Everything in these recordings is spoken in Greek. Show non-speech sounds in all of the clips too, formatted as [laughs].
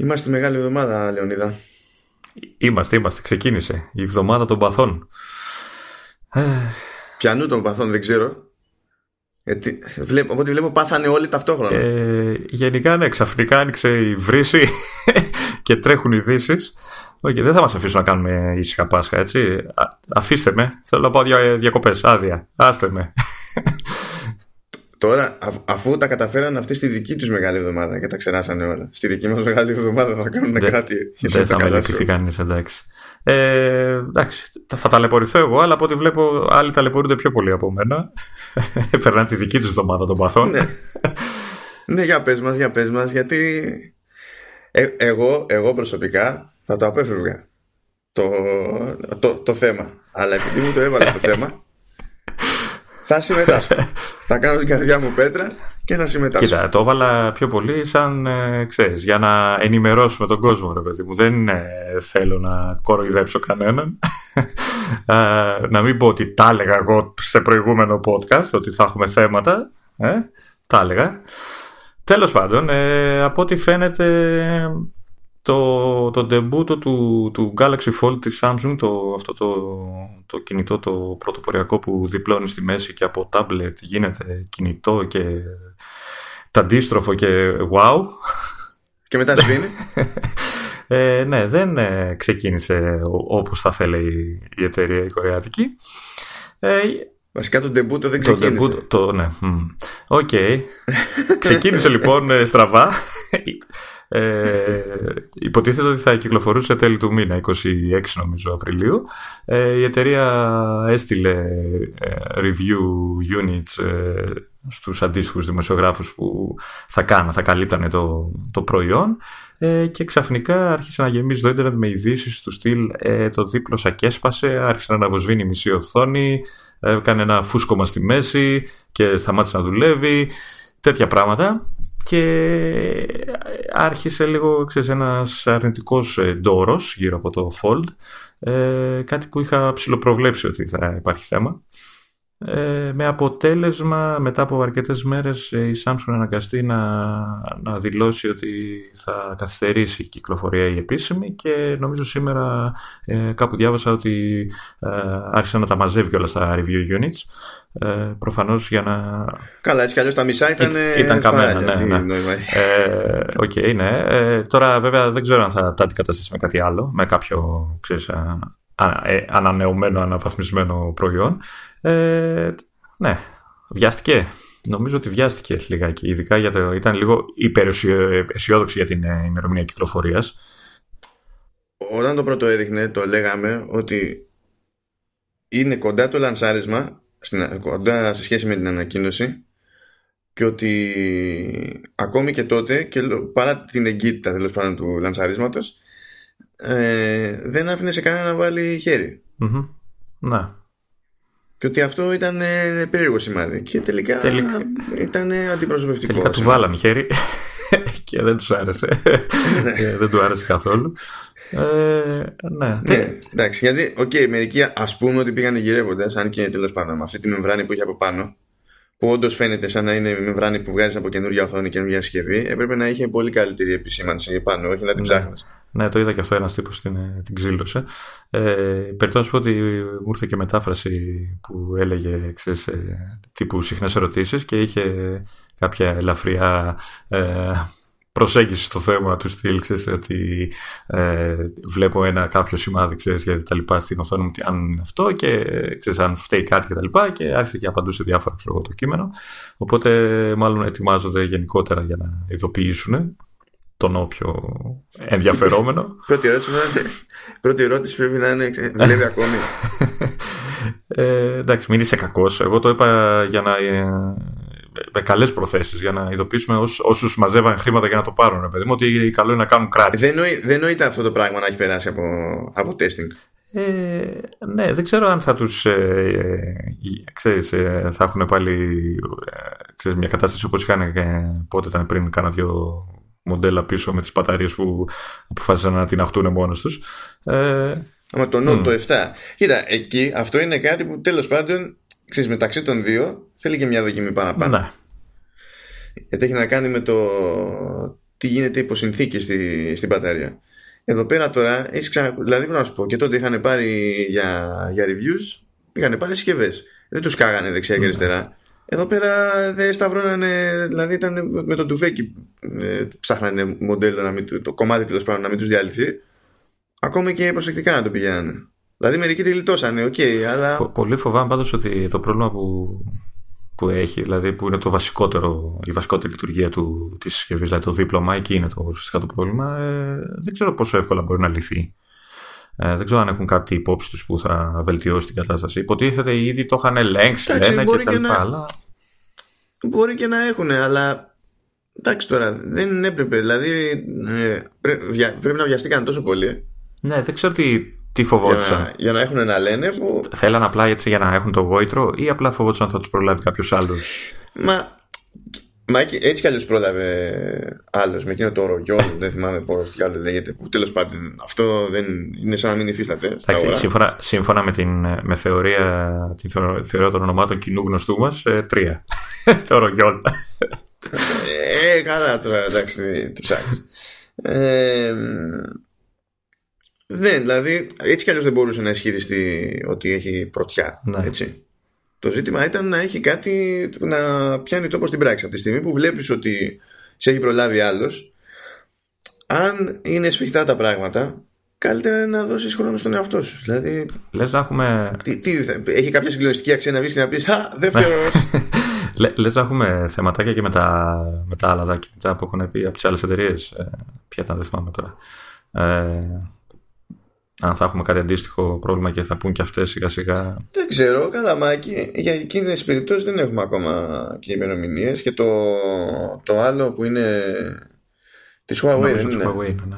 Είμαστε μεγάλη εβδομάδα, Λεωνίδα. Είμαστε, είμαστε. Ξεκίνησε η εβδομάδα των παθών. Πιανού των παθών, δεν ξέρω. Γιατί βλέπω, από ό,τι βλέπω πάθανε όλοι ταυτόχρονα. Ε, γενικά, ναι, ξαφνικά άνοιξε η βρύση [laughs] και τρέχουν ειδήσεις. Όχι, δεν θα μας αφήσουν να κάνουμε ήσυχα Πάσχα, έτσι. αφήστε με. Θέλω να πάω δια, διακοπές. Άδεια. Άστε με. Τώρα, αφού τα καταφέραν αυτή στη δική τους μεγάλη εβδομάδα και τα ξεράσανε όλα, στη δική μας μεγάλη εβδομάδα θα κάνουν δεν, κράτη. Δεν θα μελετηθεί κανείς, εντάξει. Ε, εντάξει, θα ταλαιπωρηθώ εγώ, αλλά από ό,τι βλέπω άλλοι ταλαιπωρούνται πιο πολύ από μένα. [laughs] Περνάνε τη δική τους εβδομάδα των παθών. ναι. ναι, για πες μας, για πες μας, γιατί ε, εγώ, εγώ προσωπικά θα το απέφευγα το, το, το θέμα. Αλλά επειδή μου το έβαλε το θέμα, [laughs] θα συμμετάσχω. θα κάνω την καρδιά μου πέτρα και να συμμετάσχω. Κοίτα, το έβαλα πιο πολύ σαν, ε, ξέρεις, για να ενημερώσουμε τον κόσμο, ρε παιδί μου. Δεν ε, θέλω να κοροϊδέψω κανέναν. να μην πω ότι τα έλεγα εγώ σε προηγούμενο podcast, ότι θα έχουμε θέματα. Ε, τα έλεγα. Τέλος πάντων, ε, από ό,τι φαίνεται το, το ντεμπούτο του, του Galaxy Fold της Samsung, το, αυτό το, το κινητό το πρωτοποριακό που διπλώνει στη μέση και από tablet γίνεται κινητό και το αντίστροφο και wow. Και μετά σβήνει. [laughs] ε, ναι, δεν ε, ξεκίνησε όπως θα θέλει η εταιρεία η κορεάτικη. Ε, Βασικά το ντεμπούτο δεν ξεκίνησε. Το το, ναι. Οκ. Okay. [laughs] ξεκίνησε λοιπόν ε, στραβά. Ε, υποτίθεται ότι θα κυκλοφορούσε τέλη του μήνα, 26 νομίζω Απριλίου. Ε, η εταιρεία έστειλε ε, review units ε, στους αντίστοιχους δημοσιογράφους που θα κάναν, θα καλύπτανε το, το προϊόν ε, και ξαφνικά άρχισε να γεμίζει το ίντερνετ με ειδήσεις του στυλ ε, το δίπλος σακέσπασε, άρχισε να αναβοσβήνει η μισή οθόνη, έκανε ένα φούσκωμα στη μέση και σταμάτησε να δουλεύει, τέτοια πράγματα και άρχισε λίγο ξέρεις, ένας αρνητικός ε, ντόρος γύρω από το Fold. Ε, κάτι που είχα ψηλοπροβλέψει ότι θα υπάρχει θέμα. Ε, με αποτέλεσμα μετά από αρκετές μέρες ε, η Samsung αναγκαστεί να, να δηλώσει ότι θα καθυστερήσει η κυκλοφορία η επίσημη και νομίζω σήμερα ε, κάπου διάβασα ότι ε, άρχισε να τα μαζεύει και όλα στα review units ε, προφανώς για να... Καλά, έτσι κι αλλιώς τα μισά ήταν... ήταν καμένα, ναι. ναι. Ε, okay, ναι. Ε, τώρα βέβαια δεν ξέρω αν θα τα αντικαταστήσει με κάτι άλλο, με κάποιο, ξέρεις, ε, ανανεωμένο, αναβαθμισμένο προϊόν. Ε, ναι, βιάστηκε. Νομίζω ότι βιάστηκε λιγάκι. Ειδικά για το, ήταν λίγο υπεραισιόδοξη για την ε, ημερομηνία κυκλοφορίας. Όταν το πρώτο έδειχνε, το λέγαμε ότι είναι κοντά το λανσάρισμα, στην, κοντά σε σχέση με την ανακοίνωση και ότι ακόμη και τότε και παρά την εγκύτητα τέλος πάντων του λανσαρίσματος ε, δεν άφηνε σε κανένα να βάλει χέρι. Mm-hmm. Να. Και ότι αυτό ήταν ε, περίεργο σημάδι. Και τελικά, τελικά... ήταν αντιπροσωπευτικό. Τελικά του βάλανε χέρι [laughs] και δεν τους άρεσε. Ναι. δεν του άρεσε καθόλου. Ε, ναι. ναι, εντάξει, γιατί, οκ, okay, μερικοί ας πούμε ότι πήγαν γυρεύοντας, αν και τέλος πάντων με αυτή τη μεμβράνη που είχε από πάνω, που όντως φαίνεται σαν να είναι η μεμβράνη που βγάζει από καινούργια οθόνη, καινούργια συσκευή, έπρεπε να είχε πολύ καλύτερη επισήμανση πάνω, όχι να την ναι. ψάχνεις. Ναι, το είδα και αυτό ένας τύπος την, την ξύλωσε. Ε, Περιττό να σου πω ότι μου ήρθε και μετάφραση που έλεγε ξέρεις, ε, τύπου συχνές ερωτήσεις και είχε κάποια ελαφριά ε, προσέγγιση στο θέμα του στυλ, ξέρεις, ότι ε, βλέπω ένα κάποιο σημάδι, ξέρεις, και τα λοιπά στην οθόνη μου, αν είναι αυτό και ξέρεις, αν φταίει κάτι και τα λοιπά και άρχισε και απαντούσε διάφορα ξέρω, το κείμενο. Οπότε μάλλον ετοιμάζονται γενικότερα για να ειδοποιήσουν τον όποιο ενδιαφερόμενο. πρώτη, [laughs] ερώτηση, πρώτη ερώτηση πρέπει να είναι δουλεύει ακόμη. [laughs] Ε, εντάξει, μην είσαι κακός. Εγώ το είπα για να, ε, με καλές προθέσεις για να ειδοποιήσουμε όσους μαζεύαν χρήματα για να το πάρουν. Παιδί μου, ότι καλό είναι να κάνουν κράτη. Δεν, νοεί, δεν νοείται αυτό το πράγμα να έχει περάσει από, από testing. Ε, ναι, δεν ξέρω αν θα τους ε, ε ξέρεις, ε, θα έχουν πάλι ε, ξέρεις, μια κατάσταση όπως είχαν πότε ήταν πριν κάνα δύο μοντέλα πίσω με τις μπαταρίες που αποφάσισαν να την αχτούν μόνος τους. Ε, Άμα το Note το 7. Κοίτα, εκεί αυτό είναι κάτι που τέλος πάντων ξέρεις, μεταξύ των δύο θέλει και μια δοκιμή παραπάνω. Ναι. Γιατί έχει να κάνει με το, τι γίνεται υπό συνθήκη στη, στην μπαταρία. Εδώ πέρα τώρα, έχεις ξανα... δηλαδή να σου πω, και τότε είχαν πάρει για, για reviews, είχαν πάρει συσκευές. Δεν τους κάγανε δεξιά και ναι. αριστερά. Εδώ πέρα δεν σταυρώνανε, δηλαδή ήταν με τον τουφέκι ε, ψάχνανε μοντέλο, να μην, το κομμάτι τέλος πάντων να μην τους διαλυθεί. Ακόμα και προσεκτικά να το πηγαίνανε. Δηλαδή μερικοί τη γλιτώσανε, οκ, okay, αλλά. Πολύ φοβάμαι πάντως ότι το πρόβλημα που, που έχει, δηλαδή που είναι το βασικότερο, η βασικότερη λειτουργία του, της συσκευής, δηλαδή το δίπλωμα, εκεί είναι το ουσιαστικά το πρόβλημα, ε, δεν ξέρω πόσο εύκολα μπορεί να λυθεί. Ε, δεν ξέρω αν έχουν κάτι υπόψη τους που θα βελτιώσει την κατάσταση. Υποτίθεται ήδη το είχαν ελέγξει, λένε και τα λοιπά. Αλλά... Μπορεί και να έχουν, αλλά εντάξει τώρα, δεν έπρεπε. Δηλαδή ε, πρέπει να βιαστήκαν τόσο πολύ. Ναι, δεν ξέρω τι, τι φοβόντουσαν; Για να, για να έχουν να λένε που. Θέλαν απλά έτσι για να έχουν το γόητρο ή απλά φοβόντουσαν θα τους προλάβει κάποιος άλλος; Μα Μα έτσι κι αλλιώς πρόλαβε άλλος με εκείνο το ρογιό, [laughs] δεν θυμάμαι πώς κι άλλο λέγεται. Που τέλος πάντων αυτό δεν είναι σαν να μην υφίσταται. Σύμφωνα, σύμφωνα με την με θεωρία, την θεωρία των ονομάτων κοινού γνωστού μας, ε, τρία. [laughs] το ρογιό. ε, καλά τώρα, εντάξει, το ψάχνει. Ε, ναι, δηλαδή έτσι κι αλλιώς δεν μπορούσε να ισχυριστεί ότι έχει πρωτιά. Ναι. Έτσι. Το ζήτημα ήταν να έχει κάτι να πιάνει τόπο στην πράξη. Από τη στιγμή που βλέπεις ότι σε έχει προλάβει άλλος, αν είναι σφιχτά τα πράγματα, καλύτερα να δώσεις χρόνο στον εαυτό σου. Δηλαδή, Λες να έχουμε... Τι, τι, έχει κάποια συγκλονιστική αξία να βγεις και να πεις «Α, δεύτερος». [laughs] Λες να έχουμε θεματάκια και με τα, με τα άλλα δάκρυα που έχουν πει από τις άλλες εταιρείες. Ε, ποια ήταν, δεν θυμάμαι τώρα. Ε, αν θα έχουμε κάτι αντίστοιχο πρόβλημα και θα πούν και αυτές σιγά σιγά. Δεν ξέρω, καλά μάκι. Για εκείνε τι περιπτώσεις δεν έχουμε ακόμα και ημερομηνίες. Και το, το άλλο που είναι της Huawei δεν είναι. Huawei, ναι.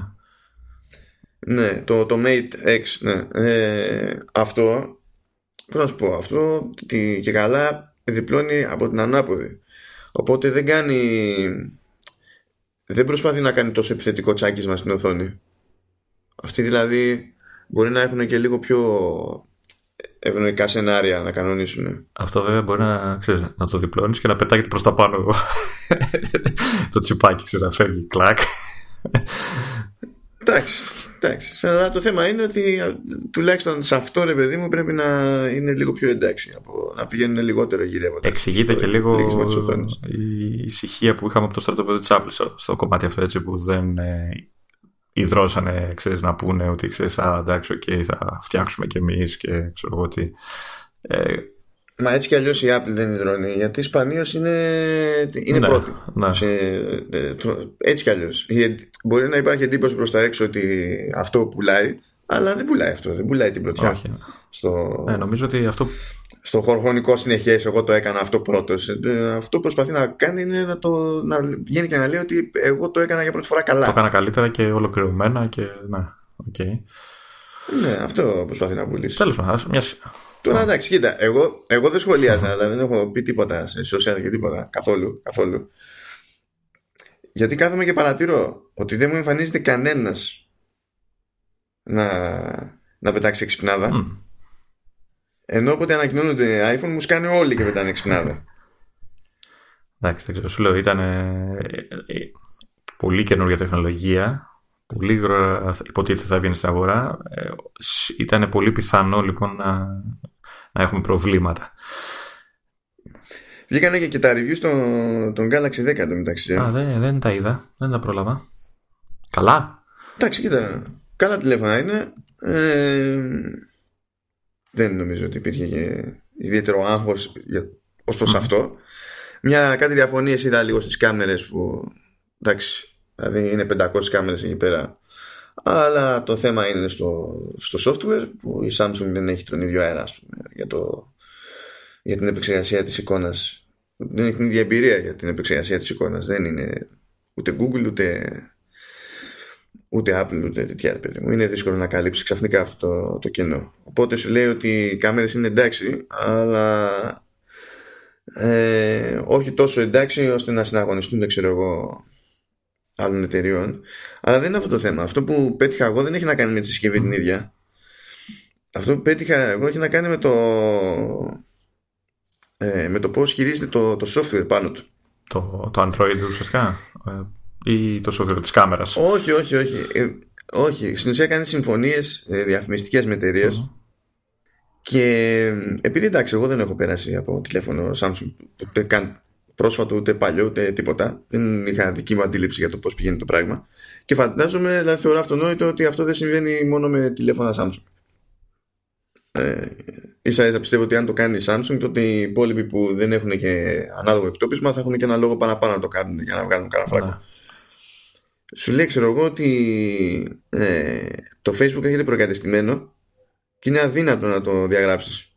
ναι. το, το Mate X, ναι. Ε, αυτό, πώς να σου πω, αυτό και καλά διπλώνει από την ανάποδη. Οπότε δεν κάνει, δεν προσπαθεί να κάνει τόσο επιθετικό τσάκισμα στην οθόνη. Αυτή δηλαδή μπορεί να έχουν και λίγο πιο ευνοϊκά σενάρια να κανονίσουν. Αυτό βέβαια μπορεί να, ξέρεις, να το διπλώνεις και να πετάγεται προς τα πάνω το τσιπάκι ξέρεις, να φεύγει κλακ. εντάξει, εντάξει. Αλλά το θέμα είναι ότι τουλάχιστον σε αυτό ρε παιδί μου πρέπει να είναι λίγο πιο εντάξει από να πηγαίνουν λιγότερο γυρεύοντα. Εξηγείται και λίγο η ησυχία που είχαμε από το στρατόπεδο της Apple στο κομμάτι αυτό έτσι που δεν ε, ιδρώσανε, ξέρεις, να πούνε ότι ξέρεις, α, εντάξει, okay, θα φτιάξουμε κι εμείς και ξέρω εγώ τι. Ε, Μα έτσι κι αλλιώς η Apple δεν ιδρώνει, γιατί σπανίως είναι, είναι ναι, πρώτη. Ναι. Σε, ε, έτσι κι αλλιώς. Μπορεί να υπάρχει εντύπωση προς τα έξω ότι αυτό πουλάει, αλλά δεν πουλάει αυτό, δεν πουλάει την πρωτιά. Όχι. Στο... Ε, νομίζω ότι αυτό στο χωροχρονικό συνεχές, εγώ το έκανα αυτό πρώτος. Ε, αυτό που προσπαθεί να κάνει είναι να, το, να βγαίνει και να λέει ότι εγώ το έκανα για πρώτη φορά καλά. Το έκανα καλύτερα και ολοκληρωμένα και. Ναι, okay. ναι αυτό προσπαθεί να πουλήσει. Τέλος πάντων, μια. Τώρα εντάξει, κοίτα, εγώ, εγώ δεν σχολίαζα, αλλά δεν έχω πει τίποτα σε social και τίποτα. Καθόλου, καθόλου. Γιατί κάθομαι και παρατηρώ ότι δεν μου εμφανίζεται κανένας να, να πετάξει εξυπνάδα. Mm. Ενώ όποτε ανακοινώνονται iPhone μου σκάνε όλοι και πετάνε ξυπνάδα. Εντάξει, δεν ξέρω. Σου λέω, ήταν ε, ε, πολύ καινούργια τεχνολογία. Πολύ γρήγορα υποτίθεται θα βγαίνει στην αγορά. Ε, ήταν πολύ πιθανό λοιπόν να, να έχουμε προβλήματα. Βγήκανε και, και τα reviews των, των Galaxy 10 το μεταξύ. Α, δεν, δεν τα είδα. Δεν τα πρόλαβα. Καλά. Εντάξει, κοίτα. Καλά τηλέφωνα είναι. Ε, δεν νομίζω ότι υπήρχε και ιδιαίτερο άγχος ως προς αυτό. Μια κάτι διαφωνίες είδα λίγο στις κάμερες που εντάξει, δηλαδή είναι 500 κάμερες εκεί πέρα. Αλλά το θέμα είναι στο, στο software που η Samsung δεν έχει τον ίδιο αέρα για, το, για την επεξεργασία της εικόνας. Δεν έχει την ίδια εμπειρία για την επεξεργασία της εικόνας. Δεν είναι ούτε Google ούτε ούτε Apple ούτε τέτοια παιδί μου. Είναι δύσκολο να καλύψεις ξαφνικά αυτό το, το κενό. Οπότε σου λέει ότι οι κάμερες είναι εντάξει, αλλά ε, όχι τόσο εντάξει ώστε να συναγωνιστούν, δεν ξέρω εγώ, άλλων εταιριών. Αλλά δεν είναι αυτό το θέμα. Αυτό που πέτυχα εγώ δεν έχει να κάνει με τη συσκευή την ίδια. Αυτό που πέτυχα εγώ έχει να κάνει με το ε, με το πώς χειρίζεται το, το software πάνω του. Το, το Android ουσιαστικά. Ε, ή το software της κάμερας. Όχι, όχι, όχι. Ε, όχι. Στην ουσία κάνει συμφωνίες ε, διαφημιστικές με εταιρείες. Και επειδή εντάξει, εγώ δεν έχω περάσει από τηλέφωνο Samsung ούτε καν πρόσφατο, ούτε παλιό, ούτε τίποτα. Δεν είχα δική μου αντίληψη για το πώς πηγαίνει το πράγμα. Και φαντάζομαι, δηλαδή θεωρώ αυτονόητο ότι αυτό δεν συμβαίνει μόνο με τηλέφωνα Samsung. Ε, ίσα ίσα πιστεύω ότι αν το κάνει η Samsung, τότε οι υπόλοιποι που δεν έχουν και ανάλογο εκτόπισμα θα έχουν και ένα λόγο παραπάνω να το κάνουν για να βγάλουν κανένα φράγκο. Ναι. Σου λέει, ξέρω εγώ, ότι ε, το Facebook έρχεται προεγκατεστημένο και είναι αδύνατο να το διαγράψεις.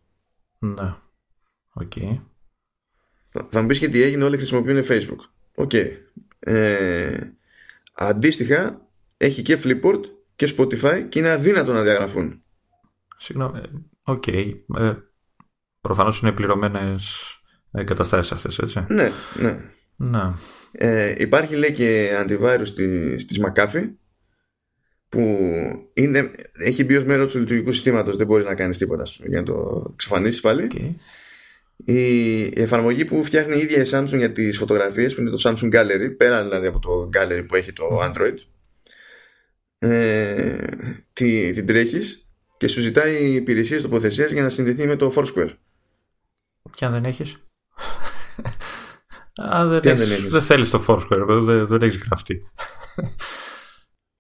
Ναι. Οκ. Okay. Θα, θα μου πεις και τι έγινε, όλοι χρησιμοποιούν Facebook. OK. Okay. Ε, αντίστοιχα, έχει και Flipboard και Spotify και είναι αδύνατο να διαγραφούν. Συγγνώμη. OK. Okay. Ε, προφανώς είναι πληρωμένες εγκαταστάσεις αυτές, έτσι. Ναι, ναι. ναι. Ε, υπάρχει λέει και antivirus της, της McAfee που είναι, έχει μπει ως μέρος του λειτουργικού συστήματος. Δεν μπορείς να κάνεις τίποτα για να το εξαφανίσεις πάλι. Okay. η εφαρμογή που φτιάχνει η ίδια η Samsung για τις φωτογραφίες που είναι το Samsung Gallery πέρα δηλαδή από το Gallery που έχει το Android ε, τη, την τρέχεις και σου ζητάει υπηρεσίες τοποθεσίας για να συνδεθεί με το Foursquare. Και αν δεν έχεις; Α, δεν, έχεις, δεν, θέλεις το Foursquare δεν, δεν έχεις γραφτεί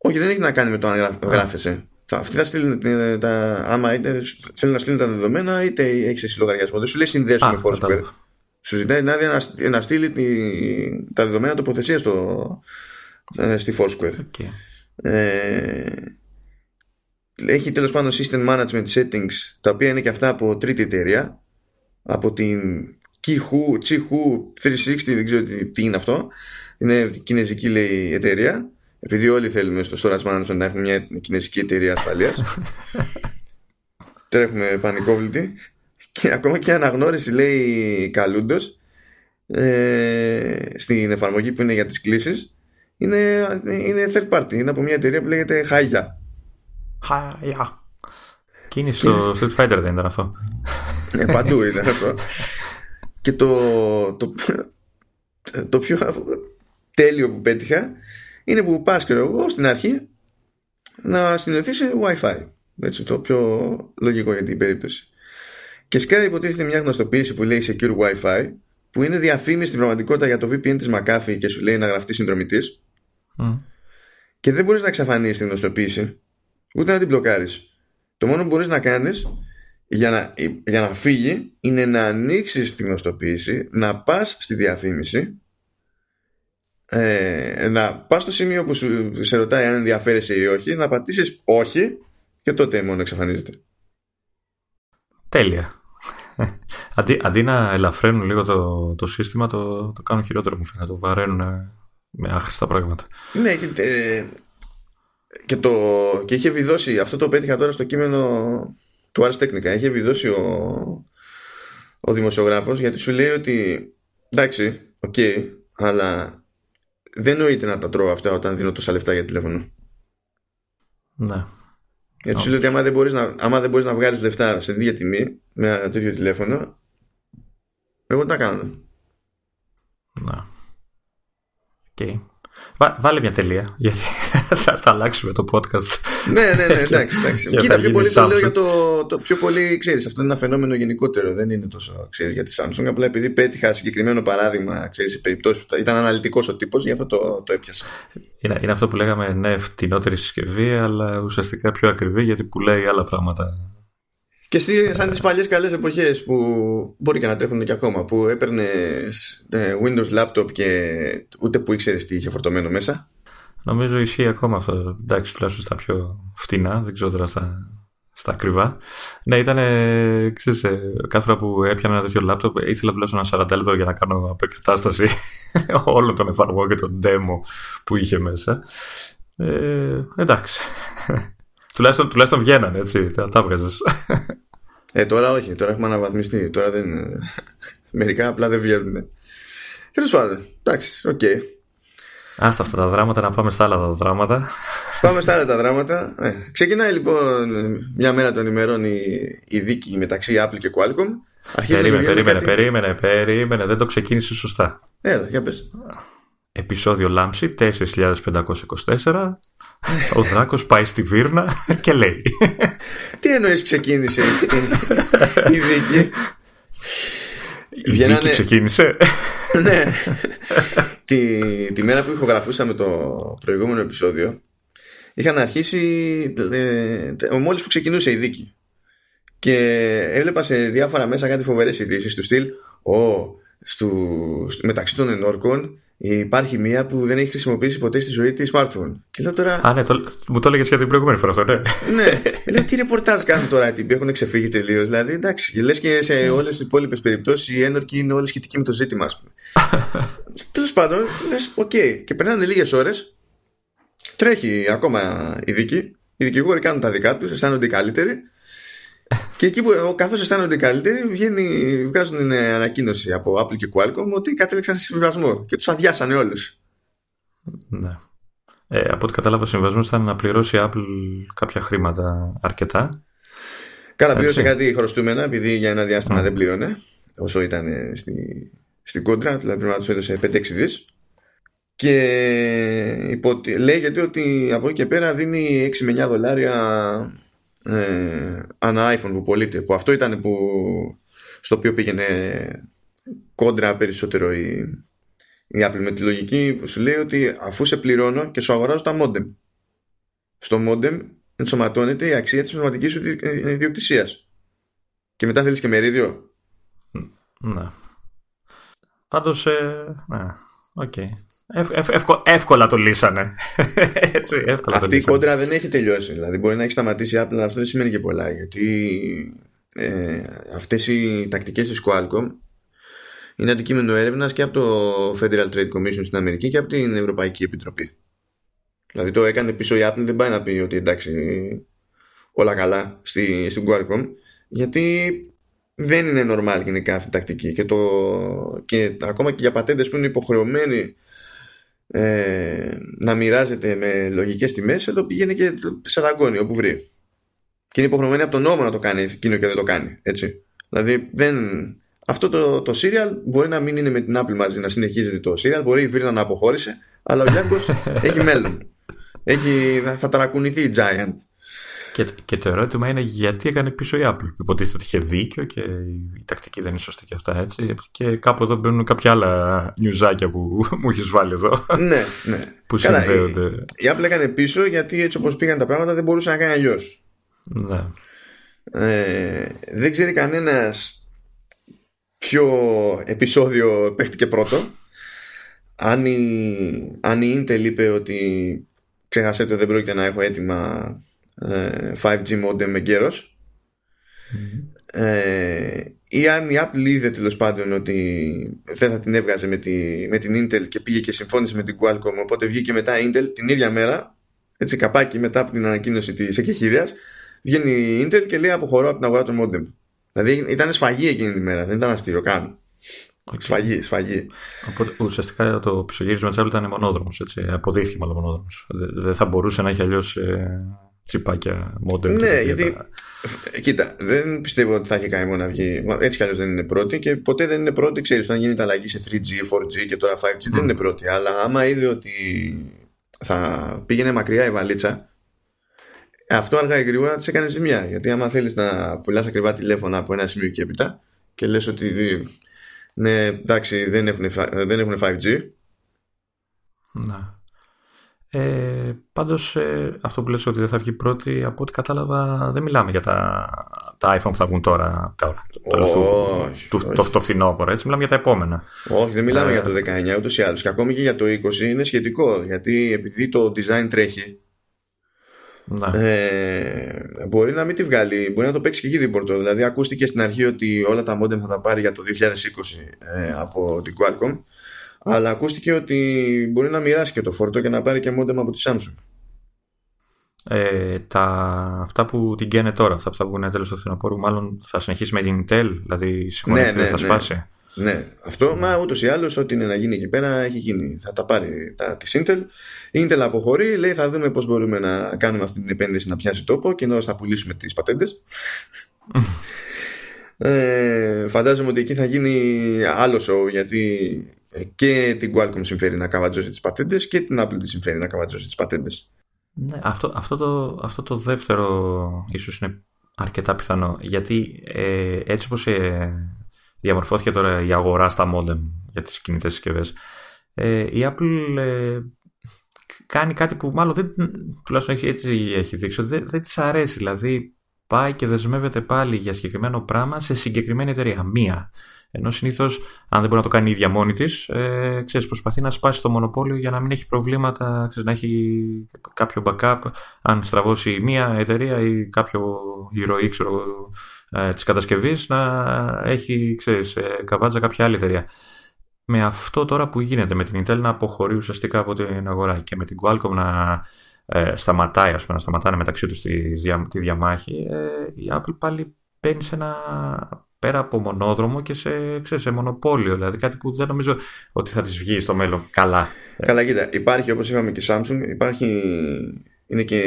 όχι, δεν έχει να κάνει με το αν γράφεσαι. Αυτοί θα στείλουν τα. Άμα είτε θέλουν να στείλουν τα δεδομένα, είτε έχεις εσύ λογαριασμό. Δεν σου λέει συνδέσου με Foursquare. Σου ζητάει να, να στείλει τα δεδομένα τοποθεσίας στο, ε, στη Foursquare. Okay. Ε, έχει τέλος πάντων system management settings τα οποία είναι και αυτά από τρίτη εταιρεία από την Kihu, Chihu 360 δεν ξέρω τι είναι αυτό. Είναι κινέζικη λέει εταιρεία. Επειδή όλοι θέλουμε στο storage management να έχουμε μια κινέζικη εταιρεία ασφαλείας. [laughs] τρέχουμε πανικόβλητοι και ακόμα και αναγνώριση λέει καλούντος ε, στην εφαρμογή που είναι για τις κλήσεις. Είναι, είναι third party. Είναι από μια εταιρεία που λέγεται Χάγια. Χάγια. Και είναι στο Street Fighter δεν ήταν αυτό; Ε, παντού ήταν αυτό [laughs] και το, το, το πιο τέλειο που πέτυχα είναι που πας και εγώ στην αρχή να συνδεθείς σε Wi-Fi. Έτσι, το πιο λογικό για την περίπτωση. Και σκάει υποτίθεται μια γνωστοποίηση που λέει Secure Wi-Fi, που είναι διαφήμιση στην πραγματικότητα για το VPN της McAfee και σου λέει να γραφτεί συνδρομητής. Mm. Και δεν μπορείς να εξαφανίσεις την γνωστοποίηση, ούτε να την μπλοκάρεις. Το μόνο που μπορείς να κάνεις για να, για να φύγει είναι να ανοίξεις την γνωστοποίηση, να πας στη διαφήμιση ε, να πας στο σημείο που σου, σε ρωτάει αν ενδιαφέρεσαι ή όχι, να πατήσεις όχι και τότε μόνο εξαφανίζεται. Τέλεια. [laughs] αντί, αντί να ελαφραίνουν λίγο το, το σύστημα, το, το κάνουν χειρότερο μου φαίνεται. Το βαραίνουν με άχρηστα πράγματα. Ναι, και, ε, και, το, και είχε βιδώσει, αυτό το πέτυχα τώρα στο κείμενο του Ars Technica, είχε βιδώσει ο, ο δημοσιογράφος γιατί σου λέει ότι εντάξει, OK, okay, αλλά δεν νοείται να τα τρώω αυτά όταν δίνω τόσα λεφτά για τηλέφωνο. Ναι. Γιατί σου λέει ότι άμα δεν μπορείς να, άμα δεν μπορείς να βγάλεις λεφτά σε ίδια τιμή με ένα τέτοιο τηλέφωνο, εγώ τι να κάνω. Ναι. Okay. Βάλε μια τελεία, γιατί [laughs] θα, θα αλλάξουμε το podcast. ναι, ναι, ναι, [laughs] εντάξει. εντάξει. [laughs] Κοίτα, πιο πολύ το λέω για το, το πιο πολύ, ξέρεις, αυτό είναι ένα φαινόμενο γενικότερο, δεν είναι τόσο, ξέρεις, για τη Samsung, απλά επειδή πέτυχα συγκεκριμένο παράδειγμα, ξέρεις, σε περιπτώσεις που ήταν αναλυτικός ο τύπος, γι' αυτό το, το έπιασα. Είναι, είναι αυτό που λέγαμε, ναι, φτηνότερη συσκευή, αλλά ουσιαστικά πιο ακριβή, γιατί πουλάει άλλα πράγματα και σαν τις παλιές καλές εποχές που μπορεί και να τρέχουν και ακόμα, που έπαιρνες ε, Windows laptop και ούτε που ήξερες τι είχε φορτωμένο μέσα; Νομίζω ισχύει ακόμα αυτό. Εντάξει, τουλάχιστον στα πιο φτηνά, δεν ξέρω τώρα στα, στα ακριβά. Ναι, ήταν. Ξέρεις, ε, κάθε φορά που έπιανα ένα τέτοιο λάπτοπ, ήθελα τουλάχιστον ένα 40 λεπτό για να κάνω απεκατάσταση [laughs] όλο τον εφαρμογών και τον demo που είχε μέσα. Ε, εντάξει. [laughs] τουλάχιστον, τουλάχιστον βγαίνανε, έτσι. Τα, τα [laughs] ε, τώρα όχι, τώρα έχουμε αναβαθμιστεί. Τώρα δεν. [laughs] Μερικά απλά δεν βγαίνουν. Τέλος πάντων, εντάξει, OK. Okay. Άστα αυτά τα δράματα να πάμε στα άλλα τα δράματα. Πάμε στα άλλα τα δράματα. Ε, ξεκινάει λοιπόν μια μέρα των ημερών η, η δίκη μεταξύ Apple και Qualcomm. Αρχίζει περίμενε, περίμενε, κάτι... περίμενε, περίμενε, δεν το ξεκίνησε σωστά. Έλα, για πες. επεισόδιο Λάμψη 4524 ο Δράκος πάει στη Βύρνα και λέει. Τι εννοείς ξεκίνησε η δίκη; Η δίκη ξεκίνησε. Ναι. Τη, τη μέρα που ηχογραφούσαμε το προηγούμενο επεισόδιο είχαν αρχίσει ε, μόλις που ξεκινούσε η δίκη. Και έβλεπα σε διάφορα μέσα κάτι φοβερές ειδήσεις του στυλ. Ο, μεταξύ των ενόρκων υπάρχει μία που δεν έχει χρησιμοποιήσει ποτέ στη ζωή της smartphone. Και λέω τώρα. Α, ναι, το, μου το έλεγες για την προηγούμενη φορά αυτό, ναι. ναι. Λέω τι ρεπορτάζ κάνουν τώρα οι έχουν ξεφύγει τελείως. Δηλαδή, εντάξει, λες και σε ναι. όλες τις υπόλοιπες περιπτώσεις οι ένορκοι είναι όλοι σχετικοί με το ζήτημα, ας πούμε. Τέλος πάντων, λες, οκ. Και περνάνε λίγες ώρες, τρέχει ακόμα η δίκη. Οι δικηγόροι κάνουν τα δικά τους, αισθάνονται καλύτεροι. Και εκεί που καθώς αισθάνονται καλύτεροι, βγαίνει, βγάζουν ανακοίνωση από Apple και Qualcomm ότι κατέληξαν σε συμβιβασμό και τους αδειάσανε όλους. Ναι. Ε, από ό,τι κατάλαβα, ο συμβιβασμός ήταν να πληρώσει η Apple κάποια χρήματα αρκετά. Καλά, πλήρωσε κάτι χρωστούμενα, επειδή για ένα διάστημα δεν πλήρωνε όσο ήταν στη, στην κόντρα, δηλαδή πρέπει να τους έδωσε 5-6 δις. Και υπό, λέγεται ότι από εκεί και πέρα δίνει 6 με 9 δολάρια ε, ανά iPhone που πωλείται που αυτό ήταν που, στο οποίο πήγαινε κόντρα περισσότερο η, η Apple με τη λογική που σου λέει ότι αφού σε πληρώνω και σου αγοράζω τα modem στο modem ενσωματώνεται η αξία της πνευματικής σου ιδιοκτησίας. Και μετά θέλεις και μερίδιο. Ναι. Πάντως ε, ναι, okay. Εύκολα το λύσανε. [laughs] Έτσι, εύκολα Αυτή η κόντρα δεν έχει τελειώσει. Δηλαδή, μπορεί να έχει σταματήσει η Apple, αυτό δεν σημαίνει και πολλά. Γιατί ε, αυτές οι τακτικές της Qualcomm είναι αντικείμενο έρευνας και από το Federal Trade Commission στην Αμερική και από την Ευρωπαϊκή Επιτροπή. Δηλαδή, το έκανε πίσω η Apple, δεν πάει να πει ότι εντάξει, όλα καλά στη, στην Qualcomm, γιατί δεν είναι normal γενικά αυτή η τακτική. Και, το, και ακόμα και για πατέντες που είναι υποχρεωμένοι ε, να μοιράζεται με λογικές τιμές εδώ πηγαίνει και σε δαγκώνει όπου βρει. Και είναι υποχρεωμένη από τον νόμο να το κάνει εκείνο και δεν το κάνει έτσι. δηλαδή δεν... αυτό το, το serial μπορεί να μην είναι με την Apple μαζί να συνεχίζεται το serial μπορεί η Βίρνα να αποχώρησε αλλά ο Γιάνγκος [laughs] έχει μέλλον. Έχει, θα ταρακουνηθεί η Giant και, και το ερώτημα είναι γιατί έκανε πίσω η Apple. Υποτίθεται ότι είχε δίκιο και η τακτική δεν είναι σωστή και αυτά έτσι. Και κάπου εδώ μπαίνουν κάποια άλλα νιουζάκια που [laughs] μου έχεις βάλει εδώ. Ναι, ναι. Που Καλά, συνδέονται. Η, η Apple έκανε πίσω γιατί έτσι όπως πήγαν τα πράγματα δεν μπορούσε να κάνει αλλιώς. Ναι. Ε, δεν ξέρει κανένας ποιο επεισόδιο παίχτηκε πρώτο. Αν η, αν η Intel είπε ότι ξέχασέ ότι δεν πρόκειται να έχω έτοιμα 5G ε, modem με καιρος ε, ή αν η Apple είδε τέλος πάντων ότι δεν θα την έβγαζε με, τη, με την Intel και πήγε και συμφώνησε με την Qualcomm οπότε βγήκε μετά η Intel την ίδια μέρα έτσι καπάκι μετά από την ανακοίνωση της εκεχηρίας βγαίνει η Intel και λέει αποχωρώ από την αγορά των modem δηλαδή ήταν σφαγή εκείνη τη μέρα δεν ήταν αστείο καν Okay. Σφαγή, σφαγή. Οπότε ουσιαστικά το πισωγύρισμα της Apple ήταν μονόδρομος. Αποδείχθηκε μάλλον μονόδρομος. Δεν θα μπορούσε να έχει αλλιώς ε, τσιπάκια modem. Ναι, γιατί. Κοίτα, δεν πιστεύω ότι θα έχει κάνει μόνο να βγει. Έτσι κι αλλιώς δεν είναι πρώτη και ποτέ δεν είναι πρώτη. Ξέρεις, όταν γίνεται αλλαγή σε 3G, 4G και τώρα 5G δεν είναι πρώτη. Αλλά άμα είδε ότι θα πήγαινε μακριά η βαλίτσα, αυτό αργά ή γρήγορα της έκανε ζημιά. Γιατί άμα θέλεις να πουλάς ακριβά τηλέφωνα από ένα σημείο και έπειτα και λες ότι ναι, εντάξει, δεν έχουν, δεν έχουν 5G. Να. Ε, πάντως ε, αυτό που λες ότι δεν θα βγει πρώτη από ό,τι κατάλαβα δεν μιλάμε για τα, τα iPhone που θα βγουν τώρα, τώρα το, το, το, το φθινόπωρο έτσι μιλάμε για τα επόμενα όχι δεν μιλάμε ε, για το 19 ούτως ή άλλως και ακόμη και για το 20 είναι σχετικό γιατί επειδή το design τρέχει ναι. Ε, μπορεί να μην τη βγάλει, μπορεί να το παίξει και εκεί δίπορτο. Δηλαδή, ακούστηκε στην αρχή ότι όλα τα modem θα τα πάρει για το 2020 ε, από την Qualcomm. Αλλά ακούστηκε ότι μπορεί να μοιράσει και το φόρτο και να πάρει και μόντεμ από τη Samsung. Ε, τα, αυτά που την καίνε τώρα, αυτά που θα βγουν τέλος του φθινοπόρου, μάλλον θα συνεχίσει με την Intel, δηλαδή συμφωνείτε ναι, ναι, θα ναι. σπάσει. Ναι, αυτό, μα ούτως ή άλλως, ό,τι είναι να γίνει εκεί πέρα έχει γίνει. Θα τα πάρει τα της Intel. Η Intel αποχωρεί, λέει θα δούμε πώς μπορούμε να κάνουμε αυτή την επένδυση να πιάσει τόπο και ενώ θα πουλήσουμε τις πατέντες. [laughs] ε, φαντάζομαι ότι εκεί θα γίνει άλλο show γιατί και την Qualcomm συμφέρει να καβατζώσει τις πατέντες και την Apple τη συμφέρει να καβατζώσει τις πατέντες. Ναι, αυτό, αυτό, το, αυτό το δεύτερο ίσως είναι αρκετά πιθανό. Γιατί ε, έτσι όπως ε, διαμορφώθηκε τώρα η αγορά στα modem για τις κινητές συσκευές. Ε, η Apple ε, κάνει κάτι που μάλλον δεν, τουλάχιστον έχει, έτσι έχει δείξει, ότι δεν, δεν της αρέσει. Δηλαδή πάει και δεσμεύεται πάλι για συγκεκριμένο πράγμα σε συγκεκριμένη εταιρεία. Μία. Ενώ συνήθως, αν δεν μπορεί να το κάνει η ίδια μόνη της, ε, προσπαθεί να σπάσει το μονοπόλιο για να μην έχει προβλήματα, ξέρεις, να έχει κάποιο backup. Αν στραβώσει μία εταιρεία ή κάποιο ηρωή ξέρω, ε, της κατασκευής, να έχει ξέρεις, ε, καβάτζα κάποια άλλη εταιρεία. Με αυτό τώρα που γίνεται με την Intel να αποχωρεί ουσιαστικά από την αγορά και με την Qualcomm να ε, σταματάει, ας πούμε, να σταματάνε μεταξύ τους τη, τη διαμάχη, ε, η Apple πάλι μπαίνει σε ένα πέρα από μονόδρομο και σε, ξέρεις, σε μονοπόλιο. Δηλαδή κάτι που δεν νομίζω ότι θα της βγει στο μέλλον καλά. Καλά, κοίτα, υπάρχει όπως είπαμε και Samsung, υπάρχει, είναι και,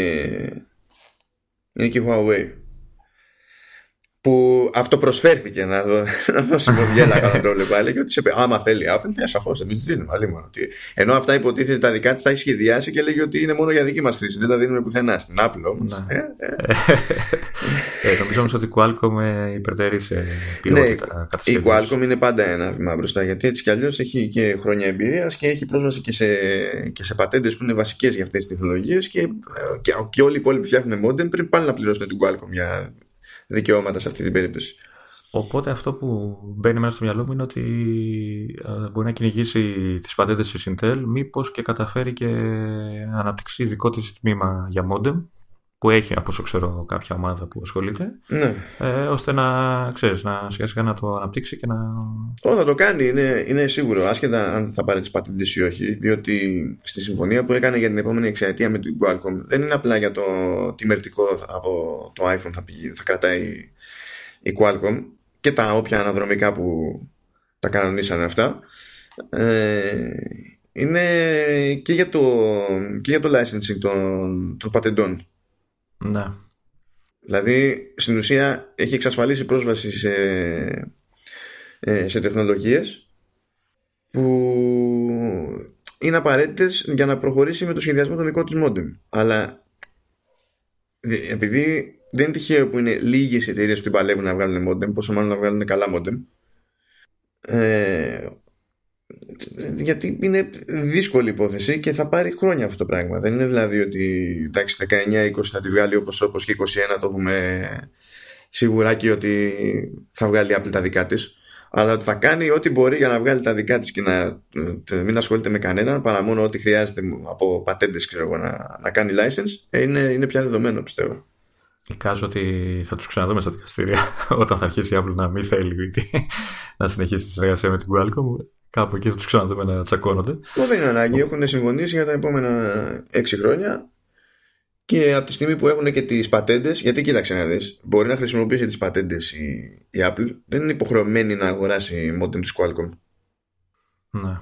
είναι και Huawei που αυτό προσφέρθηκε να, δω, [laughs] να δώσει μοδιέλα [laughs] κατά το πάλι και ότι σε άμα θέλει η Apple, μια σαφώς εμείς τη δίνουμε. Άλλη μόνο. Ενώ αυτά υποτίθεται τα δικά της τα έχει σχεδιάσει και λέγει ότι είναι μόνο για δική μας χρήση. Δεν τα δίνουμε πουθενά. Στην Apple όμως. Ναι. Ε, ε. ε, νομίζω όμως ότι η Qualcomm ε, υπερτερεί σε ποιότητα ναι, Η Qualcomm είναι πάντα ένα βήμα μπροστά γιατί έτσι κι αλλιώς έχει και χρόνια εμπειρίας και έχει πρόσβαση και σε, και σε πατέντες που είναι βασικές για αυτές τις τεχνολογίες και, και, και όλοι οι υπόλοιποι φτιάχνουν modem πριν πάλι να πληρώσουν την Qualcomm για δικαιώματα σε αυτή την περίπτωση. Οπότε αυτό που μπαίνει μέσα στο μυαλό μου είναι ότι ε, μπορεί να κυνηγήσει τις πατέντες της Intel μήπως και καταφέρει και αναπτύξει δικό της τμήμα για modem που έχει από όσο ξέρω κάποια ομάδα που ασχολείται ναι. ε, ώστε να ξέρεις να σιγά σιγά να το αναπτύξει και να... Ω, θα το κάνει. Είναι, είναι σίγουρο άσχετα αν θα πάρει τις πατέντες ή όχι διότι στη συμφωνία που έκανε για την επόμενη εξαετία με την Qualcomm δεν είναι απλά για το τι μερτικό από το iPhone θα, πηγεί, θα κρατάει η Qualcomm και τα όποια αναδρομικά που τα κανονίσανε αυτά. Ε, είναι και για το, και για το licensing των, των πατεντών ναι. Δηλαδή, στην ουσία έχει εξασφαλίσει πρόσβαση σε, ε, σε τεχνολογίες που είναι απαραίτητες για να προχωρήσει με το σχεδιασμό των δικών της modem. Αλλά επειδή δεν είναι τυχαίο που είναι λίγες εταιρείες που την παλεύουν να βγάλουν modem, πόσο μάλλον να βγάλουν καλά modem, ε, γιατί είναι δύσκολη υπόθεση και θα πάρει χρόνια αυτό το πράγμα. Δεν είναι δηλαδή ότι εντάξει 19-20 θα τη βγάλει όπως όπως και 21 το έχουμε σίγουρα και ότι θα βγάλει Apple τα δικά της αλλά ότι θα κάνει ό,τι μπορεί για να βγάλει τα δικά της και να μην ασχολείται με κανέναν παρά μόνο ό,τι χρειάζεται από πατέντες ξέρω εγώ, να, να κάνει license ε, είναι, είναι πια δεδομένο πιστεύω. Εικάζω ότι θα τους ξαναδούμε στα δικαστήρια [laughs] όταν θα αρχίσει η Apple να μην θέλει να συνεχίσει τη συνεργασία με την Qualcomm. Κάπου εκεί θα τους ξαναδούμε να τσακώνονται. δεν είναι ανάγκη. Έχουν συμφωνήσει για τα επόμενα έξι χρόνια και από τη στιγμή που έχουν και τις πατέντες, γιατί κοίταξε να δεις, μπορεί να χρησιμοποιήσει τις πατέντες η, η Apple, δεν είναι υποχρεωμένη να αγοράσει modem της Qualcomm. Ναι.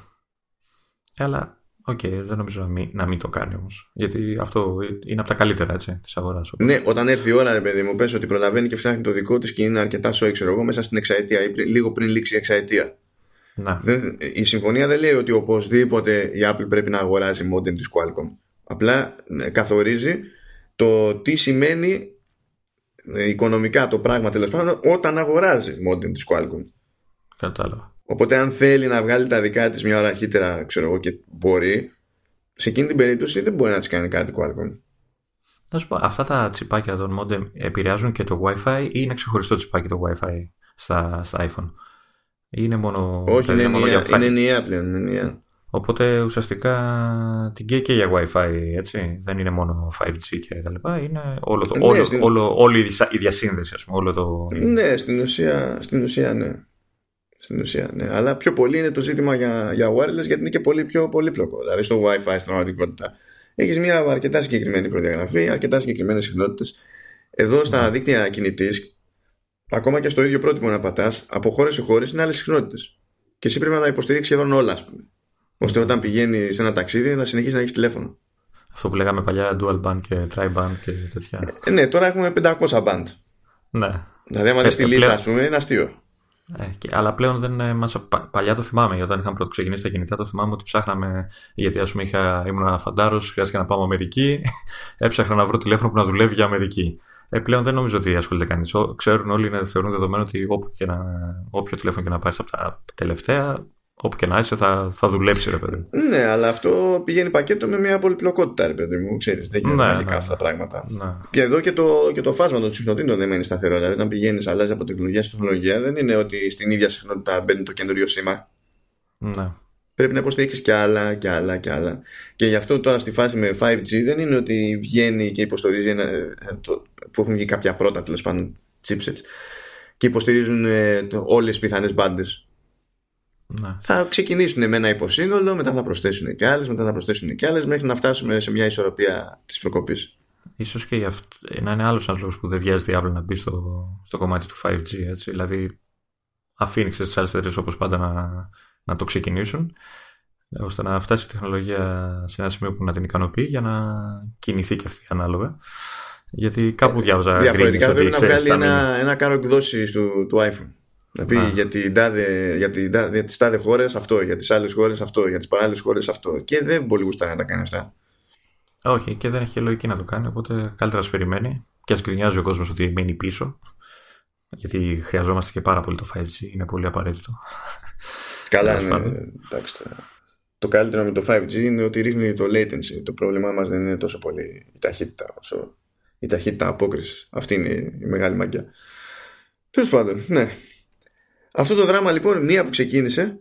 Αλλά, OK, okay, δεν νομίζω να μην, να μην το κάνει όμως. Γιατί αυτό είναι από τα καλύτερα έτσι, της αγοράς. Ναι, όταν έρθει η ώρα, ρε παιδί μου, πες ότι προλαβαίνει και φτιάχνει το δικό της και είναι αρκετά σόι, ξέρω εγώ, μέσα στην εξαετία ή λίγο πριν λήξει η εξαετία. Ναι. η συμφωνία δεν λέει ότι οπωσδήποτε η Apple πρέπει να αγοράζει modem της Qualcomm. Απλά ναι, καθορίζει το τι σημαίνει ε, οικονομικά το πράγμα τέλος πάντων όταν αγοράζει modem της Qualcomm. Κατάλαβα. Οπότε αν θέλει να βγάλει τα δικά της μια ώρα αρχίτερα ξέρω εγώ και μπορεί σε εκείνη την περίπτωση δεν μπορεί να της κάνει κάτι Qualcomm. Να σου πω, αυτά τα τσιπάκια των modem επηρεάζουν και το Wi-Fi ή είναι ξεχωριστό τσιπάκι το Wi-Fi στα, στα iPhone; Είναι μόνο. Όχι, είναι, μόνο για είναι ενιαία πλέον. Είναι ενιαία. Οπότε ουσιαστικά την και, και για WiFi, έτσι. Δεν είναι μόνο 5G και τα λοιπά. Είναι όλο το, ναι, όλο, στην... όλο, όλη η διασύνδεση, ας πούμε. Όλο το... Ναι, στην ουσία, στην ουσία ναι. Στην ουσία, ναι. Αλλά πιο πολύ είναι το ζήτημα για, για wireless γιατί είναι και πολύ πιο πολύπλοκο. Δηλαδή στο WiFi στην πραγματικότητα έχεις μια αρκετά συγκεκριμένη προδιαγραφή, αρκετά συγκεκριμένες συχνότητε. Εδώ στα ναι. δίκτυα κινητής ακόμα και στο ίδιο πρότυπο να πατάς, από χώρες σε χώρες είναι άλλες συχνότητες. Και εσύ πρέπει να τα υποστηρίξεις σχεδόν όλα, ας πούμε. Ώστε όταν πηγαίνεις σε ένα ταξίδι να συνεχίσεις να έχεις τηλέφωνο. Αυτό που λέγαμε παλιά, dual band και tri band και τέτοια. Ε, ναι, τώρα έχουμε 500 band. Ναι. Δηλαδή, άμα δει τη λίστα, ας πούμε, είναι αστείο. Ε, και, αλλά πλέον δεν ε, μας, πα, παλιά το θυμάμαι, όταν είχαμε πρώτο ξεκινήσει τα κινητά, το θυμάμαι ότι ψάχναμε, γιατί ας πούμε είχα, ήμουν φαντάρος, χρειάστηκε να πάω Αμερική, [laughs] έψαχνα να βρω τηλέφωνο που να δουλεύει για Αμερική. Ε, πλέον δεν νομίζω ότι ασχολείται κανείς. Ξέρουν όλοι, είναι, θεωρούν δεδομένο ότι όπου και να, όποιο τηλέφωνο και να πάρεις από τα τελευταία, όπου και να είσαι θα, θα δουλέψει, ρε παιδί Ναι, αλλά αυτό πηγαίνει πακέτο με μια πολυπλοκότητα, ρε παιδί μου. Ξέρεις, δεν γίνεται ναι, ναι, αυτά τα πράγματα. Ναι. Και εδώ και το, και το φάσμα των συχνοτήτων δεν μένει σταθερό. Δηλαδή, όταν πηγαίνεις, αλλάζεις από τεχνολογία σε τεχνολογία, δεν είναι ότι στην ίδια συχνότητα μπαίνει το καινούριο σήμα. Ναι. Πρέπει να υποστηρίξεις κι άλλα κι άλλα κι άλλα. Και γι' αυτό τώρα στη φάση με 5G δεν είναι ότι βγαίνει και υποστηρίζει ένα, ε, το, που έχουν βγει κάποια πρώτα τέλος πάντων chipsets και υποστηρίζουν ε, όλες τις πιθανές μπάντες ναι. Θα ξεκινήσουν με ένα υποσύνολο, μετά θα προσθέσουν και άλλες, μετά θα προσθέσουν και άλλες, μέχρι να φτάσουμε σε μια ισορροπία της προκοπής. Ίσως και αυτό, να είναι άλλος ένα λόγο που δεν βιάζεται η Apple να μπει στο, στο κομμάτι του 5G. Έτσι. Δηλαδή, αφήνει τις άλλε εταιρείε όπως πάντα να, να το ξεκινήσουν, ώστε να φτάσει η τεχνολογία σε ένα σημείο που να την ικανοποιεί για να κινηθεί και αυτή ανάλογα. Γιατί κάπου διάβαζα. Διαφορετικά πρέπει να βγάλει ένα, ένα κάρο εκδόσει του, του iPhone. Να πει για, την τάδε, για, την, για τις τάδε χώρες αυτό, για τις άλλες χώρες αυτό, για τις παράλληλες χώρες αυτό. Και δεν πολύ γουστάει να τα κάνει αυτά. Όχι, και δεν έχει και λογική να το κάνει, οπότε καλύτερα να περιμένει. Και ας γκρινιάζει ο κόσμος ότι μένει πίσω. Γιατί χρειαζόμαστε και πάρα πολύ το 5G, είναι πολύ απαραίτητο. Καλά, ναι, εντάξει, το καλύτερο με το 5G είναι ότι ρίχνει το latency. Το πρόβλημά μας δεν είναι τόσο πολύ η ταχύτητα όσο η ταχύτητα απόκρισης. Αυτή είναι η μεγάλη μαγιά. Τέλος πάντων, ναι. Αυτό το δράμα λοιπόν, μία που ξεκίνησε,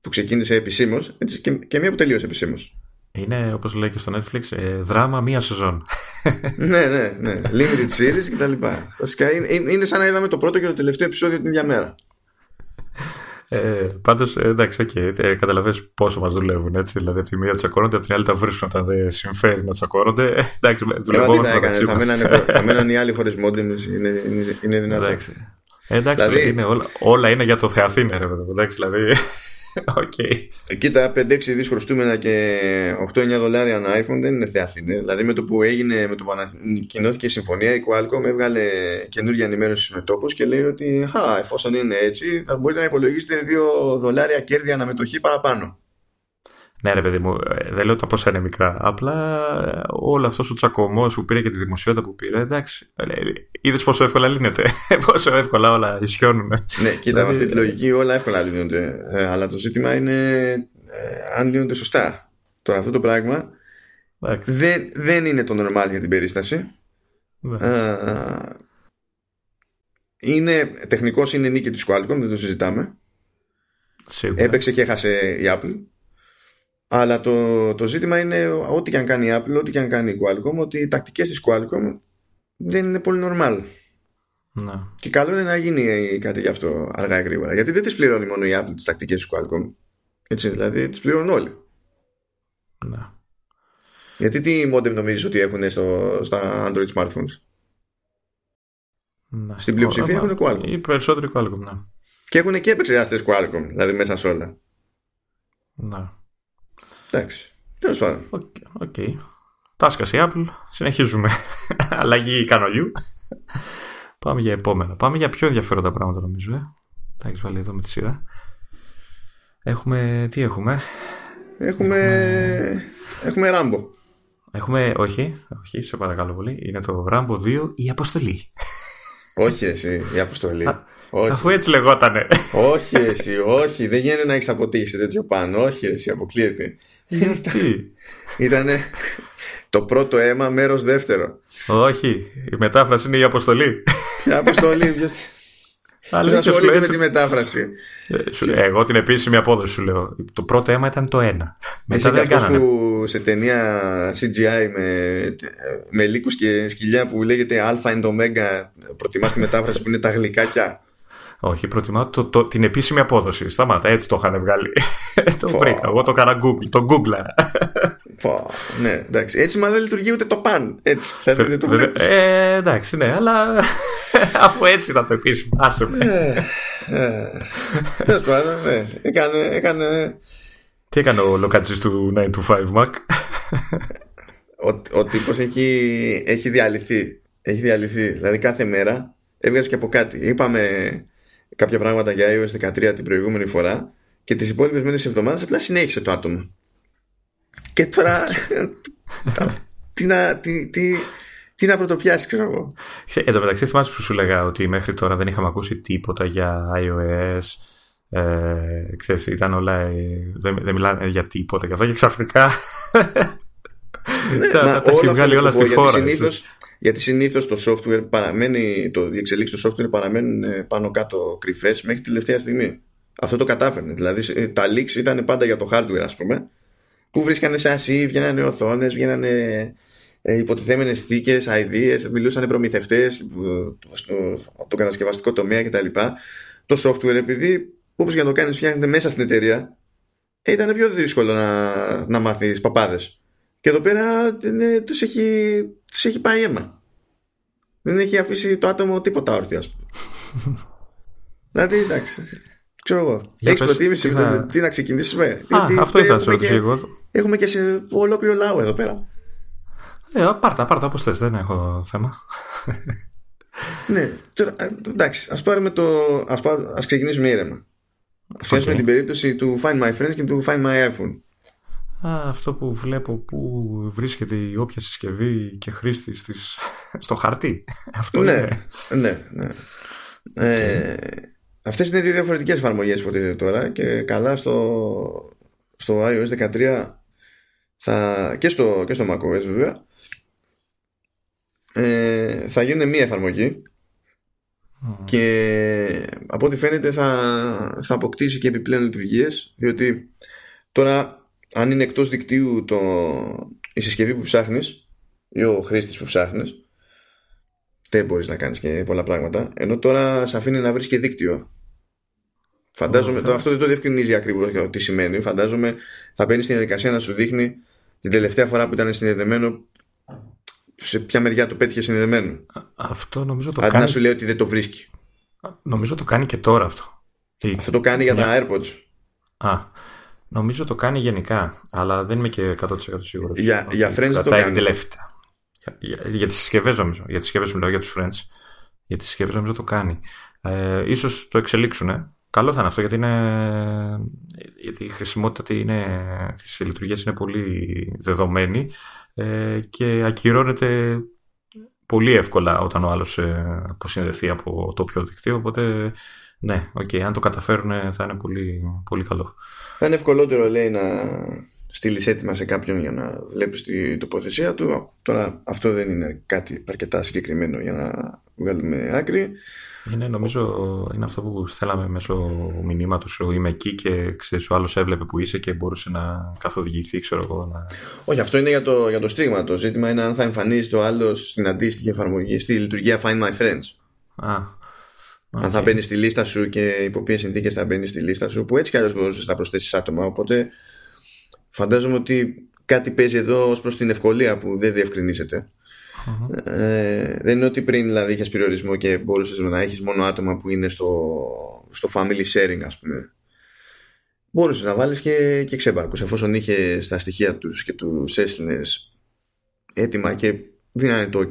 που ξεκίνησε επισήμως, και, και μία που τελείωσε επισήμως. Είναι, όπως λέει και στο Netflix, ε, δράμα μία σεζόν. [laughs] ναι, ναι, ναι. Limited series και τα λοιπά. Βασικά είναι, είναι σαν να είδαμε το πρώτο και το τελευταίο επεισόδιο την ίδια μέρα. Ε, Πάντως, ε, εντάξει, okay, ε, καταλαβαίνεις πόσο μας δουλεύουν. Έτσι. Δηλαδή, από τη μία τσακώνονται, από την άλλη τα βρίσκουν όταν δεν συμφέρει να τσακώνονται. Ε, εντάξει, δουλεύουμε. Θα, θα [laughs] μέναν οι άλλοι χωρίς μόντεμ. Είναι, είναι, είναι δυνατό. Εντάξει. Εντάξει, δηλαδή, είναι, όλα, όλα είναι για το Θεαθήνε, ρε Εντάξει, δηλαδή. Okay. Κοίτα, 5-6 δις χρωστούμενα και 8-9 δολάρια ένα iPhone δεν είναι Θεαθήνε. Δηλαδή με το που έγινε, με το που ανακοινώθηκε η συμφωνία, η Qualcomm έβγαλε καινούργια ενημέρωση στους μετόχους και λέει ότι χα, εφόσον είναι έτσι, θα μπορείτε να υπολογίσετε 2 δολάρια κέρδη αναμετοχή παραπάνω. Ναι, ρε παιδί μου, ε, δεν λέω τα πόσα είναι μικρά. Απλά ε, όλο αυτός ο τσακωμός που πήρε και τη δημοσιότητα που πήρε, εντάξει. Ε, Είδες πόσο εύκολα λύνεται. [laughs] πόσο εύκολα όλα ισιώνουν. Ναι, κοίτα, με αυτή τη λογική όλα εύκολα λύνονται. αλλά το ζήτημα είναι αν λύνονται σωστά. Τώρα αυτό το πράγμα δεν, δεν είναι το normal για την περίσταση. Ναι. είναι, τεχνικός είναι νίκη της Qualcomm, δεν το συζητάμε. Σίγουρα. Έπαιξε και έχασε η Apple. Αλλά το, το ζήτημα είναι ό,τι και αν κάνει η Apple, ό,τι και αν κάνει η Qualcomm, ότι οι τακτικές της Qualcomm δεν είναι πολύ normal. Ναι. Και καλό είναι να γίνει κάτι γι' αυτό αργά ή γρήγορα. Γιατί δεν τις πληρώνει μόνο η Apple τις τακτικές της Qualcomm. Έτσι, δηλαδή τις πληρώνουν όλοι. Ναι. Γιατί τι modem νομίζεις ότι έχουν στο, στα Android smartphones; Ναι. Στην πλειοψηφία έχουν Qualcomm. Οι περισσότεροι Qualcomm, ναι. Και έχουν και επεξεργαστές Qualcomm, δηλαδή μέσα σε όλα. Ναι. Εντάξει. Τέλος πάντων. OK. Okay. Τάσκα η Apple. Συνεχίζουμε. [laughs] Αλλαγή κανολιού. Πάμε για επόμενα. Πάμε για πιο ενδιαφέροντα πράγματα νομίζω. Ε. Τα έχεις βάλει εδώ με τη σειρά. Έχουμε. Τι έχουμε; Έχουμε. Έχουμε Ράμπο. Έχουμε. Όχι, όχι, σε παρακαλώ πολύ. Είναι το Ράμπο 2 η αποστολή. όχι εσύ, η αποστολή. Όχι. Αφού έτσι λεγότανε. όχι εσύ, όχι. Δεν γίνεται να έχει αποτύχει τέτοιο πάνω. Όχι εσύ, αποκλείεται. Γιατί; Ήτανε το πρώτο αίμα μέρος δεύτερο. Όχι, η μετάφραση είναι η αποστολή. Η αποστολή, ποιος [laughs] ασχολείται με τη μετάφραση; Ε, εγώ την επίσημη απόδοση σου λέω. Το πρώτο αίμα ήταν το ένα. Μετά δεν κάνανε. που σε ταινία CGI με, με λύκους και σκυλιά που λέγεται Α and Omega προτιμάς τη μετάφραση που είναι τα γλυκάκια. Όχι, προτιμάω το, το, την επίσημη απόδοση. Σταμάτα, έτσι το είχαν βγάλει. [laughs] το βρήκα. Εγώ το έκανα Google. Το Google. ναι, εντάξει. Έτσι μα δεν λειτουργεί ούτε το παν. Έτσι. Θα το ε, εντάξει, ναι, αλλά [laughs] αφού έτσι ήταν το επίσημο. Άσε με. Ε, ε. Τέλος πάντων, ναι. Έκανε, έκανε. Τι έκανε ο λοκατζή του 9 to 5 Mac. ο, ο τύπος έχει, έχει διαλυθεί. Έχει διαλυθεί. Δηλαδή κάθε μέρα έβγαζε και από κάτι. Είπαμε κάποια πράγματα για iOS 13 την προηγούμενη φορά και τις υπόλοιπες μέρες της εβδομάδας απλά συνέχισε το άτομο. Και τώρα [laughs] τι, να, τι, τι, τι να πρωτοπιάσεις, ξέρω εγώ. Εν τω μεταξύ, θυμάσαι που σου λέγα ότι μέχρι τώρα δεν είχαμε ακούσει τίποτα για iOS. Ε, ξέρεις, ήταν όλα. Ε, δεν, δεν μιλάνε για τίποτα και αυτά και ξαφνικά. ναι, [laughs] τα, μα, τα έχει βγάλει όλα στη χώρα. Συνήθως, γιατί συνήθως το software παραμένει, το, οι εξελίξεις του software παραμένουν ε, πάνω κάτω κρυφές μέχρι τη τελευταία στιγμή. Αυτό το κατάφερνε. Δηλαδή ε, τα leaks ήταν πάντα για το hardware, ας πούμε, που βρίσκανε σε ασύ, βγαίνανε οθόνες, βγαίνανε ε, υποτιθέμενες θήκες, ideas, μιλούσαν προμηθευτές από το κατασκευαστικό τομέα κτλ. Το software, επειδή όπως για να το κάνεις, φτιάχνεται μέσα στην εταιρεία, ε, ήταν πιο δύσκολο να, να μάθεις παπάδες. Και εδώ πέρα ναι, τους έχει, τους έχει πάει αίμα. Δεν έχει αφήσει το άτομο τίποτα όρθιο, ας πούμε. [laughs] δηλαδή, εντάξει. Ξέρω εγώ. Έχεις προτίμηση τι, τι να ξεκινήσουμε. Α, αυτό ήθελα να σου ρωτήσω Έχουμε και σε ολόκληρο λαό εδώ πέρα. Ε, πάρτα, πάρτα όπως θες, δεν έχω θέμα. [laughs] ναι, τώρα, ε, εντάξει, ας πάρουμε το, ας, πάρουμε, ας ξεκινήσουμε ήρεμα. Ας okay. την περίπτωση του Find My Friends και του Find My iPhone. Α, αυτό που βλέπω που βρίσκεται η όποια συσκευή και χρήστη της, στο χαρτί. [laughs] Αυτό ναι, είναι. ναι, ναι. Okay. Ε, αυτές είναι δύο διαφορετικές εφαρμογές που τώρα και καλά στο, στο iOS 13 θα, και, στο, και στο macOS βέβαια ε, θα γίνουν μία εφαρμογή και από ό,τι φαίνεται θα, θα αποκτήσει και επιπλέον λειτουργίες, διότι τώρα αν είναι εκτός δικτύου το, η συσκευή που ψάχνεις ή ο χρήστης που ψάχνεις δεν μπορείς να κάνεις και πολλά πράγματα ενώ τώρα σε αφήνει να βρεις και δίκτυο Φαντάζομαι, το, αυτό δεν το διευκρινίζει ακριβώς τι σημαίνει. Φαντάζομαι θα μπαίνει στην διαδικασία να σου δείχνει την τελευταία φορά που ήταν συνδεδεμένο σε ποια μεριά το πέτυχε συνδεδεμένο. Αυτό νομίζω το Αντί κάνει. να σου λέει ότι δεν το βρίσκει. Νομίζω το κάνει και τώρα αυτό. Αυτό το κάνει για τα AirPods. Α, νομίζω το κάνει γενικά, αλλά δεν είμαι και 100% σίγουρος. Για, για Friends το κάνει. Τελευταία. Για, για, για τις συσκευές νομίζω. Για τις συσκευές σου λέω, για τους Friends. Για τις συσκευές νομίζω το κάνει. Ε, ίσως το εξελίξουν. Καλό θα είναι αυτό γιατί, είναι, γιατί η χρησιμότητα είναι, της λειτουργίας είναι πολύ δεδομένη ε, και ακυρώνεται πολύ εύκολα όταν ο άλλος ε, αποσυνδεθεί από το πιο δικτύο οπότε ναι, okay, αν το καταφέρουν θα είναι πολύ, πολύ καλό. Θα είναι ευκολότερο λέει να στείλεις έτοιμα σε κάποιον για να βλέπεις την τοποθεσία του τώρα αυτό δεν είναι κάτι αρκετά συγκεκριμένο για να βγάλουμε άκρη είναι νομίζω είναι αυτό που θέλαμε μέσω μηνύματος σου. Είμαι εκεί και ξέρεις, ο άλλος έβλεπε που είσαι και μπορούσε να καθοδηγηθεί, ξέρω εγώ. Να... Όχι, αυτό είναι για το, για το στίγμα. Το ζήτημα είναι αν θα εμφανίζει το άλλος στην αντίστοιχη εφαρμογή, στη λειτουργία Find My Friends. Α, okay. Αν θα μπαίνει στη λίστα σου και υπό ποιες συνθήκες θα μπαίνει στη λίστα σου, που έτσι κι αλλιώς μπορούσες να προσθέσεις άτομα. Οπότε φαντάζομαι ότι κάτι παίζει εδώ ως προς την ευκολία που δεν διευκρινίζεται. Ε, δεν είναι ότι πριν δηλαδή είχες περιορισμό και μπορούσες να έχεις μόνο άτομα που είναι στο, στο family sharing, ας πούμε. Μπορούσες να βάλεις και, και ξέμπαρκους εφόσον είχε τα στοιχεία τους και τους έστειλες έτοιμα και δίνανε το OK.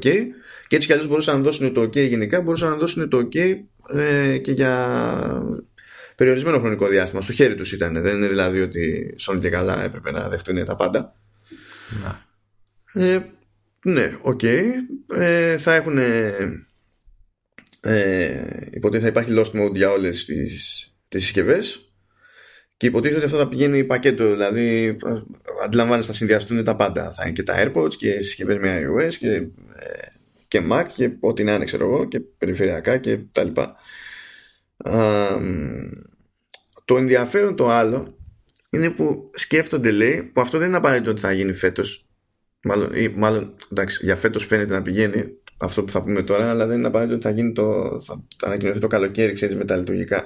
Και έτσι κι αλλιώς μπορούσαν να δώσουν το OK γενικά, μπορούσαν να δώσουν το OK ε, και για περιορισμένο χρονικό διάστημα. Στο χέρι τους ήταν. Δεν είναι δηλαδή ότι σώνει και καλά έπρεπε να δεχτούν τα πάντα. Ναι. Ε, ναι, OK. Okay. Ε, θα έχουν. Ε, υποτίθεται θα υπάρχει lost mode για όλες τις, τις συσκευές. Και υποτίθεται ότι αυτό θα πηγαίνει πακέτο, δηλαδή αντιλαμβάνεσαι θα συνδυαστούν τα πάντα. Θα είναι και τα AirPods και συσκευές με iOS και, ε, και Mac και ό,τι να είναι, ξέρω εγώ, και περιφερειακά και τα λοιπά. το ενδιαφέρον το άλλο είναι που σκέφτονται, λέει, που αυτό δεν είναι απαραίτητο ότι θα γίνει φέτος Μάλλον, ή, μάλλον εντάξει, για φέτος φαίνεται να πηγαίνει αυτό που θα πούμε τώρα, αλλά δεν είναι απαραίτητο ότι θα, γίνει το, θα ανακοινωθεί το καλοκαίρι, ξέρεις, με τα λειτουργικά.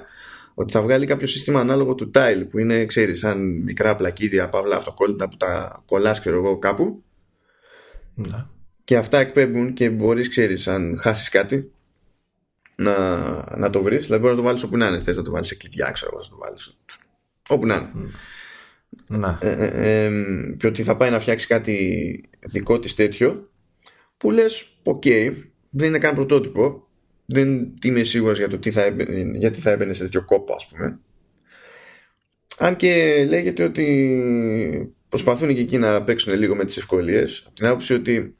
Ότι θα βγάλει κάποιο σύστημα ανάλογο του Tile, που είναι, ξέρεις, σαν μικρά πλακίδια, παύλα αυτοκόλλητα που τα κολλάς, ξέρω εγώ, κάπου. Ναι. Και αυτά εκπέμπουν και μπορείς, ξέρεις, αν χάσεις κάτι, να, να το βρεις. Δηλαδή, μπορείς να το βάλεις όπου να είναι. Θες να το βάλεις σε κλειδιά, ξέρω εγώ, να το βάλεις. Όπου να είναι. Ναι. Ε, ε, ε, και ότι θα πάει να φτιάξει κάτι δικό της τέτοιο που λες ok δεν είναι καν πρωτότυπο δεν είμαι σίγουρος για το τι θα έμπαινε, γιατί θα έμπαινε σε τέτοιο κόπο ας πούμε αν και λέγεται ότι προσπαθούν και εκεί να παίξουν λίγο με τις ευκολίες από την άποψη ότι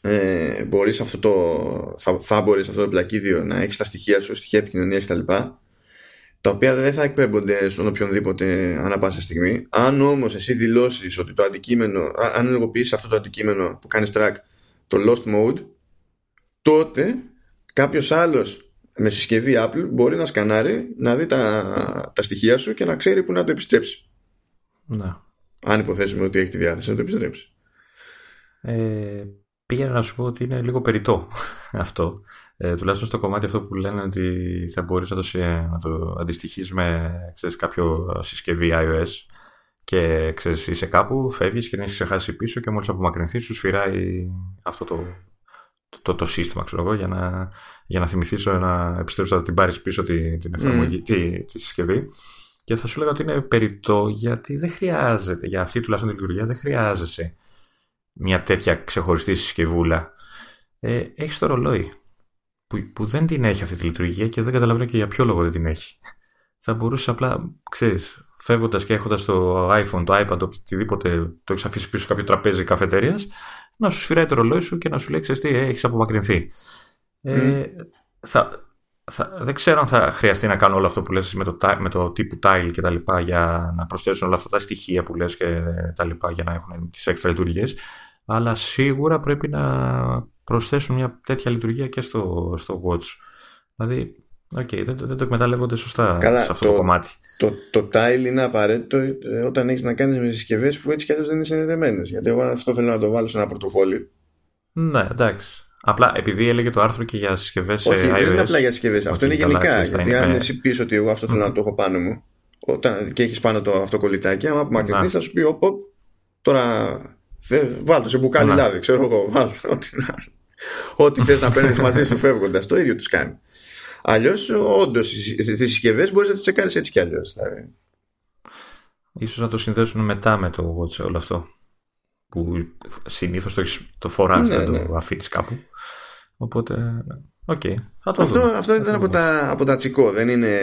ε, μπορείς αυτό το, θα, θα μπορείς αυτό το πλακίδιο να έχεις τα στοιχεία σου, στοιχεία επικοινωνίας κτλ τα οποία δεν θα εκπέμπονται στον οποιονδήποτε ανά πάσα στιγμή. Αν όμως εσύ δηλώσεις ότι το αντικείμενο, αν ενεργοποιήσει αυτό το αντικείμενο που κάνεις track το lost mode, τότε κάποιος άλλος με συσκευή Apple μπορεί να σκανάρει, να δει τα, τα στοιχεία σου και να ξέρει που να το επιστρέψει. Ναι. Αν υποθέσουμε ότι έχει τη διάθεση να το επιστρέψει. Ε, πήγαινα να σου πω ότι είναι λίγο περιττό [laughs] αυτό. Ε, τουλάχιστον στο κομμάτι αυτό που λένε ότι θα μπορείς να το, να το αντιστοιχείς με ξέρεις, κάποιο συσκευή iOS και ξέρεις, είσαι κάπου, φεύγεις και δεν έχεις ξεχάσει πίσω και μόλις απομακρυνθείς σου σφυράει αυτό το, το, το, σύστημα ξέρω εγώ, για, να, για να θυμηθείς να επιστρέψεις να την πάρεις πίσω τη, την εφαρμογή, mm. τη, τη συσκευή. Και θα σου λέγα ότι είναι περιττό γιατί δεν χρειάζεται, για αυτή τουλάχιστον τη λειτουργία δεν χρειάζεσαι μια τέτοια ξεχωριστή συσκευούλα. Ε, έχεις το ρολόι που, που δεν την έχει αυτή τη λειτουργία και δεν καταλαβαίνω και για ποιο λόγο δεν την έχει. Θα μπορούσες απλά, ξέρεις, φεύγοντας και έχοντας το iPhone, το iPad, οτιδήποτε το έχεις αφήσει πίσω σε κάποιο τραπέζι καφετέριας, να σου σφυράει το ρολόι σου και να σου λέει: Ξέρεις τι, έχεις απομακρυνθεί. Mm. Ε, θα, θα, δεν ξέρω αν θα χρειαστεί να κάνω όλο αυτό που λες με το, με το τύπου tile και τα λοιπά για να προσθέσουν όλα αυτά τα στοιχεία που λες και τα λοιπά για να έχουν τις έξτρα λειτουργίες αλλά σίγουρα πρέπει να προσθέσουν μια τέτοια λειτουργία και στο, στο Watch. Δηλαδή, okay, δεν, δεν το εκμεταλλεύονται σωστά Καλά, σε αυτό το, κομμάτι. Το, το, tile είναι απαραίτητο ε, όταν έχεις να κάνεις με συσκευές που έτσι κι αλλιώς δεν είναι συνδεδεμένες. Γιατί εγώ αυτό θέλω να το βάλω σε ένα πορτοφόλι. Ναι, εντάξει. Απλά επειδή έλεγε το άρθρο και για συσκευές Όχι, iOS, δεν είναι απλά για συσκευές. Αυτό είναι γενικά. Γιατί αν εσύ πεις ότι εγώ αυτό θέλω να το έχω πάνω μου όταν, και έχεις πάνω το αυτοκολλητάκι, άμα απομακρυνθείς θα σου πει: Οπ, τώρα βάλτε σε μπουκάλι λάδι, ξέρω εγώ. Βάλτε ό,τι, ό,τι θες να παίρνεις μαζί σου φεύγοντας. Το ίδιο τους κάνει. Αλλιώς, όντως, τις συσκευές μπορείς να τις τσεκάρει έτσι κι αλλιώς. Δηλαδή. Ίσως να το συνδέσουν μετά με το watch όλο αυτό. Που συνήθως το, το φοράς, ναι, δεν ναι. το αφήνεις κάπου. Οπότε, OK. Okay, αυτό, αυτό ήταν από τα, από τα τσικό. Δεν είναι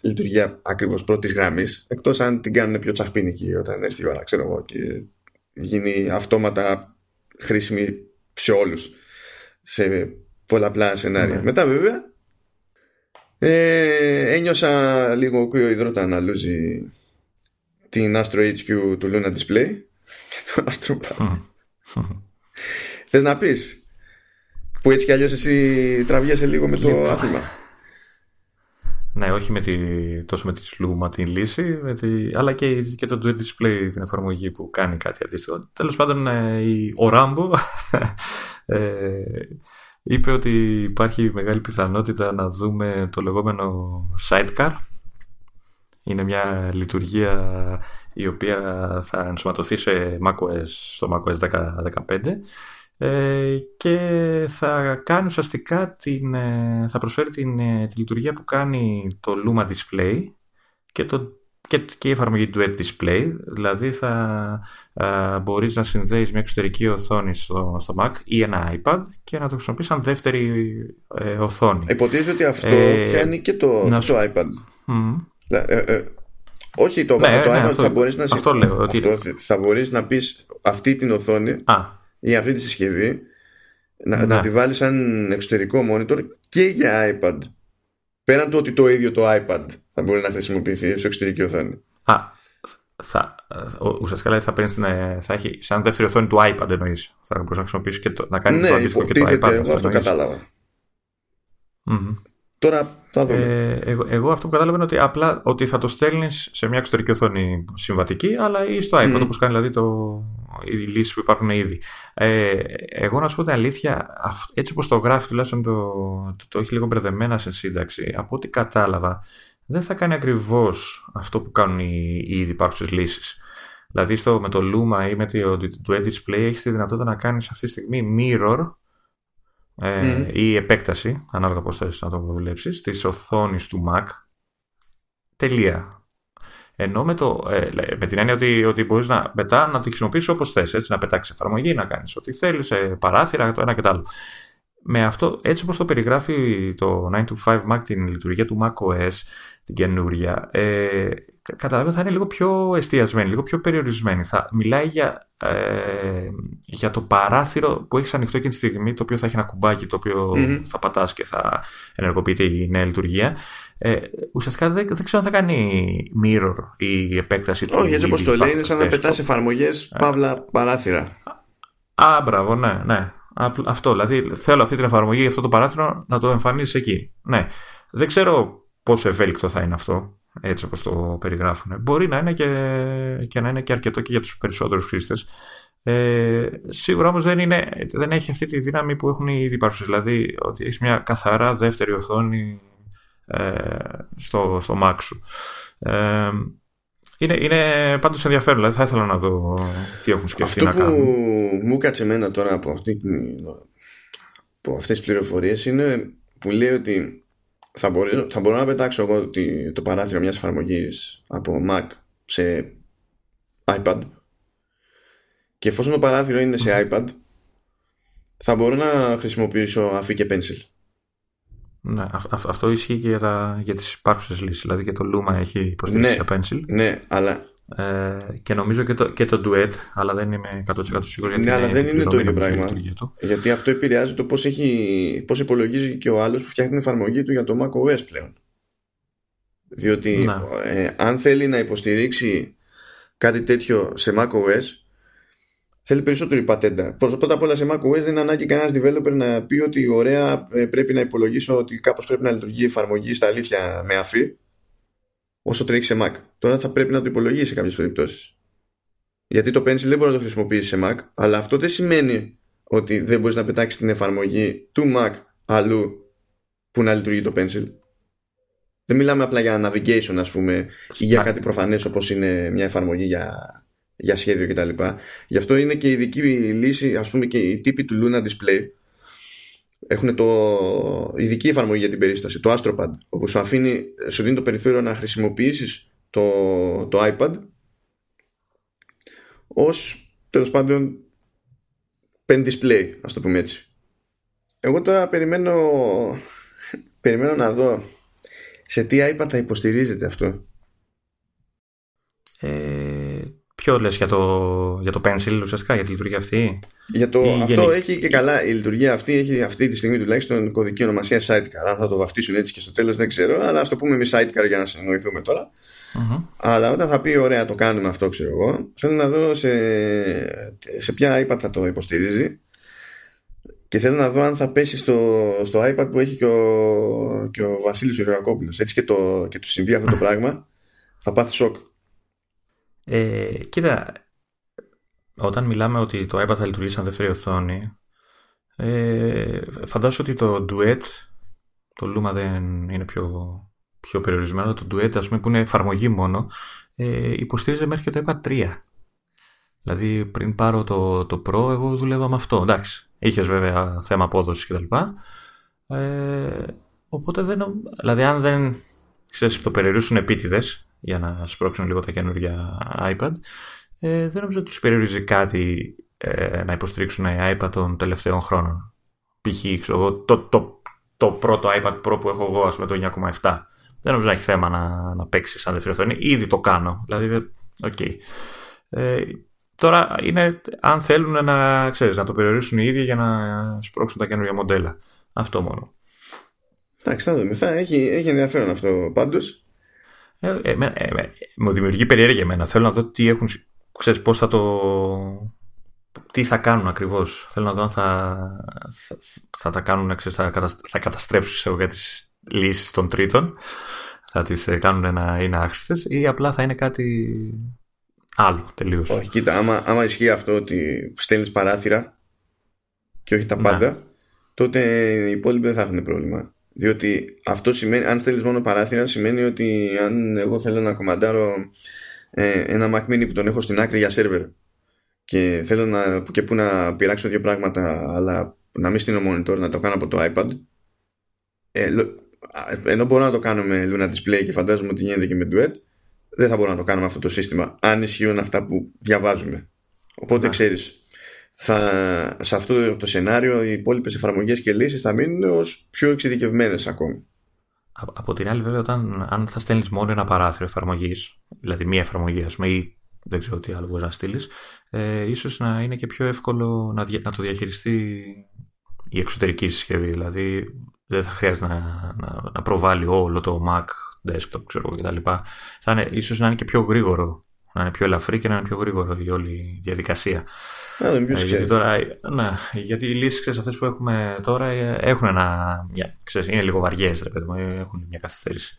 λειτουργία ακριβώς πρώτης γραμμής. Εκτός αν την κάνουν πιο τσαχπίνικη όταν έρθει η ώρα, ξέρω εγώ, και γίνει αυτόματα χρήσιμη σε όλους σε πολλαπλά σενάρια. Ναι. Μετά βέβαια ε, ένιωσα λίγο κρύο υδρότα να λούζει την Astro HQ του Luna Display και το Astro Pad. Θες να πεις που έτσι κι αλλιώς εσύ τραβιέσαι λίγο με το άθλημα; Ναι, όχι με τη, τόσο με τη Luma την λύση, με τη, αλλά και, και το Duet Display την εφαρμογή που κάνει κάτι αντίστοιχο. Τέλος πάντων, ε, η, ο Rambo [laughs] ε, είπε ότι υπάρχει μεγάλη πιθανότητα να δούμε το λεγόμενο sidecar. Είναι μια λειτουργία η οποία θα ενσωματωθεί σε macOS, στο macOS 10.15 ε, και θα κάνει ουσιαστικά την, ε, θα προσφέρει την, ε, τη λειτουργία που κάνει το Luma Display και, το, και, και η εφαρμογή του Edge Display δηλαδή θα α, μπορείς να συνδέεις μια εξωτερική οθόνη στο, στο Mac ή ένα iPad και να το χρησιμοποιείς σαν δεύτερη ε, οθόνη. Υποτίθεται ότι αυτό ε, πιάνει και το, το iPad. Mm. όχι το, ναι, το ναι, iPad αυτό, θα μπορείς να, αυτό λέω, ότι... θα μπορείς να πεις αυτή την οθόνη Α ή αυτή τη συσκευή να, να. τη βάλεις σαν εξωτερικό monitor και για iPad. Πέραν του ότι το ίδιο το iPad θα μπορεί να χρησιμοποιηθεί σε εξωτερική οθόνη. Α, θα, ουσιαστικά δηλαδή θα, παίρνεις, ε, θα έχει σαν δεύτερη οθόνη του iPad εννοείς. Θα μπορείς να χρησιμοποιήσεις και το, να κάνεις ναι, το αντίστοιχο και το iPad. Εγώ αυτό κατάλαβα. Mm-hmm. Τώρα θα δούμε. Ε, εγώ, εγώ, αυτό που κατάλαβα είναι ότι απλά ότι θα το στέλνεις σε μια εξωτερική οθόνη συμβατική, αλλά ή στο iPad, mm. όπως κάνει δηλαδή το, οι λύσεις που υπάρχουν ήδη. Ε, εγώ να σου πω την αλήθεια, έτσι όπως το γράφει τουλάχιστον το, το, το, έχει λίγο μπερδεμένα σε σύνταξη, από ό,τι κατάλαβα, δεν θα κάνει ακριβώς αυτό που κάνουν οι, οι ήδη υπάρχουσες λύσεις. Δηλαδή στο, με το Luma ή με το, το Edge Display έχεις τη δυνατότητα να κάνεις αυτή τη στιγμή mirror ε, ή επέκταση, ανάλογα πώς θες να το βλέψεις, της οθόνης του Mac. Τελεία. Ενώ με, το, ε, με την έννοια ότι, ότι μπορείς να, μετά να τη χρησιμοποιήσεις όπως θες, έτσι, να πετάξεις εφαρμογή, να κάνεις ό,τι θέλεις, ε, παράθυρα, το ένα και το άλλο. με αυτό, έτσι όπως το περιγράφει το 9to5 Mac την λειτουργία του macOS, την καινούρια, ε, καταλαβαίνω θα είναι λίγο πιο εστιασμένη, λίγο πιο περιορισμένη. Θα μιλάει για, ε, για το παράθυρο που έχεις ανοιχτό εκείνη τη στιγμή, το οποίο θα έχει ένα κουμπάκι το οποιο θα πατάς και θα ενεργοποιείται η νέα λειτουργία. Ε, ουσιαστικά δεν, δεν ξέρω αν θα κάνει mirror η επέκταση του. Όχι, έτσι όπως το λέει, είναι σαν να πετάς εφαρμογές ε. παύλα παράθυρα. Α, μπράβο, ναι, ναι. Αυτό, δηλαδή θέλω αυτή την εφαρμογή, αυτό το παράθυρο να το εμφανίσεις εκεί. Ναι. Δεν ξέρω πόσο ευέλικτο θα είναι αυτό, έτσι όπως το περιγράφουν. Μπορεί να είναι και, και να είναι και αρκετό και για τους περισσότερους χρήστες. Ε, σίγουρα όμως δεν, είναι, δεν έχει αυτή τη δύναμη που έχουν οι ήδη Δηλαδή ότι έχεις μια καθαρά δεύτερη οθόνη ε, στο, στο Mac σου. Ε, είναι, είναι πάντως ενδιαφέρον, δηλαδή θα ήθελα να δω τι έχουν σκεφτεί Αυτό να κάνουν. Αυτό που μου κάτσε εμένα τώρα από, αυτή, από αυτές τις πληροφορίες είναι που λέει ότι θα, μπορεί, θα μπορώ να πετάξω εγώ το παράθυρο μιας εφαρμογής από Mac σε iPad και εφόσον το παράθυρο είναι σε iPad θα μπορώ να χρησιμοποιήσω αφή και pencil. Ναι, αυτό ισχύει και για, τα, για τις υπάρχουσες λύσεις. Δηλαδή και το Luma έχει υποστήριξη ναι, για Pencil. Ναι, αλλά... Ε, και νομίζω και το, και το Duet, αλλά δεν είμαι 100% σίγουρος γιατί Ναι, αλλά δεν είναι το ίδιο πράγμα. Γιατί αυτό επηρεάζει το πώς, έχει, πώς υπολογίζει και ο άλλος που φτιάχνει την εφαρμογή του για το macOS πλέον. Διότι ναι. ε, αν θέλει να υποστηρίξει κάτι τέτοιο σε macOS θέλει περισσότερη πατέντα. Πρώτα απ' όλα σε macOS δεν είναι ανάγκη κανένας developer να πει ότι ωραία ε, πρέπει να υπολογίσω ότι κάπως πρέπει να λειτουργεί η εφαρμογή στα αλήθεια με αφή όσο τρέχει σε Mac. Τώρα θα πρέπει να το υπολογίσει σε κάποιες περιπτώσεις. Γιατί το Pencil δεν μπορεί να το χρησιμοποιήσει σε Mac, αλλά αυτό δεν σημαίνει ότι δεν μπορείς να πετάξεις την εφαρμογή του Mac αλλού που να λειτουργεί το Pencil. Δεν μιλάμε απλά για navigation, ας πούμε, ή για κάτι προφανές όπως είναι μια εφαρμογή για για σχέδιο κτλ. Γι' αυτό είναι και η ειδική λύση, ας πούμε και οι τύποι του Luna Display έχουν το ειδική εφαρμογή για την περίσταση, το AstroPad, όπου σου αφήνει, σου δίνει το περιθώριο να χρησιμοποιήσεις το, το iPad ως τέλος πάντων pen display, ας το πούμε έτσι. Εγώ τώρα περιμένω, [laughs] περιμένω να δω σε τι iPad θα υποστηρίζεται αυτό. Ε, Ποιο λες για το, για το Pencil ουσιαστικά, για τη λειτουργία αυτή; Για το, αυτό έχει και καλά. Η λειτουργία αυτή έχει αυτή τη στιγμή τουλάχιστον κωδική ονομασία Sidecar. Αν θα το βαφτίσουν έτσι και στο τέλος δεν ξέρω, αλλά ας το πούμε εμείς Sidecar για να συνοηθούμε τώρα. Mm-hmm. Αλλά όταν θα πει ωραία το κάνουμε αυτό, ξέρω εγώ, θέλω να δω σε, σε ποια iPad θα το υποστηρίζει. Και θέλω να δω αν θα πέσει στο, στο iPad που έχει και ο, και ο Βασίλης Έτσι και, το, και του συμβεί αυτό το πράγμα, θα πάθει σοκ. Ε, κοίτα, όταν μιλάμε ότι το iPad θα λειτουργήσει σαν δεύτερη οθόνη, ε, φαντάζομαι ότι το Duet, το Luma δεν είναι πιο, πιο περιορισμένο, το Duet ας πούμε που είναι εφαρμογή μόνο, ε, υποστήριζε μέχρι και το iPad 3. Δηλαδή πριν πάρω το, το Pro εγώ δουλεύα με αυτό, εντάξει. Είχες βέβαια θέμα απόδοσης κτλ. Ε, οπότε δεν, δηλαδή αν δεν ξέρεις, το περιορίσουν επίτηδες για να σπρώξουν λίγο τα καινούργια iPad. Ε, δεν νομίζω ότι τους περιορίζει κάτι ε, να υποστηρίξουν iPad των τελευταίων χρόνων. Π.χ. το, το, το πρώτο iPad Pro που έχω εγώ, ας πούμε, το 9,7. Δεν νομίζω να έχει θέμα να, να παίξει σαν δεύτερη οθόνη. Ήδη το κάνω. Δηλαδή, OK. Okay. Ε, τώρα είναι αν θέλουν να, ξέρεις, να το περιορίσουν οι ίδιοι για να σπρώξουν τα καινούργια μοντέλα. Αυτό μόνο. Εντάξει, θα δούμε. Θα έχει, έχει ενδιαφέρον αυτό πάντως. Ε, ε, ε, μου δημιουργεί περιέργεια εμένα. Θέλω να δω τι έχουν. Ξέρεις πώς θα το. Τι θα κάνουν ακριβώς. Θέλω να δω αν θα, θα, θα τα κάνουν, ξέρεις, θα, θα καταστρέψουν για τις λύσεις των τρίτων. Θα τις κάνουν να είναι άχρηστες ή απλά θα είναι κάτι άλλο τελείως. Όχι, κοίτα, άμα, άμα ισχύει αυτό ότι στέλνεις παράθυρα και όχι τα ναι. πάντα, τότε οι υπόλοιποι δεν θα έχουν πρόβλημα. Διότι αυτό σημαίνει, αν στέλνεις μόνο παράθυρα, σημαίνει ότι αν εγώ θέλω να κομμαντάρω ε, ένα Mac Mini που τον έχω στην άκρη για σερβερ και θέλω να, και που να πειράξω δύο πράγματα, αλλά να μην στείλω monitor, να το κάνω από το iPad. Ε, ενώ μπορώ να το κάνω με Luna Display και φαντάζομαι ότι γίνεται και με Duet, δεν θα μπορώ να το κάνω με αυτό το σύστημα, αν ισχύουν αυτά που διαβάζουμε. Οπότε ξέρεις, θα, σε αυτό το σενάριο οι υπόλοιπες εφαρμογές και λύσεις θα μείνουν ως πιο εξειδικευμένες ακόμη. Από την άλλη, βέβαια, όταν αν θα στέλνεις μόνο ένα παράθυρο εφαρμογής, δηλαδή μία εφαρμογή, ας πούμε, ή δεν ξέρω τι άλλο μπορείς να στείλεις, ε, ίσως να είναι και πιο εύκολο να, να το διαχειριστεί η εξωτερική συσκευή. Δηλαδή, δεν θα χρειάζεται να, να, να προβάλλει όλο το Mac, desktop, ξέρω κτλ. Θα είναι, ίσως να είναι και πιο γρήγορο, να είναι πιο ελαφρύ και να είναι πιο γρήγορο η όλη διαδικασία. Ε, γιατί, τώρα, ναι, γιατί οι λύσεις αυτές που έχουμε τώρα ε, έχουν ένα. Μια, ξέρεις, είναι λίγο βαριές, έχουν μια καθυστέρηση.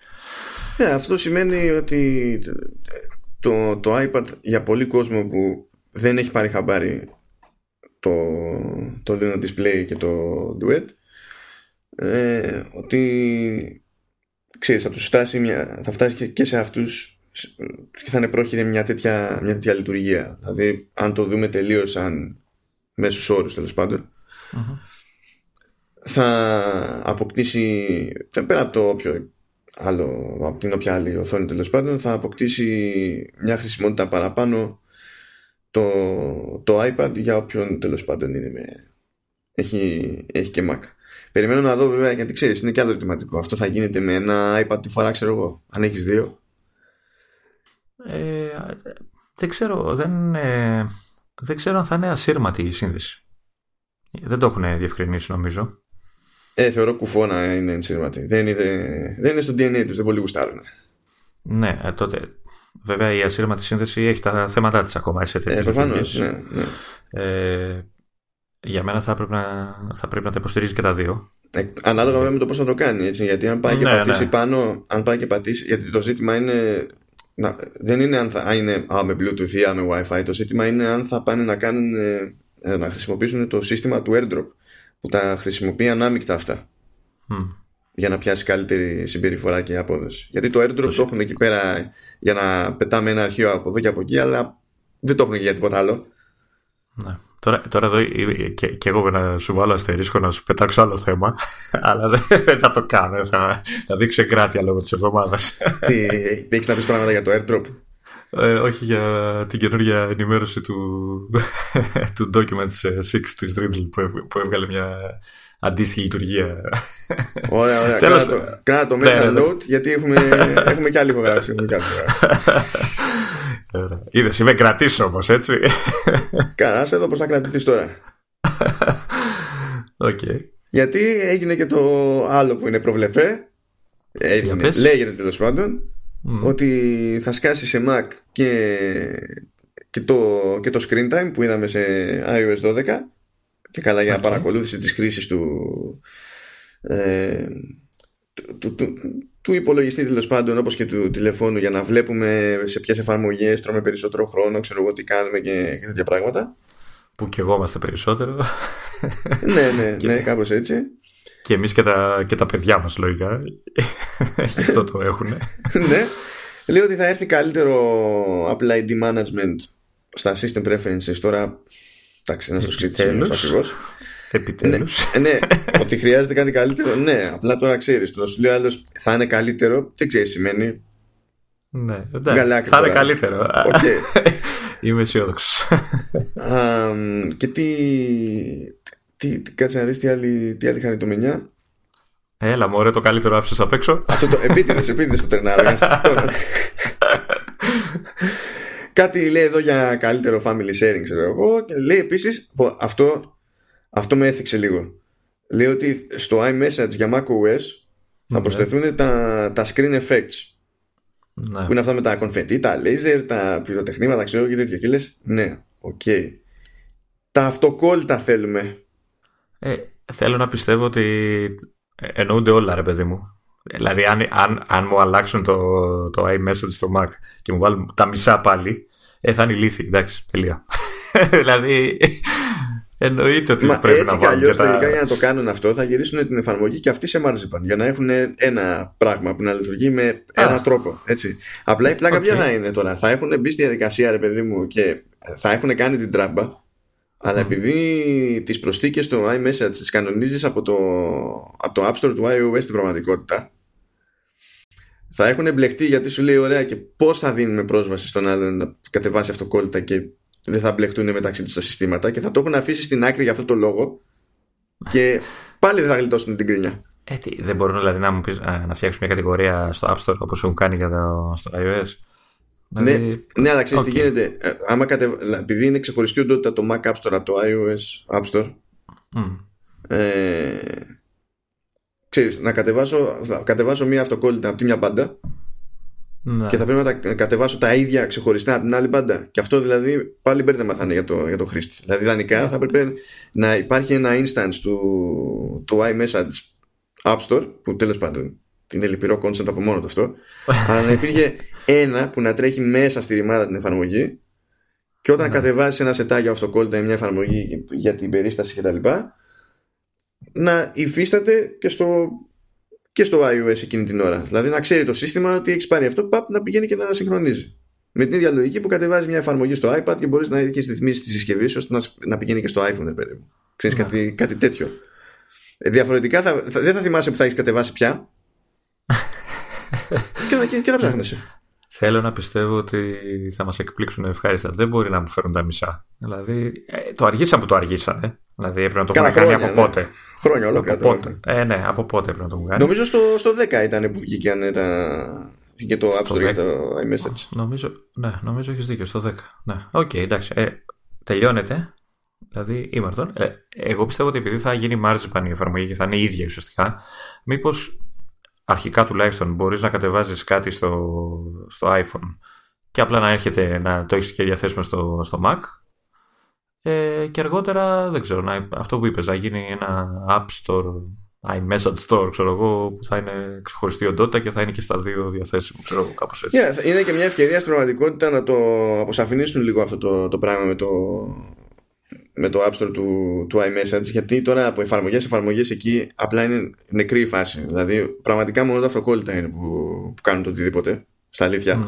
Ναι, αυτό σημαίνει ότι το, το iPad για πολύ κόσμο που δεν έχει πάρει χαμπάρι το, το Luna Display και το Duet ε, ότι ξέρεις θα τους φτάσει μια, θα φτάσει και σε αυτούς και θα είναι πρόχειρη μια τέτοια, μια τέτοια λειτουργία δηλαδή αν το δούμε τελείως σαν μέσους όρους τέλος θα αποκτήσει πέρα από το όποιο άλλο, από την όποια άλλη οθόνη τέλος πάντων θα αποκτήσει μια χρησιμότητα παραπάνω το, το iPad για όποιον τέλος πάντων είναι με, έχει, έχει και Mac. Περιμένω να δω βέβαια γιατί ξέρεις είναι και άλλο ερωτηματικό. Αυτό θα γίνεται με ένα iPad τη φορά ξέρω εγώ. Αν έχεις δύο. Ε, δεν ξέρω. Δεν, ε, δεν ξέρω αν θα είναι ασύρματη η σύνδεση. Δεν το έχουν διευκρινίσει νομίζω. Ε, θεωρώ κουφό να είναι ενσύρματη. Δεν είναι, δεν είναι στο DNA τους, δεν πολύ γουστάρουν. Ναι, ε, τότε. Βέβαια η ασύρματη σύνδεση έχει τα θέματα της ακόμα. Σε ε, προφανώς. Ναι, ναι. Ε, για μένα θα πρέπει, να, θα πρέπει να τα υποστηρίζει και τα δύο. Ε, ανάλογα με το πώς θα το κάνει. Έτσι, γιατί αν πάει και ναι, πατήσει ναι. πάνω, αν πάει και πατήσει. Γιατί το ζήτημα είναι. Να, δεν είναι αν θα είναι α, με Bluetooth ή με Wi-Fi. Το ζήτημα είναι αν θα πάνε να, κάνουν, ε, να χρησιμοποιήσουν το σύστημα του AirDrop που τα χρησιμοποιεί ανάμεικτα αυτά. Για να πιάσει καλύτερη συμπεριφορά και απόδοση. Γιατί το airdrop το έχουν εκεί πέρα για να πετάμε ένα αρχείο από εδώ και από εκεί, αλλά δεν το έχουν και για τίποτα άλλο. Ναι. Τώρα, τώρα εδώ και, και εγώ να σου βάλω αστερίσκο να σου πετάξω άλλο θέμα, [laughs] αλλά δεν θα το κάνω. Θα, θα δείξω εγκράτεια λόγω της εβδομάδας. Τι, έχεις να πεις πράγματα για το airdrop; Ε, όχι για την καινούργια ενημέρωση του, [laughs] του Documents 6 της Riddle που, που έβγαλε μια αντίστοιχη λειτουργία. Ωραία, ωραία. [laughs] Κράτα το, κράτα το mental ναι, ναι. note γιατί έχουμε, έχουμε κι άλλη υπογράψη. Είδες, είμαι κρατής όμως, έτσι. Καλά, εδώ πώς θα κρατηθείς τώρα. Okay. Γιατί έγινε και το άλλο που είναι προβλεπέ. Έγινε, λέγεται τέλος πάντων ότι θα σκάσει σε Mac και, και, το, και το screen time που είδαμε σε iOS 12 και καλά για okay. παρακολούθηση της χρήσης του, ε, του, του, του, υπολογιστή τέλος πάντων όπως και του τηλεφώνου για να βλέπουμε σε ποιες εφαρμογές τρώμε περισσότερο χρόνο ξέρω εγώ τι κάνουμε και, και τέτοια πράγματα που και εγώ είμαστε περισσότερο ναι ναι, ναι κάπως έτσι και εμείς και τα, και τα παιδιά μας λογικά. Αυτό το έχουν. ναι. Λέω ότι θα έρθει καλύτερο Apple ID management στα system preferences τώρα. Εντάξει, να στο ξύτησε ακριβώ. Επιτέλους. Ναι, ναι, ότι χρειάζεται κάτι καλύτερο. Ναι, απλά τώρα ξέρεις. Το σου λέει άλλος θα είναι καλύτερο. Δεν ξέρεις σημαίνει. Ναι, εντάξει, θα είναι καλύτερο. Okay. [laughs] Είμαι αισιόδοξος. και τι, τι, κάτσε να δεις τι άλλη, τι άλλη χαριτομενιά. Έλα μωρέ το καλύτερο άφησες απ' έξω. Αυτό το επίτηδες, επίτηδες το τρενάρω. [laughs] Κάτι λέει εδώ για καλύτερο family sharing ξέρω εγώ και λέει επίσης αυτό, αυτό με έθιξε λίγο. Λέει ότι στο iMessage για macOS θα προσθεθούν τα, τα screen effects. Ναι. Που είναι αυτά με τα confetti, τα laser, τα πυροτεχνήματα, ξέρω και τέτοια. Και λες, ναι, OK. Okay. Τα αυτοκόλλητα θέλουμε. Ε, θέλω να πιστεύω ότι εννοούνται όλα, ρε παιδί μου. Δηλαδή, αν, αν, αν μου αλλάξουν το, το iMessage στο Mac και μου βάλουν τα μισά πάλι, ε, θα είναι ηλίθιοι. Εντάξει, τελεία. [laughs] δηλαδή, εννοείται ότι Μα πρέπει έτσι να βάλουν. Έτσι κι αλλιώς, για να το κάνουν αυτό, θα γυρίσουν την εφαρμογή και αυτή σε Marzipan για να έχουν ένα πράγμα που να λειτουργεί με ένα τρόπο. Έτσι. Απλά η πλάκα okay. ποια θα είναι τώρα; Θα έχουν μπει στη διαδικασία, ρε παιδί μου, και θα έχουν κάνει την τράμπα αλλά επειδή τις προσθήκες στο iMessage τις κανονίζεις από το, από το App Store του iOS στην πραγματικότητα θα έχουν εμπλεχτεί γιατί σου λέει ωραία και πώς θα δίνουμε πρόσβαση στον άλλον να κατεβάσει αυτοκόλλητα και δεν θα μπλεχτούν μεταξύ τους τα συστήματα και θα το έχουν αφήσει στην άκρη για αυτό το λόγο και πάλι δεν θα γλιτώσουν την κρίνια. Ε, τι, δεν μπορούν δηλαδή να, μου πεις, να φτιάξουν μια κατηγορία στο App Store όπως έχουν κάνει για το, στο iOS; Ναι, δηλαδή... ναι, αλλά ξέρεις okay. τι γίνεται. Ε, άμα κατε... Επειδή είναι ξεχωριστή οντότητα το Mac App Store από το iOS App Store, mm. ε, ξέρεις, να κατεβάσω, θα κατεβάσω μία αυτοκόλλητα από τη μια μπάντα ναι. και θα πρέπει να τα κατεβάσω τα ίδια ξεχωριστά από την άλλη μπάντα. Και αυτό δηλαδή πάλι μπέρδεμα θα είναι για το, για το χρήστη. Δηλαδή, ιδανικά θα πρέπει να υπάρχει ένα instance του, του iMessage App Store, που τέλος πάντων είναι λυπηρό concept από μόνο το αυτό, [laughs] αλλά να υπήρχε ένα που να τρέχει μέσα στη ρημάδα την εφαρμογή και όταν ναι. κατεβάσεις ένα σετάκι αυτοκόλλητα ή μια εφαρμογή για την περίσταση κτλ. να υφίσταται και στο, και στο iOS εκείνη την ώρα. Δηλαδή να ξέρει το σύστημα ότι έχεις πάρει αυτό, παπ, να πηγαίνει και να συγχρονίζει. Με την ίδια λογική που κατεβάζει μια εφαρμογή στο iPad και μπορείς να έχεις ρυθμίσεις της συσκευής ώστε να, να πηγαίνει και στο iPhone, παιδί μου. Ξέρεις ναι. κάτι, κάτι τέτοιο. Ε, διαφορετικά θα, θα, δεν θα θυμάσαι που θα έχεις κατεβάσει πια. [laughs] και, και, και θα ψάχνεσαι. Θέλω να πιστεύω ότι θα μας εκπλήξουν ευχάριστα. Δεν μπορεί να μου φέρουν τα μισά. Δηλαδή, ε, το αργήσαν που το αργήσανε. Δηλαδή, έπρεπε να το έχουν κάνει από ναι. πότε. Χρόνια ολόκληρα. Από πότε. Ε, ναι, από πότε έπρεπε να το έχουν κάνει. Νομίζω στο, στο 10 ήταν που βγήκε τα. Και το App Store για το iMessage. Νομίζω, ναι, νομίζω έχεις δίκιο στο 10. Ναι, OK, okay, εντάξει. Ε, τελειώνετε. Δηλαδή, ήμαρτον. Ε, εγώ πιστεύω ότι επειδή θα γίνει marzipan η εφαρμογή και θα είναι η ίδια ουσιαστικά, μήπως αρχικά τουλάχιστον μπορείς να κατεβάζεις κάτι στο, στο iPhone και απλά να έρχεται να το έχεις και διαθέσιμο στο, στο Mac ε, και αργότερα δεν ξέρω να, αυτό που είπες να γίνει ένα App Store iMessage Store ξέρω εγώ που θα είναι ξεχωριστή οντότητα και θα είναι και στα δύο διαθέσιμο ξέρω εγώ κάπως έτσι. Yeah, είναι και μια ευκαιρία στην πραγματικότητα να το αποσαφηνίσουν λίγο αυτό το, το πράγμα με το με το App Store του, του iMessage γιατί τώρα από εφαρμογές σε εφαρμογές εκεί απλά είναι νεκρή η φάση. Δηλαδή πραγματικά μόνο τα αυτοκόλλητα είναι που, που κάνουν το οτιδήποτε στα αλήθεια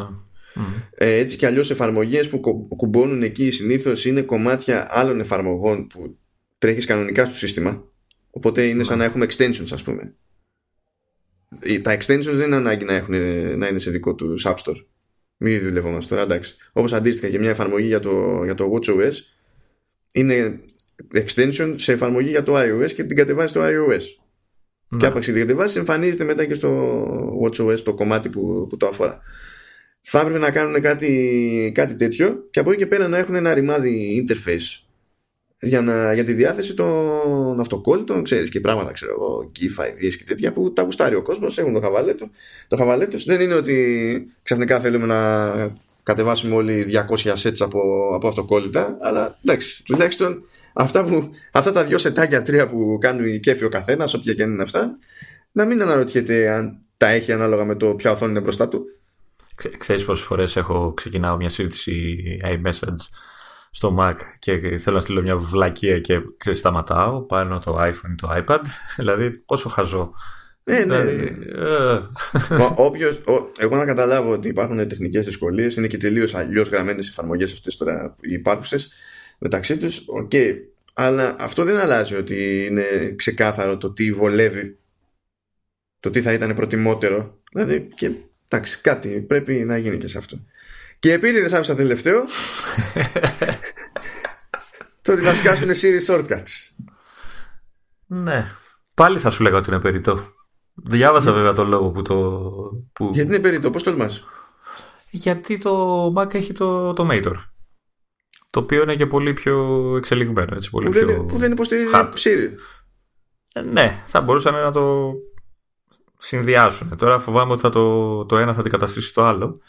ναι. ε, έτσι κι αλλιώς εφαρμογές που κουμπώνουν εκεί συνήθως είναι κομμάτια άλλων εφαρμογών που τρέχεις κανονικά στο σύστημα οπότε είναι σαν ναι. να έχουμε extensions ας πούμε τα extensions δεν είναι ανάγκη να, έχουν, να είναι σε δικό τους App Store μην δουλεύομαστε τώρα εντάξει όπως αντίστοιχα και μια εφαρμογή για το, για το WatchOS είναι extension σε εφαρμογή για το iOS και την κατεβάζει στο iOS. Ναι. Και άπαξ την κατεβάζει, εμφανίζεται μετά και στο WatchOS το κομμάτι που, που το αφορά. Θα έπρεπε να κάνουν κάτι, κάτι τέτοιο και από εκεί και πέρα να έχουν ένα ρημάδι interface για, να, για τη διάθεση των αυτοκόλλητων, ξέρεις και πράγματα, ξέρω εγώ, GIF, ideas και τέτοια που τα γουστάρει ο κόσμος, έχουν το χαβαλέτο. Το χαβαλέτο δεν είναι ότι ξαφνικά θέλουμε να κατεβάσουμε όλοι 200 sets από, από αυτοκόλλητα, αλλά εντάξει, τουλάχιστον αυτά, που, αυτά τα δυο σετάκια τρία που κάνει κέφι ο καθένας, όποια και είναι αυτά, να μην αναρωτιέται αν τα έχει ανάλογα με το ποια οθόνη είναι μπροστά του. Ξέ, ξέρεις πόσες φορές έχω ξεκινάω μια σύντηση iMessage στο Mac και θέλω να στείλω μια βλακία και ξέρεις, σταματάω πάνω το iPhone ή το iPad [laughs] δηλαδή πόσο χαζό ναι, ναι. Δηλαδή, ναι. Ε. Όποιος, εγώ να καταλάβω ότι υπάρχουν τεχνικές δυσκολίες, είναι και τελείως αλλιώς γραμμένες οι εφαρμογές αυτές τώρα οι υπάρχουσες μεταξύ τους. Okay. Αλλά αυτό δεν αλλάζει ότι είναι ξεκάθαρο το τι βολεύει, το τι θα ήταν προτιμότερο. Δηλαδή, και εντάξει, κάτι πρέπει να γίνει και σε αυτό. Και επειδή δεν άφησα τελευταίο, [laughs] το ότι θα σκάσουν series shortcuts. Ναι. Πάλι θα σου λέγα ότι είναι περιττό. Διάβασα βέβαια τον λόγο που το. Που... Γιατί είναι περίπτω, πώς τολμάς; Γιατί το Mac έχει το, το Mator. Το οποίο είναι και πολύ πιο εξελιγμένο. Έτσι, πολύ που, πιο δεν, που δεν υποστηρίζει ψήρι. Ε, ναι, θα μπορούσαν να το συνδυάσουν. Τώρα φοβάμαι ότι θα το, το ένα θα αντικαταστήσει το άλλο.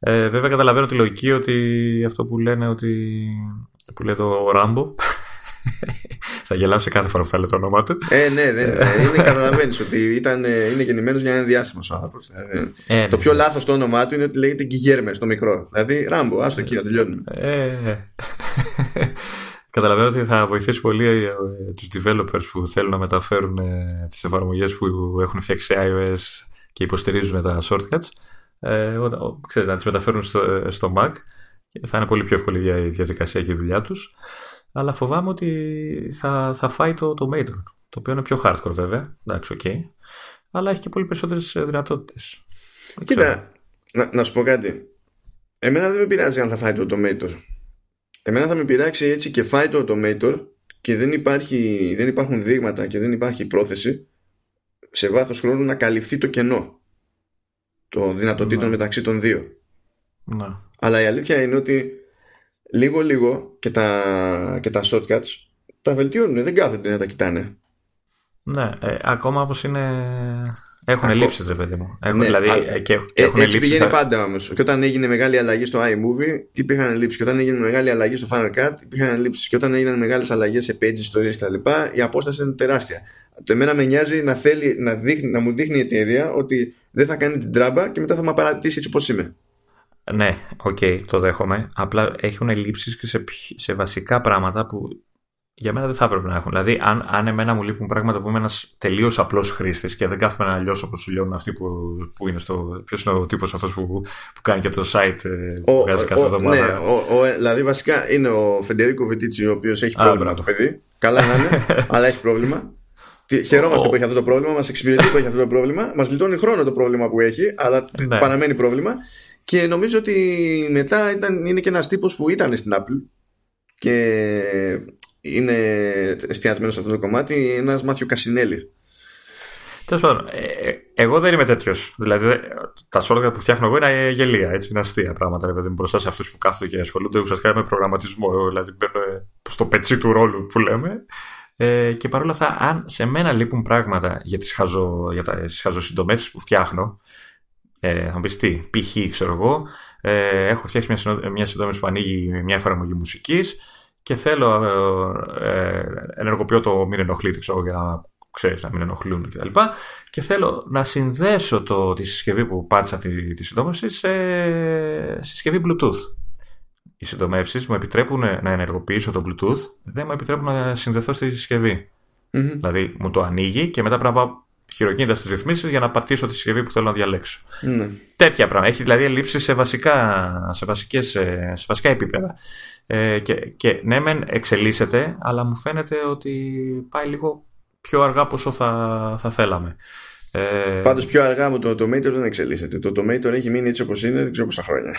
Ε, βέβαια καταλαβαίνω τη λογική ότι αυτό που λένε ότι που λέει το Ράμπο [laughs] θα γελάσω κάθε φορά που θα λέω το όνομά του. Ε, ναι, ναι. ναι. [laughs] είναι, καταλαβαίνεις ότι ήταν, είναι γεννημένος για να είναι διάσημος ο άνθρωπος. Δηλαδή, ε, το ναι, πιο ναι. λάθος το όνομά του είναι ότι λέγεται Γκυγέρμε στο μικρό. Δηλαδή, Ράμπο, άστο εκεί να τελειώνουμε. Ε, Καταλαβαίνω ότι θα βοηθήσει πολύ ε, τους developers που θέλουν να μεταφέρουν ε, τις εφαρμογές που έχουν φτιάξει σε iOS και υποστηρίζουν τα shortcuts. Ε, ξέρεις, να τις μεταφέρουν στο, στο Mac θα είναι πολύ πιο εύκολη η διαδικασία και η δουλειά τους αλλά φοβάμαι ότι θα, θα φάει το, το Maiden, το οποίο είναι πιο hardcore βέβαια, εντάξει, OK, okay, αλλά έχει και πολύ περισσότερες ε, δυνατότητες. Κοίτα, να, να, σου πω κάτι. Εμένα δεν με πειράζει αν θα φάει το, το εμένα θα με πειράξει έτσι και φάει το automator και δεν, υπάρχει, δεν υπάρχουν δείγματα και δεν υπάρχει πρόθεση σε βάθος χρόνου να καλυφθεί το κενό των δυνατοτήτων ναι. μεταξύ των δύο. Ναι. Αλλά η αλήθεια είναι ότι λίγο λίγο και τα, και τα shortcuts τα βελτιώνουν, δεν κάθονται να τα κοιτάνε. Ναι, ε, ακόμα όπως είναι έχουν Ακό... λήψεις, ρε παιδί μου. Έχουν, ναι, δηλαδή, α... και, και έχουν ε, έτσι πηγαίνει πάντα όμως. Και όταν έγινε μεγάλη αλλαγή στο iMovie, υπήρχαν λήψεις. Και όταν έγινε μεγάλη αλλαγή στο Final Cut, υπήρχαν λήψεις. Και όταν έγιναν μεγάλες αλλαγές σε pages, ιστορίε κτλ., η απόσταση είναι τεράστια. Το εμένα με νοιάζει να, θέλει, να, δείχνει, να μου δείχνει η εταιρεία ότι δεν θα κάνει την τράμπα και μετά θα με παρατήσει έτσι όπως είμαι. Ναι, ok, okay, το δέχομαι. Απλά έχουν ελλείψεις και σε, σε βασικά πράγματα που για μένα δεν θα έπρεπε να έχουν. Δηλαδή, αν, αν εμένα μου λείπουν πράγματα που είμαι ένας τελείως απλός χρήστης και δεν κάθομαι να λιώσω όπως σου λιώνουν αυτοί που, που είναι στο. Ποιος είναι ο τύπος αυτός που, που κάνει και το site ε, που βγάζει κάθε εβδομάδα. Ναι, ο, ο, δηλαδή, βασικά είναι ο Φεντερίκο Βιτίτσι, ο οποίος έχει πρόβλημα το παιδί. Καλά να είναι, [laughs] αλλά έχει πρόβλημα. Χαιρόμαστε που έχει αυτό το πρόβλημα, μας εξυπηρετεί που έχει αυτό το πρόβλημα. Μας λιτώνει χρόνο το πρόβλημα που έχει, αλλά ναι. παραμένει πρόβλημα. Και νομίζω ότι μετά ήταν, είναι και ένας τύπος που ήταν στην Apple και είναι εστιασμένος σε αυτό το κομμάτι ένας Μάθιο Κασινέλη. Τέλος πάντων, ε, ε, εγώ δεν είμαι τέτοιος. Δηλαδή, τα σόρια που φτιάχνω εγώ είναι γελία, έτσι, είναι αστεία πράγματα. Δηλαδή, μπροστά σε αυτούς που κάθονται και ασχολούνται ουσιαστικά με προγραμματισμό. Εγώ, δηλαδή, μπαίνω στο πετσί του ρόλου που λέμε. Ε, και παρόλα αυτά, αν σε μένα λείπουν πράγματα για τις χαζο, χαζοσυντομεύσεις που φτιάχνω, ε, θα μου πεις τι, π.χ. ξέρω εγώ, ε, έχω φτιάξει μια, μια συντόμευση που ανοίγει μια εφαρμογή μουσικής και θέλω, ε, ε, ενεργοποιώ το μην ενοχλείτε, ξέρω, για να ξέρεις, να μην ενοχλούν κτλ. Και, και θέλω να συνδέσω το, τη συσκευή που πάτησα τη, τη συντόμευση σε συσκευή Bluetooth. Οι συντομεύσεις μου επιτρέπουν να ενεργοποιήσω το Bluetooth, δεν μου επιτρέπουν να συνδεθώ στη συσκευη mm-hmm. Δηλαδή μου το ανοίγει και μετά πρέπει να πάω χειροκίνητα στις ρυθμίσεις για να πατήσω τη συσκευή που θέλω να διαλέξω. Mm-hmm. Τέτοια πράγματα. Έχει δηλαδή ελλείψεις σε, βασικά, σε, βασικές, σε βασικά επίπεδα. Ε, και, και ναι, μεν εξελίσσεται, αλλά μου φαίνεται ότι πάει λίγο πιο αργά από θα, θα θέλαμε. Ε... Πάντως πιο αργά από το Tomato δεν εξελίσσεται. Το Tomato έχει μείνει έτσι όπως είναι, δεν ξέρω πόσα χρόνια.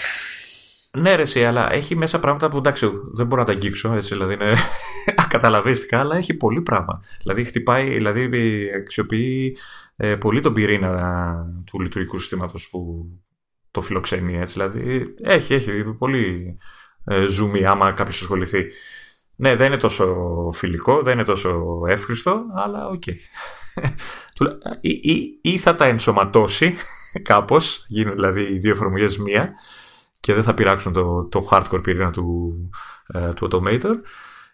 Ναι, ρε, εσύ, αλλά έχει μέσα πράγματα που εντάξει, δεν μπορώ να τα αγγίξω, έτσι, δηλαδή είναι [laughs] ακαταλαβίστικα, αλλά έχει πολύ πράγμα. Δηλαδή, χτυπάει, δηλαδή αξιοποιεί ε, πολύ τον πυρήνα του λειτουργικού συστήματος που το φιλοξενεί, έτσι. Δηλαδή, έχει, έχει πολύ ε, ζουμί άμα κάποιος ασχοληθεί. Ναι, δεν είναι τόσο φιλικό, δεν είναι τόσο εύχριστο, αλλά ok. [laughs] Okay. ή, ή, ή, θα τα ενσωματώσει [laughs] κάπως, γίνουν δηλαδή οι δύο εφαρμογές μία και δεν θα πειράξουν το, το hardcore πυρήνα του, ε, του Automator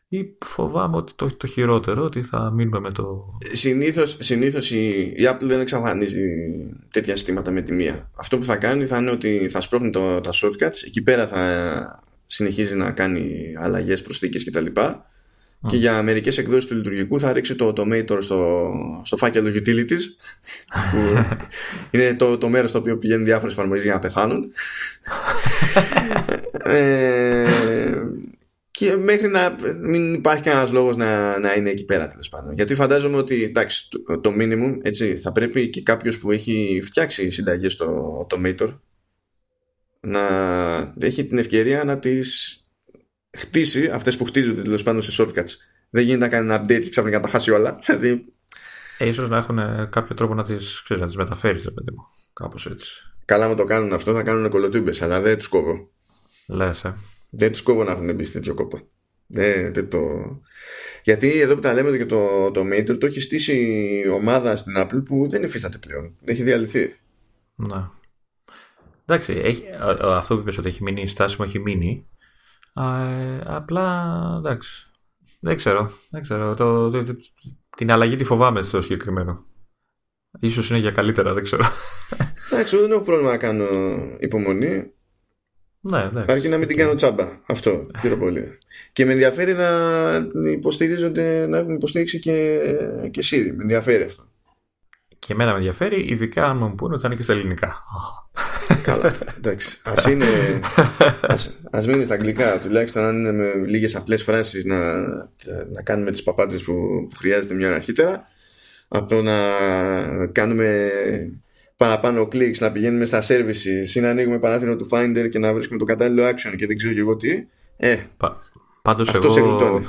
ή φοβάμαι ότι το, το χειρότερο ότι θα μείνουμε με το... Συνήθως, συνήθως η, η Apple δεν εξαφανίζει τέτοια συστήματα με τη μία. Αυτό που θα κάνει θα είναι ότι θα σπρώχνει το, τα shortcuts, εκεί πέρα θα συνεχίζει να κάνει αλλαγές, προσθήκες κτλ. Και για μερικές εκδόσεις του λειτουργικού θα ρίξει το Automator στο, στο φάκελο Utilities. [laughs] που είναι το, το μέρος στο οποίο πηγαίνουν διάφορες εφαρμογές για να πεθάνουν. [laughs] ε, και μέχρι να μην υπάρχει κανένας λόγος να, να είναι εκεί πέρα τέλος πάντων. Γιατί φαντάζομαι ότι εντάξει, το, το minimum έτσι, θα πρέπει και κάποιος που έχει φτιάξει συνταγές στο Automator να έχει την ευκαιρία να τις χτίσει αυτές που χτίζονται τέλος πάντων σε shortcuts. Δεν γίνεται να κάνει ένα update και ξαφνικά να τα χάσει όλα. Δηλαδή... Ε, ίσως να έχουν κάποιο τρόπο να τις, ξέρεις, να τις μεταφέρεις, ρε παιδί μου. Κάπως έτσι. Καλά με το κάνουν αυτό, θα κάνουν κολοτούμπες, αλλά δεν τους κόβω. Λες, ε. Δεν τους κόβω να έχουν μπει σε τέτοιο κόπο. Δεν, δεν το... Γιατί εδώ που τα λέμε και το, το Mater το έχει στήσει ομάδα στην Apple που δεν υφίσταται πλέον. Έχει διαλυθεί. Ναι. Εντάξει, έχει, αυτό που είπες ότι έχει μείνει, η στάση μου έχει μείνει. Α, ε, απλά, εντάξει, δεν ξέρω. Δεν ξέρω. Το, το, την αλλαγή τη φοβάμαι στο συγκεκριμένο. Ίσως είναι για καλύτερα, δεν ξέρω. Εντάξει, δεν έχω πρόβλημα να κάνω υπομονή. Ναι, εντάξει. Αρκεί να μην την κάνω τσάμπα. Αυτό, πιο πολύ. Και με ενδιαφέρει να υποστηρίζονται, να έχουν υποστήριξη και, και Siri. Με ενδιαφέρει αυτό. Και εμένα με ενδιαφέρει, ειδικά αν μου πούνε ότι θα είναι και στα ελληνικά. Καλά, εντάξει. Ας, είναι, ας, ας μείνει στα αγγλικά, τουλάχιστον αν είναι με λίγες απλές φράσεις να, να κάνουμε τις παπάτες που χρειάζεται μια αρχίτερα από να κάνουμε παραπάνω κλικς, να πηγαίνουμε στα services ή να ανοίγουμε παράθυρο του Finder και να βρίσκουμε το κατάλληλο action και δεν ξέρω και εγώ τι. Ε, Πα, Πάντως εγώ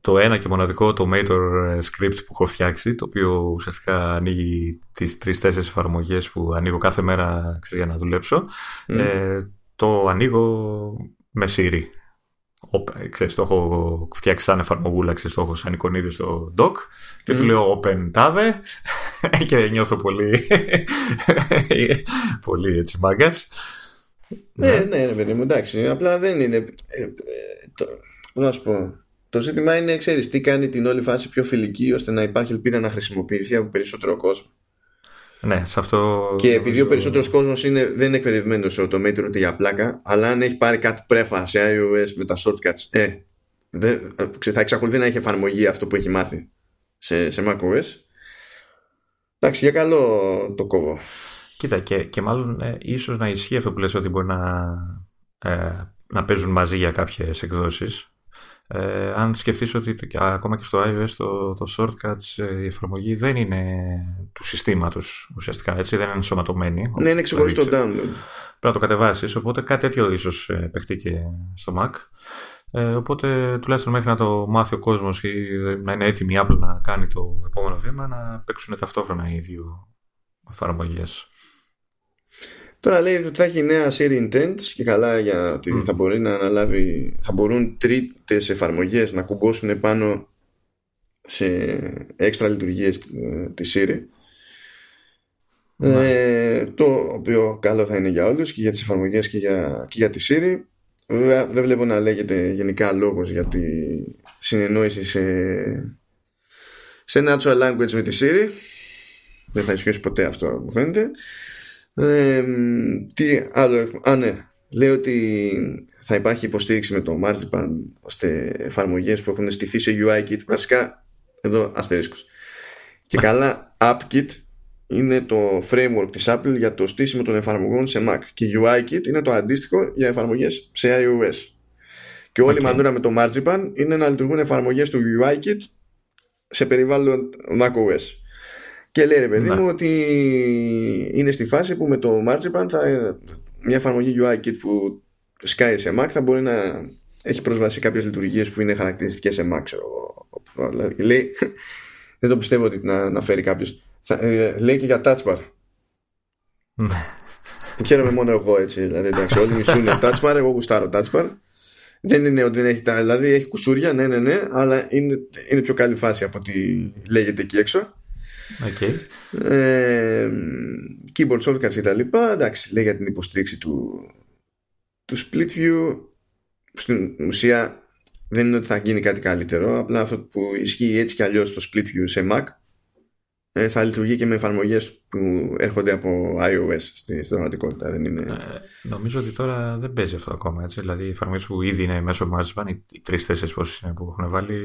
το ένα και μοναδικό το Mator ε, script που έχω φτιάξει, το οποίο ουσιαστικά ανοίγει τις τρεις-τέσσερις εφαρμογές που ανοίγω κάθε μέρα για να δουλέψω, ε, το ανοίγω με Siri. ξέρεις, το έχω φτιάξει σαν εφαρμογούλα, ξέρεις, το έχω σαν εικονίδιο στο doc και του λέω open τάδε [laughs] και νιώθω πολύ [laughs] πολύ έτσι μάγκας. Ναι, ναι, ναι, παιδί μου, εντάξει. Απλά δεν είναι. Ε, ε, το, να σου πω. Το ζήτημα είναι, ξέρεις, τι κάνει την όλη φάση πιο φιλική ώστε να υπάρχει ελπίδα να χρησιμοποιηθεί από περισσότερο κόσμο. Ναι, σε αυτό. Και επειδή ο περισσότερος κόσμος δεν είναι εκπαιδευμένος σε automator ούτε για πλάκα, αλλά αν έχει πάρει κάτι πρέφα σε iOS με τα shortcuts, ε, δε, θα εξακολουθεί να έχει εφαρμογή αυτό που έχει μάθει σε, σε macOS. Εντάξει, για καλό το κόβω. Κοίτα, και, και μάλλον ε, ίσως να ισχύει αυτό που λες ότι μπορεί να, ε, να παίζουν μαζί για κάποιες εκδόσεις. Ε, αν σκεφτείς ότι ακόμα και στο iOS το, το shortcuts ε, η εφαρμογή δεν είναι του συστήματος ουσιαστικά, έτσι, δεν είναι ενσωματωμένη. Ναι, είναι ξεχωριστό download. Πρέπει να το κατεβάσεις, οπότε κάτι τέτοιο ίσως ε, παιχτεί και στο Mac. Ε, οπότε τουλάχιστον μέχρι να το μάθει ο κόσμος ή να είναι έτοιμη η Apple να κάνει το επόμενο βήμα να παίξουν ταυτόχρονα οι δύο εφαρμογές. Τώρα λέει ότι θα έχει νέα Siri Intents και καλά για ότι θα μπορεί να αναλάβει, θα μπορούν τρίτες εφαρμογές να κουμπώσουν πάνω σε έξτρα λειτουργίες ε, τη Siri. Ε, το οποίο καλό θα είναι για όλους και για τις εφαρμογές και για, και για τη Siri. Βέβαια δεν βλέπω να λέγεται γενικά λόγος για τη συνεννόηση σε, σε natural language με τη Siri. Δεν θα ισχύσει ποτέ αυτό μου φαίνεται τι άλλο έχουμε; Α, ναι. Λέει ότι θα υπάρχει υποστήριξη με το Marzipan ώστε εφαρμογές που έχουν στηθεί σε UIKit. Βασικά, εδώ αστερίσκος. Και καλά, AppKit είναι το framework της Apple για το στήσιμο των εφαρμογών σε Mac. Και UIKit είναι το αντίστοιχο για εφαρμογές σε iOS. Και όλη η μανούρα με το Marzipan είναι να λειτουργούν εφαρμογές του UIKit σε περιβάλλον macOS. Και λέει ρε παιδί μου ότι είναι στη φάση που με το Marzipan θα, μια εφαρμογή UI kit που σκάει σε Mac θα μπορεί να έχει πρόσβαση κάποιες λειτουργίες που είναι χαρακτηριστικές σε Mac. Δηλαδή, λέει, [laughs] δεν το πιστεύω ότι να, να φέρει κάποιος. Ε, λέει και για touch bar. που [laughs] χαίρομαι μόνο εγώ έτσι. Δηλαδή, εντάξει, όλοι μισούν touch bar, εγώ γουστάρω touch bar. Δεν είναι ότι δεν έχει τα. Δηλαδή έχει κουσούρια, ναι, ναι, ναι, αλλά είναι, είναι πιο καλή φάση από ό,τι λέγεται εκεί έξω. Okay. Ε, keyboard shortcuts και τα λοιπά. Εντάξει, λέει για την υποστήριξη του, του split view. Στην ουσία δεν είναι ότι θα γίνει κάτι καλύτερο. Απλά αυτό που ισχύει έτσι κι αλλιώς το split view σε Mac ε, θα λειτουργεί και με εφαρμογές που έρχονται από iOS στην πραγματικότητα. Δεν είναι... ε, νομίζω ότι τώρα δεν παίζει αυτό ακόμα. Έτσι. Δηλαδή, οι εφαρμογές που ήδη είναι μέσω Marzipan, οι τρει-τέσσερι που έχουν βάλει,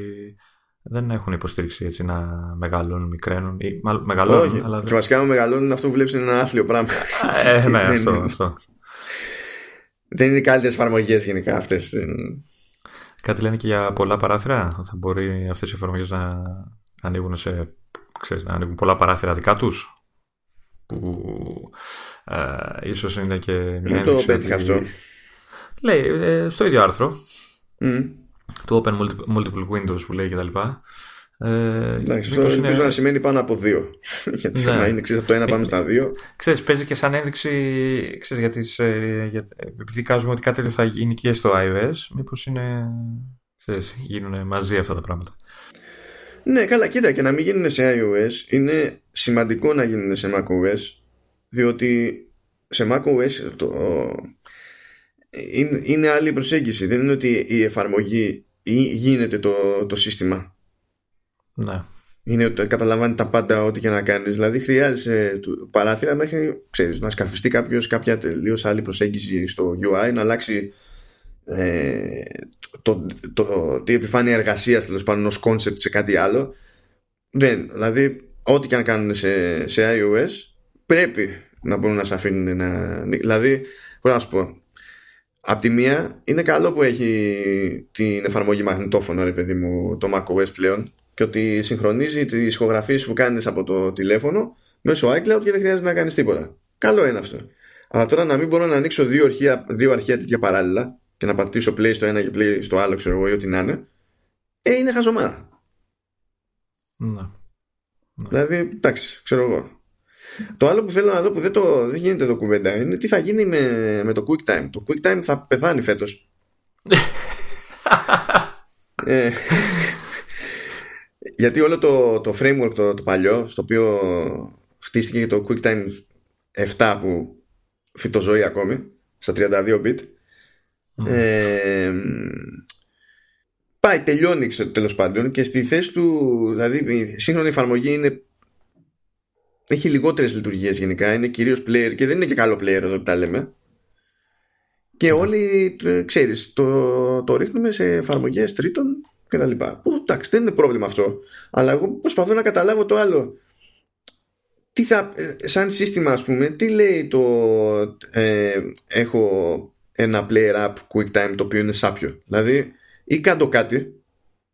δεν έχουν υποστήριξη έτσι να μεγαλώνουν, μικραίνουν. Ή, μάλλον μεγαλώνουν. Όχι. Αλλά... Και βασικά, μεγαλώνουν, αυτό που βλέπεις είναι ένα άθλιο πράγμα. Ε, ναι, [laughs] αυτό, αυτό. Δεν είναι καλύτερες εφαρμογές γενικά αυτές. Κάτι λένε και για πολλά παράθυρα. Θα μπορεί αυτές οι εφαρμογές να ανοίγουν σε. Ξέρεις, να ανοίγουν πολλά παράθυρα δικά τους. Που ε, ίσως είναι και. Δεν το πέτυχα αυτό. Λέει ε, στο ίδιο άρθρο. Mm του Open Multiple Windows που λέει κτλ. Ε, Εντάξει, αυτό ελπίζω είναι... να σημαίνει πάνω από δύο. [laughs] Γιατί ναι. να είναι ξέρεις, από το ένα πάμε στα δύο. Ξέρεις, παίζει και σαν ένδειξη ξέρεις, για τις, ε, για, επειδή κάζουμε ότι κάτι τέτοιο θα γίνει και στο iOS, μήπως είναι, ξέρεις, γίνουν μαζί αυτά τα πράγματα. Ναι, καλά, κοίτα και να μην γίνουν σε iOS είναι σημαντικό να γίνουν σε macOS διότι σε macOS το, είναι, είναι άλλη προσέγγιση. Δεν είναι ότι η εφαρμογή γίνεται το, το σύστημα. Ναι. Είναι ότι καταλαμβάνει τα πάντα ό,τι και να κάνεις. Δηλαδή χρειάζεσαι παράθυρα μέχρι ξέρεις, να σκαρφιστεί κάποιος κάποια τελείως άλλη προσέγγιση στο UI, να αλλάξει ε, το, το, το, τη επιφάνεια εργασίας τέλος πάντων ως concept σε κάτι άλλο. Δεν, δηλαδή, ό,τι και να κάνουν σε, σε iOS πρέπει να μπορούν να σε αφήνουν να. Δηλαδή, μπορώ να σου πω, Απ' τη μία είναι καλό που έχει την εφαρμογή μαγνητόφωνο ρε παιδί μου το macOS πλέον και ότι συγχρονίζει τις ηχογραφίες που κάνεις από το τηλέφωνο μέσω iCloud και δεν χρειάζεται να κάνεις τίποτα. Καλό είναι αυτό. Αλλά τώρα να μην μπορώ να ανοίξω δύο αρχεία, δύο αρχεία τέτοια παράλληλα και να πατήσω play στο ένα και play στο άλλο, ξέρω εγώ, ή ό,τι να είναι, ε, είναι χαζομάρα. Ναι. Δηλαδή, εντάξει, ξέρω εγώ. Το άλλο που θέλω να δω που δεν, το, δεν γίνεται εδώ κουβέντα είναι τι θα γίνει με, με το QuickTime. Το QuickTime θα πεθάνει φέτος. ε, γιατί όλο το, το framework το, το παλιό, στο οποίο χτίστηκε το QuickTime 7 που φυτοζωεί ακόμη, στα 32 bit, ε, πάει, τελειώνει τέλος πάντων και στη θέση του, δηλαδή η σύγχρονη εφαρμογή είναι έχει λιγότερες λειτουργίες γενικά. Είναι κυρίως player και δεν είναι και καλό player εδώ που τα λέμε. Και ναι. όλοι, ε, ξέρεις, το, το ρίχνουμε σε εφαρμογές τρίτων κτλ. Που εντάξει, δεν είναι πρόβλημα αυτό. Αλλά εγώ προσπαθώ να καταλάβω το άλλο. Τι θα, ε, σαν σύστημα, ας πούμε, τι λέει το. Ε, έχω ένα player app QuickTime το οποίο είναι σάπιο. Δηλαδή, ή κάτω κάτι,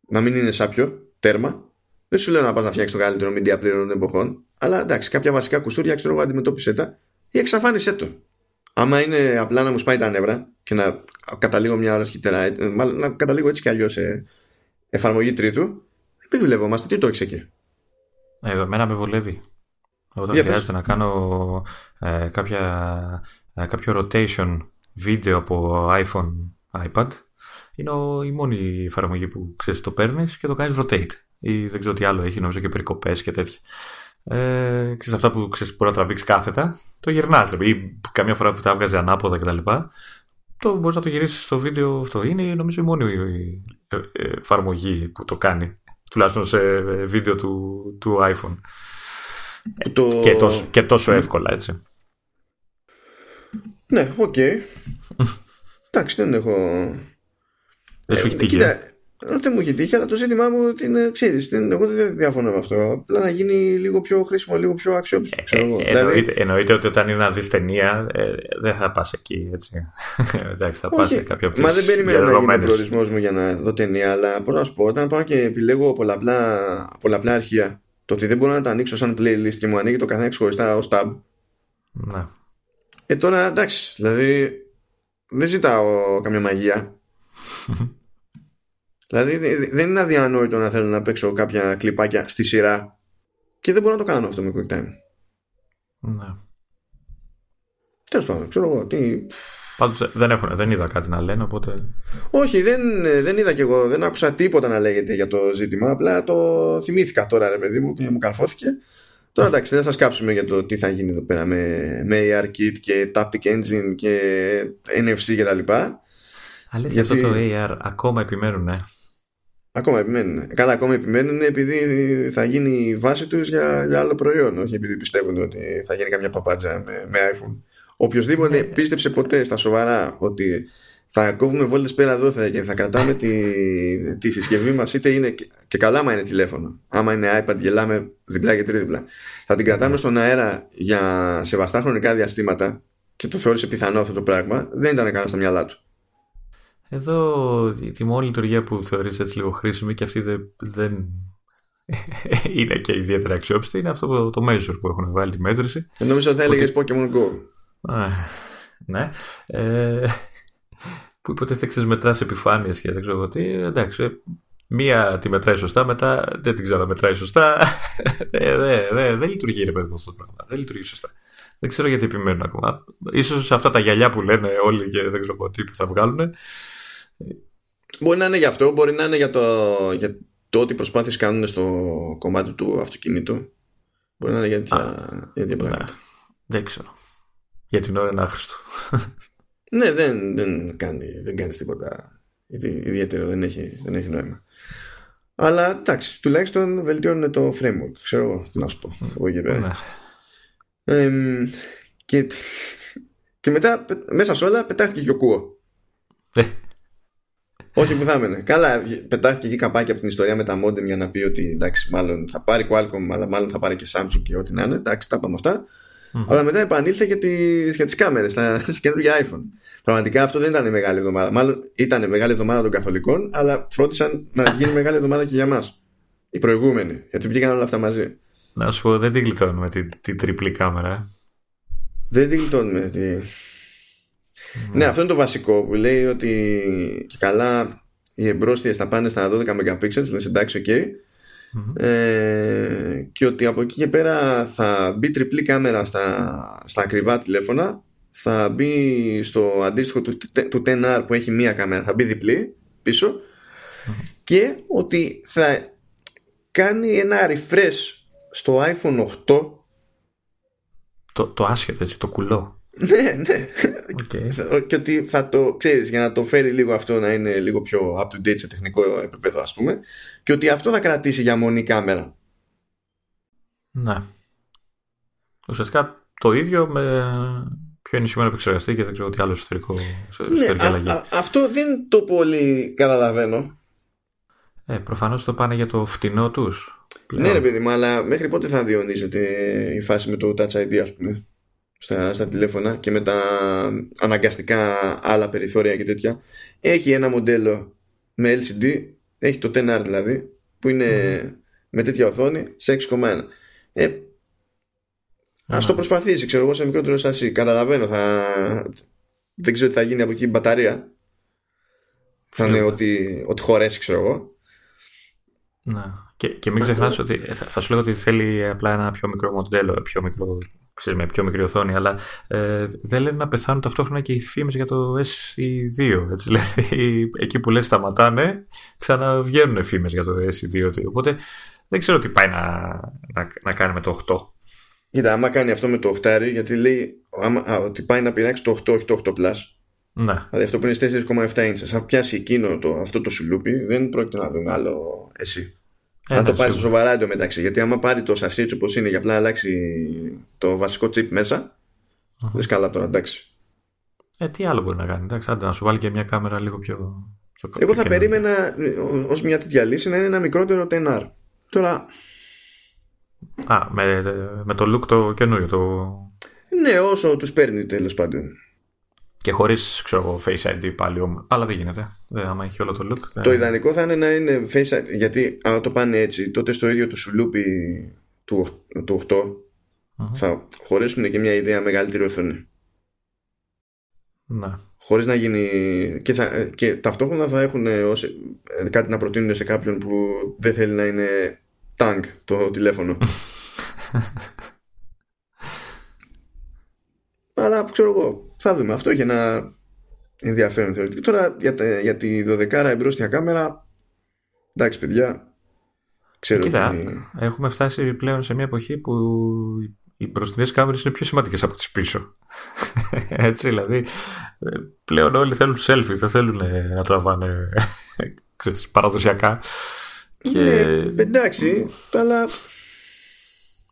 να μην είναι σάπιο, τέρμα. Δεν σου λέω να πας να φτιάξεις το καλύτερο media player των εποχών. Αλλά εντάξει, κάποια βασικά κουστούρια ξέρω εγώ αντιμετώπισε τα ή εξαφάνισε το. Άμα είναι απλά να μου σπάει τα νεύρα και να καταλήγω μια ώρα αρχιτέρα, ε, μάλλον να καταλήγω έτσι κι αλλιώς σε εφαρμογή τρίτου, δεν δουλεύομαστε. Τι το έχεις εκεί; Εγώ, εμένα με βολεύει. Όταν Για χρειάζεται να κάνω ε, κάποια, ε, κάποιο rotation βίντεο από iPhone, iPad, είναι ο, η μόνη εφαρμογή που ξέρεις το παίρνεις και το κάνεις rotate. Ή δεν ξέρω τι άλλο έχει, νομίζω και περικοπές και τέτοια ε, ξέρεις, αυτά που ξέρεις, μπορεί να τραβήξεις κάθετα, το γυρνάς. Ή καμιά φορά που τα έβγαζε ανάποδα κτλ. Το μπορείς να το γυρίσεις στο βίντεο αυτό. Είναι νομίζω η μόνη ε, ε, εφαρμογή που το κάνει. Τουλάχιστον σε βίντεο του, του iPhone. Το... Και, τόσο, και τόσο εύκολα έτσι. Ναι, ok. Okay. Εντάξει, δεν έχω. Δεν σου έχει τύχει. Δεν μου έχει τύχει, αλλά το ζήτημά μου είναι, ξέρεις, εγώ δεν διαφωνώ με αυτό. Απλά να γίνει λίγο πιο χρήσιμο, λίγο πιο αξιόπιστο. Ε, ε, δηλαδή... εννοείται, ότι όταν είναι να δει ταινία, ε, δεν θα πας εκεί. Έτσι. [laughs] Εντάξει, θα πας σε κάποιο από Μα δεν περιμένω να γίνει ο προορισμός μου για να δω ταινία, αλλά μπορώ να σου πω, όταν πάω και επιλέγω πολλαπλά, πολλαπλά αρχεία, το ότι δεν μπορώ να τα ανοίξω σαν playlist και μου ανοίγει το καθένα ξεχωριστά ως tab. Ναι. Ε, τώρα εντάξει, δηλαδή δεν ζητάω καμία μαγεία. [laughs] Δηλαδή δεν είναι αδιανόητο να θέλω να παίξω κάποια κλιπάκια στη σειρά και δεν μπορώ να το κάνω αυτό με QuickTime. Ναι. Τέλος πάντων, ξέρω εγώ. Τι... Πάντως ε, δεν, δεν είδα κάτι να λένε, οπότε. Όχι, δεν, δεν είδα κι εγώ. Δεν άκουσα τίποτα να λέγεται για το ζήτημα. Απλά το θυμήθηκα τώρα, ρε παιδί μου, και μου καρφώθηκε. Τώρα εντάξει, δεν θα σκάψουμε για το τι θα γίνει εδώ πέρα με, με AR και Taptic Engine και NFC κτλ. Αλήθεια Γιατί... αυτό το AR ακόμα επιμένουν, ναι. Ακόμα επιμένουν. Καλά, ακόμα επιμένουν επειδή θα γίνει η βάση τους για, για άλλο προϊόν. Όχι επειδή πιστεύουν ότι θα γίνει καμιά παπάντζα με, με iPhone. Οποιοδήποτε ναι. πίστεψε ποτέ στα σοβαρά ότι θα κόβουμε βόλτες πέρα δόθε και θα κρατάμε τη, τη συσκευή μας είτε είναι και καλά άμα είναι τηλέφωνο άμα είναι iPad γελάμε διπλά και τρίτιπλα θα την κρατάμε στον αέρα για σεβαστά χρονικά διαστήματα και το θεώρησε πιθανό αυτό το πράγμα δεν ήταν κανένα στα μυαλά του εδώ η μόνη λειτουργία που θεωρείς έτσι λίγο χρήσιμη και αυτή δεν, δεν [laughs] είναι και ιδιαίτερα αξιόπιστη είναι αυτό το, το measure που έχουν βάλει τη μέτρηση. Ε, νομίζω ότι θα έλεγες Pokemon Go. ναι. Ε, που υποτίθεται ξέρεις μετράς επιφάνειες και δεν ξέρω τι. Εντάξει, μία τη μετράει σωστά, μετά δεν την ξαναμετράει σωστά. δεν [laughs] δε, δε, δε λειτουργεί ρε παιδί αυτό το πράγμα. Δεν λειτουργεί σωστά. Δεν ξέρω γιατί επιμένουν ακόμα. Ίσως αυτά τα γυαλιά που λένε όλοι και δεν ξέρω τι που θα βγάλουν Μπορεί να είναι γι' αυτό, μπορεί να είναι για το, για το ότι προσπάθειες κάνουν στο κομμάτι του αυτοκινήτου. Μπορεί να είναι για τέτοια πράγματα. Ναι. Δεν ξέρω. Για την ώρα είναι άχρηστο. [laughs] ναι, δεν, δεν, κάνει, δεν κάνει τίποτα ιδιαίτερο, δεν έχει, δεν έχει νόημα. Αλλά εντάξει, τουλάχιστον βελτιώνουν το framework. Ξέρω εγώ τι να σου πω. Εγώ και πέρα. Ναι. και, και μετά μέσα σε όλα πετάχτηκε και ο Κουό. Ε. Όχι που θα έμενε. Καλά, πετάχτηκε εκεί καπάκι από την ιστορία με τα modem για να πει ότι εντάξει, μάλλον θα πάρει Qualcomm, αλλά μάλλον θα πάρει και Samsung και ό,τι να είναι. Εντάξει, τα είπαμε αυτά. Mm-hmm. Αλλά μετά επανήλθε για, τις, για τις κάμερες στα, [laughs] καινούργια iPhone. Πραγματικά αυτό δεν ήταν μεγάλη εβδομάδα. Μάλλον ήταν μεγάλη εβδομάδα των Καθολικών, αλλά φρόντισαν να [laughs] γίνει μεγάλη εβδομάδα και για μας. Οι προηγούμενοι. Γιατί βγήκαν όλα αυτά μαζί. Να σου πω, δεν την γλιτώνουμε την, την τριπλή κάμερα. Δεν την γλιτώνουμε. Τη... Ναι, αυτό είναι το βασικό. Που λέει ότι και καλά οι εμπρόστιες θα πάνε στα 12 MP, λες εντάξει, ok. Ε, και ότι από εκεί και πέρα θα μπει τριπλή κάμερα στα, στα ακριβά τηλέφωνα. Θα μπει στο αντίστοιχο του, του 10R που έχει μία κάμερα. Θα μπει διπλή πίσω. Και ότι θα κάνει ένα refresh στο iPhone 8 το, το άσχετο έτσι, το κουλό ναι, ναι. Okay. Και ότι θα το ξέρεις για να το φέρει λίγο αυτό να είναι λίγο πιο up to date σε τεχνικό επίπεδο, ας πούμε. Και ότι αυτό θα κρατήσει για μονή κάμερα. Ναι. Ουσιαστικά το ίδιο με πιο ενισχυμένο επεξεργαστή και δεν ξέρω τι άλλο εσωτερικό, ναι, α, αυτό δεν το πολύ καταλαβαίνω. Ε, Προφανώς το πάνε για το φτηνό τους. Ναι, ρε παιδί μου, αλλά μέχρι πότε θα διονύζεται η φάση με το Touch ID, ας πούμε; Στα, στα τηλέφωνα και με τα αναγκαστικά άλλα περιθώρια και τέτοια. Έχει ένα μοντέλο με LCD έχει το 10R δηλαδή που είναι με τέτοια οθόνη σε 6,1 ε, mm. ας το προσπαθήσει ξέρω εγώ σε μικρότερο σασί. Καταλαβαίνω θα... δεν ξέρω τι θα γίνει από εκεί η μπαταρία. Θα είναι ότι, ότι χωρέσει ξέρω εγώ. Ναι. Και, και μην ξεχνάς ότι θα, θα σου λέω ότι θέλει απλά ένα πιο μικρό μοντέλο, πιο μικρό ξέρεις, με πιο μικρή οθόνη, αλλά ε, δεν λένε να πεθάνουν ταυτόχρονα και οι φήμες για το SE2. Έτσι, [laughs] δηλαδή, εκεί που λες σταματάνε, ξαναβγαίνουν φήμες για το SE2. Οπότε δεν ξέρω τι πάει να, να, να κάνει με το 8. Κοίτα, άμα κάνει αυτό με το 8, γιατί λέει άμα, α, ότι πάει να πειράξει το 8, όχι το 8 Plus. Ναι. Δηλαδή αυτό που είναι 4,7 inches. Αν πιάσει εκείνο το, αυτό το σουλούπι, δεν πρόκειται να δούμε άλλο εσύ. Ε, Αν το πάρεις στο σοβαρά εντωμεταξύ. Γιατί άμα πάρει το σασίτσο όπως είναι για απλά να αλλάξει το βασικό chip μέσα, uh-huh. δεν σκαλά τώρα, εντάξει. Ε, τι άλλο μπορεί να κάνει, εντάξει, άντε να σου βάλει και μια κάμερα λίγο πιο. πιο Εγώ θα περίμενα ως μια τέτοια λύση να είναι ένα μικρότερο TNR. Τώρα. Α, με, με το look το καινούριο. Το... Ναι, όσο τους παίρνει τέλος πάντων. Και χωρίς Face ID πάλι όμως. Αλλά δεν γίνεται. Δεν, άμα έχει όλο το look. Το ιδανικό θα είναι να είναι Face ID. Γιατί αν το πάνε έτσι, τότε στο ίδιο του σουλούπι του, του 8 θα χωρίσουν και μια ιδέα μεγαλύτερη οθόνη. Ναι. Χωρίς να γίνει. Και, θα, και ταυτόχρονα θα έχουν ως, κάτι να προτείνουν σε κάποιον που δεν θέλει να είναι tank το τηλέφωνο. [laughs] Αλλά ξέρω εγώ, θα δούμε. Αυτό έχει ένα ενδιαφέρον θεωρητικό. Τώρα για, για τη 12 εμπρόστια κάμερα, εντάξει παιδιά, ξέρω Κοίτα, έχουμε φτάσει πλέον σε μια εποχή που οι μπροστινές κάμερες είναι πιο σημαντικές από τις πίσω. [laughs] Έτσι, δηλαδή, πλέον όλοι θέλουν selfie, δεν θέλουν να τραβάνε [laughs] ξέρεις, παραδοσιακά. Και... Ναι, εντάξει, αλλά...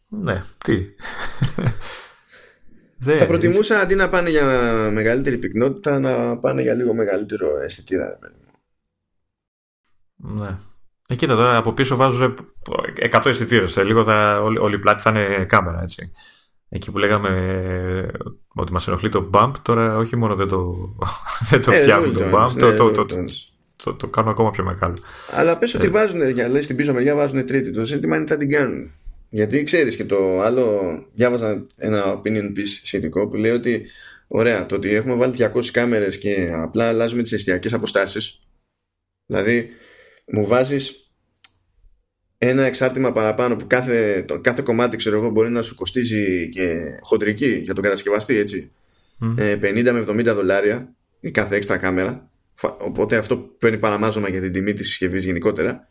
Ναι, τι; Θα προτιμούσα αντί να πάνε για μεγαλύτερη πυκνότητα να πάνε για λίγο μεγαλύτερο αισθητήρα. Ναι. Ε, κοίτα τώρα από πίσω βάζουν 100 αισθητήρες. Λίγο θα, όλη, όλη η πλάτη θα είναι κάμερα. Έτσι. Εκεί που λέγαμε ε, ότι μας ενοχλεί το bump, τώρα όχι μόνο δεν το, [laughs] δεν το ε, φτιάχνουν το bump, ναι, το, το, το, το, το, κάνουν ακόμα πιο μεγάλο. Αλλά πες ότι βάζουν, για, λέει, στην πίσω μεριά βάζουν τρίτη. Το ζήτημα είναι τι θα την κάνουν. Γιατί ξέρεις και το άλλο, διάβαζα ένα opinion piece σχετικό που λέει ότι ωραία, το ότι έχουμε βάλει 200 κάμερες και απλά αλλάζουμε τις εστιακές αποστάσεις δηλαδή μου βάζεις ένα εξάρτημα παραπάνω που κάθε, το, κάθε κομμάτι ξέρω εγώ μπορεί να σου κοστίζει και χοντρική για τον κατασκευαστή έτσι. Mm. 50 με 70 δολάρια η κάθε έξτρα κάμερα. Οπότε αυτό παίρνει παραμάζωμα για την τιμή της συσκευής γενικότερα.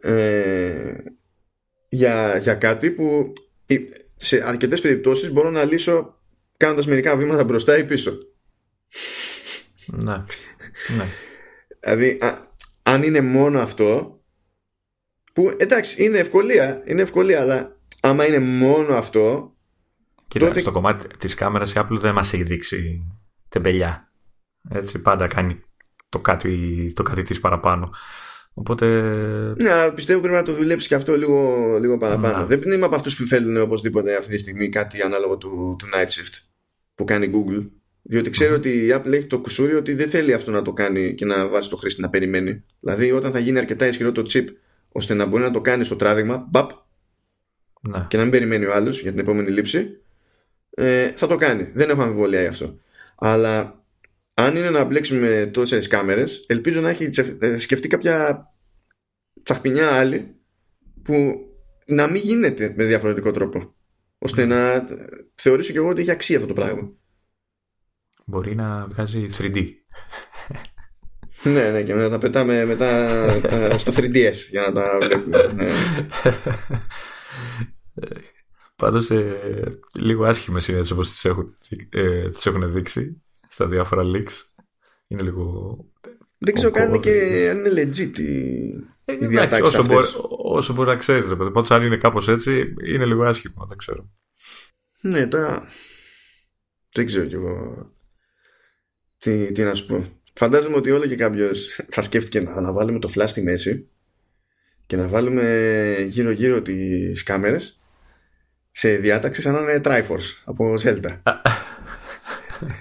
Ε, για, για κάτι που σε αρκετές περιπτώσεις μπορώ να λύσω κάνοντας μερικά βήματα μπροστά ή πίσω. Ναι. ναι. Δηλαδή, αν είναι μόνο αυτό, που εντάξει, είναι ευκολία, είναι ευκολία, αλλά άμα είναι μόνο αυτό. Κοίτα, τότε... στο κομμάτι της κάμερας η Apple δεν μας έχει δείξει τεμπελιά. Έτσι, πάντα κάνει το κάτι, το κάτι της παραπάνω. Οπότε... Ναι, αλλά πιστεύω πρέπει να το δουλέψει και αυτό λίγο, λίγο παραπάνω. Ναι. Δεν είμαι από αυτούς που θέλουν οπωσδήποτε αυτή τη στιγμή κάτι ανάλογο του, του Night Shift που κάνει Google. Διότι ξέρω ότι η Apple έχει το κουσούρι ότι δεν θέλει αυτό να το κάνει και να βάζει το χρήστη να περιμένει. Δηλαδή, όταν θα γίνει αρκετά ισχυρό το chip ώστε να μπορεί να το κάνει στο τράβηγμα, μπαπ, ναι. και να μην περιμένει ο άλλος για την επόμενη λήψη, ε, θα το κάνει. Δεν έχω αμφιβολία γι' αυτό. Αλλά αν είναι να μπλέξουμε τόσες κάμερες, ελπίζω να έχει ε, σκεφτεί κάποια τσαχπινιά άλλη που να μην γίνεται με διαφορετικό τρόπο. Ώστε να θεωρήσω και εγώ ότι έχει αξία αυτό το πράγμα. Μπορεί να βγάζει 3D. ναι, ναι, και να τα πετάμε μετά στο 3DS για να τα βλέπουμε. Ναι. Πάντως ε, λίγο άσχημες είναι έτσι όπως τις έχουν, ε, τις έχουν δείξει στα διάφορα leaks. Είναι λίγο... Δεν ξέρω καν και αν είναι legit η, ε, η διατάξη όσο, μπορεί, όσο μπορεί να ξέρεις. Πάντως αν είναι κάπως έτσι είναι λίγο άσχημο, δεν ξέρω. Ναι, τώρα δεν ξέρω κι εγώ τι, τι να σου πω. Φαντάζομαι ότι όλο και κάποιος θα σκέφτηκε να, να βάλουμε το flash στη μέση και να βάλουμε γύρω-γύρω τις κάμερες σε διάταξη σαν να είναι Triforce από Zelda.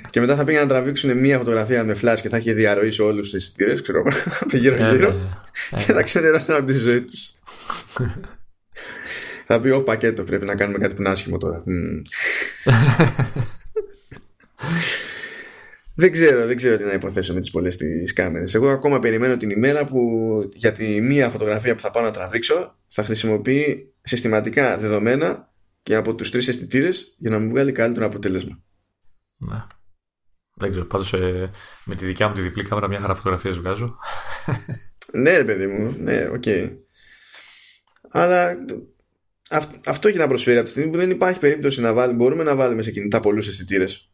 Και μετά θα πήγαν να τραβήξουν μία φωτογραφία με flash και θα έχει διαρροή σε όλους του αισθητήρε, ξέρω από [laughs] γύρω-γύρω. Ε, ε, [laughs] και θα ξενερώσουν από τη ζωή τους. θα πει: Ω πακέτο, πρέπει να κάνουμε κάτι που είναι άσχημο τώρα. [laughs] Δεν ξέρω, δεν ξέρω τι να υποθέσω με τις πολλές τις κάμερες. Εγώ ακόμα περιμένω την ημέρα που για τη μία φωτογραφία που θα πάω να τραβήξω θα χρησιμοποιεί συστηματικά δεδομένα και από τους τρεις αισθητήρες για να μου βγάλει καλύτερο αποτέλεσμα. Ναι. Δεν ξέρω, πάντως ε, με τη δικιά μου τη διπλή κάμερα μια χαρά φωτογραφίες βγάζω. ναι ρε παιδί μου, ναι, ok. Okay. Αλλά αυτό έχει να προσφέρει από τη στιγμή που δεν υπάρχει περίπτωση να βάλουμε, μπορούμε να βάλουμε σε κινητά πολλούς αισθητήρες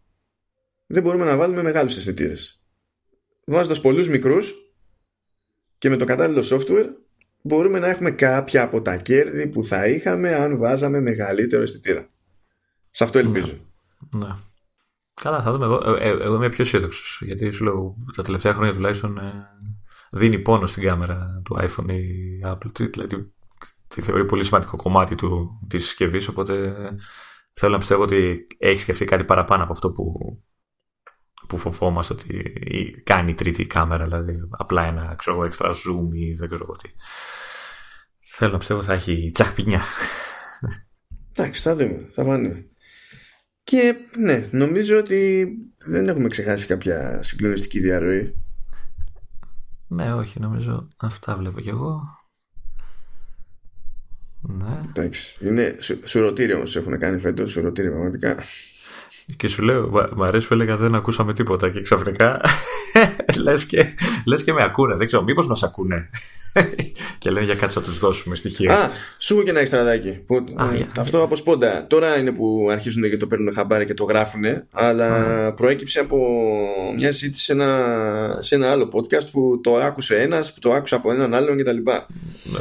δεν μπορούμε να βάλουμε μεγάλους αισθητήρες. Βάζοντας πολλούς μικρούς και με το κατάλληλο software μπορούμε να έχουμε κάποια από τα κέρδη που θα είχαμε αν βάζαμε μεγαλύτερο αισθητήρα. Σε αυτό ελπίζω. Ναι. ναι. Καλά, θα δούμε. Εγώ, ε, ε, εγώ είμαι πιο αισιόδοξος. Γιατί σου λέω τα τελευταία χρόνια τουλάχιστον ε, δίνει πόνο στην κάμερα του iPhone ή Apple. Δηλαδή τη θεωρεί πολύ σημαντικό κομμάτι της συσκευής. Οπότε θέλω να πιστεύω ότι έχει σκεφτεί κάτι παραπάνω από αυτό που, που φοβόμαστε ότι κάνει τρίτη κάμερα, δηλαδή απλά ένα ξέρω, extra zoom ή δεν ξέρω τι. Θέλω να πιστεύω θα έχει τσαχπινιά. Εντάξει, θα δούμε. Θα πάνε. Και ναι, νομίζω ότι δεν έχουμε ξεχάσει κάποια συγκλονιστική διαρροή. Ναι, όχι, νομίζω αυτά βλέπω κι εγώ. Ναι. Εντάξει. Είναι σουρωτήριο όμως έχουν κάνει φέτος. Σουρωτήριο πραγματικά. Και σου λέω, μου αρέσει που έλεγα δεν ακούσαμε τίποτα και ξαφνικά [laughs] λες, και, λες και με ακούνε. Δεν ξέρω, μήπως μας ακούνε. [laughs] και λένε για κάτι θα τους δώσουμε στοιχεία. Α, σου έχω και ένα εξτραδάκι. Που, ε, αυτό από σπόντα. Τώρα είναι που αρχίζουν και το παίρνουν χαμπάρι και το γράφουν, αλλά προέκυψε από μια συζήτηση σε ένα, σε ένα άλλο podcast που το άκουσε ένας, που το άκουσε από έναν άλλον κτλ.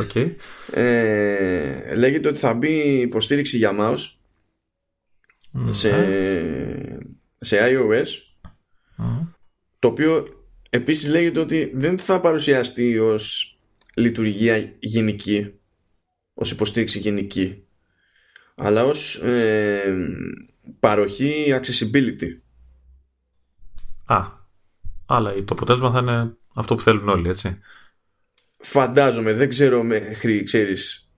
Okay. Ε, λέγεται ότι θα μπει υποστήριξη για mouse σε, σε iOS το οποίο επίσης λέγεται ότι δεν θα παρουσιαστεί ως λειτουργία γενική ως υποστήριξη γενική αλλά ως ε, παροχή accessibility. Α, αλλά το αποτέλεσμα θα είναι αυτό που θέλουν όλοι έτσι. Φαντάζομαι, δεν ξέρω μέχρι ξέρεις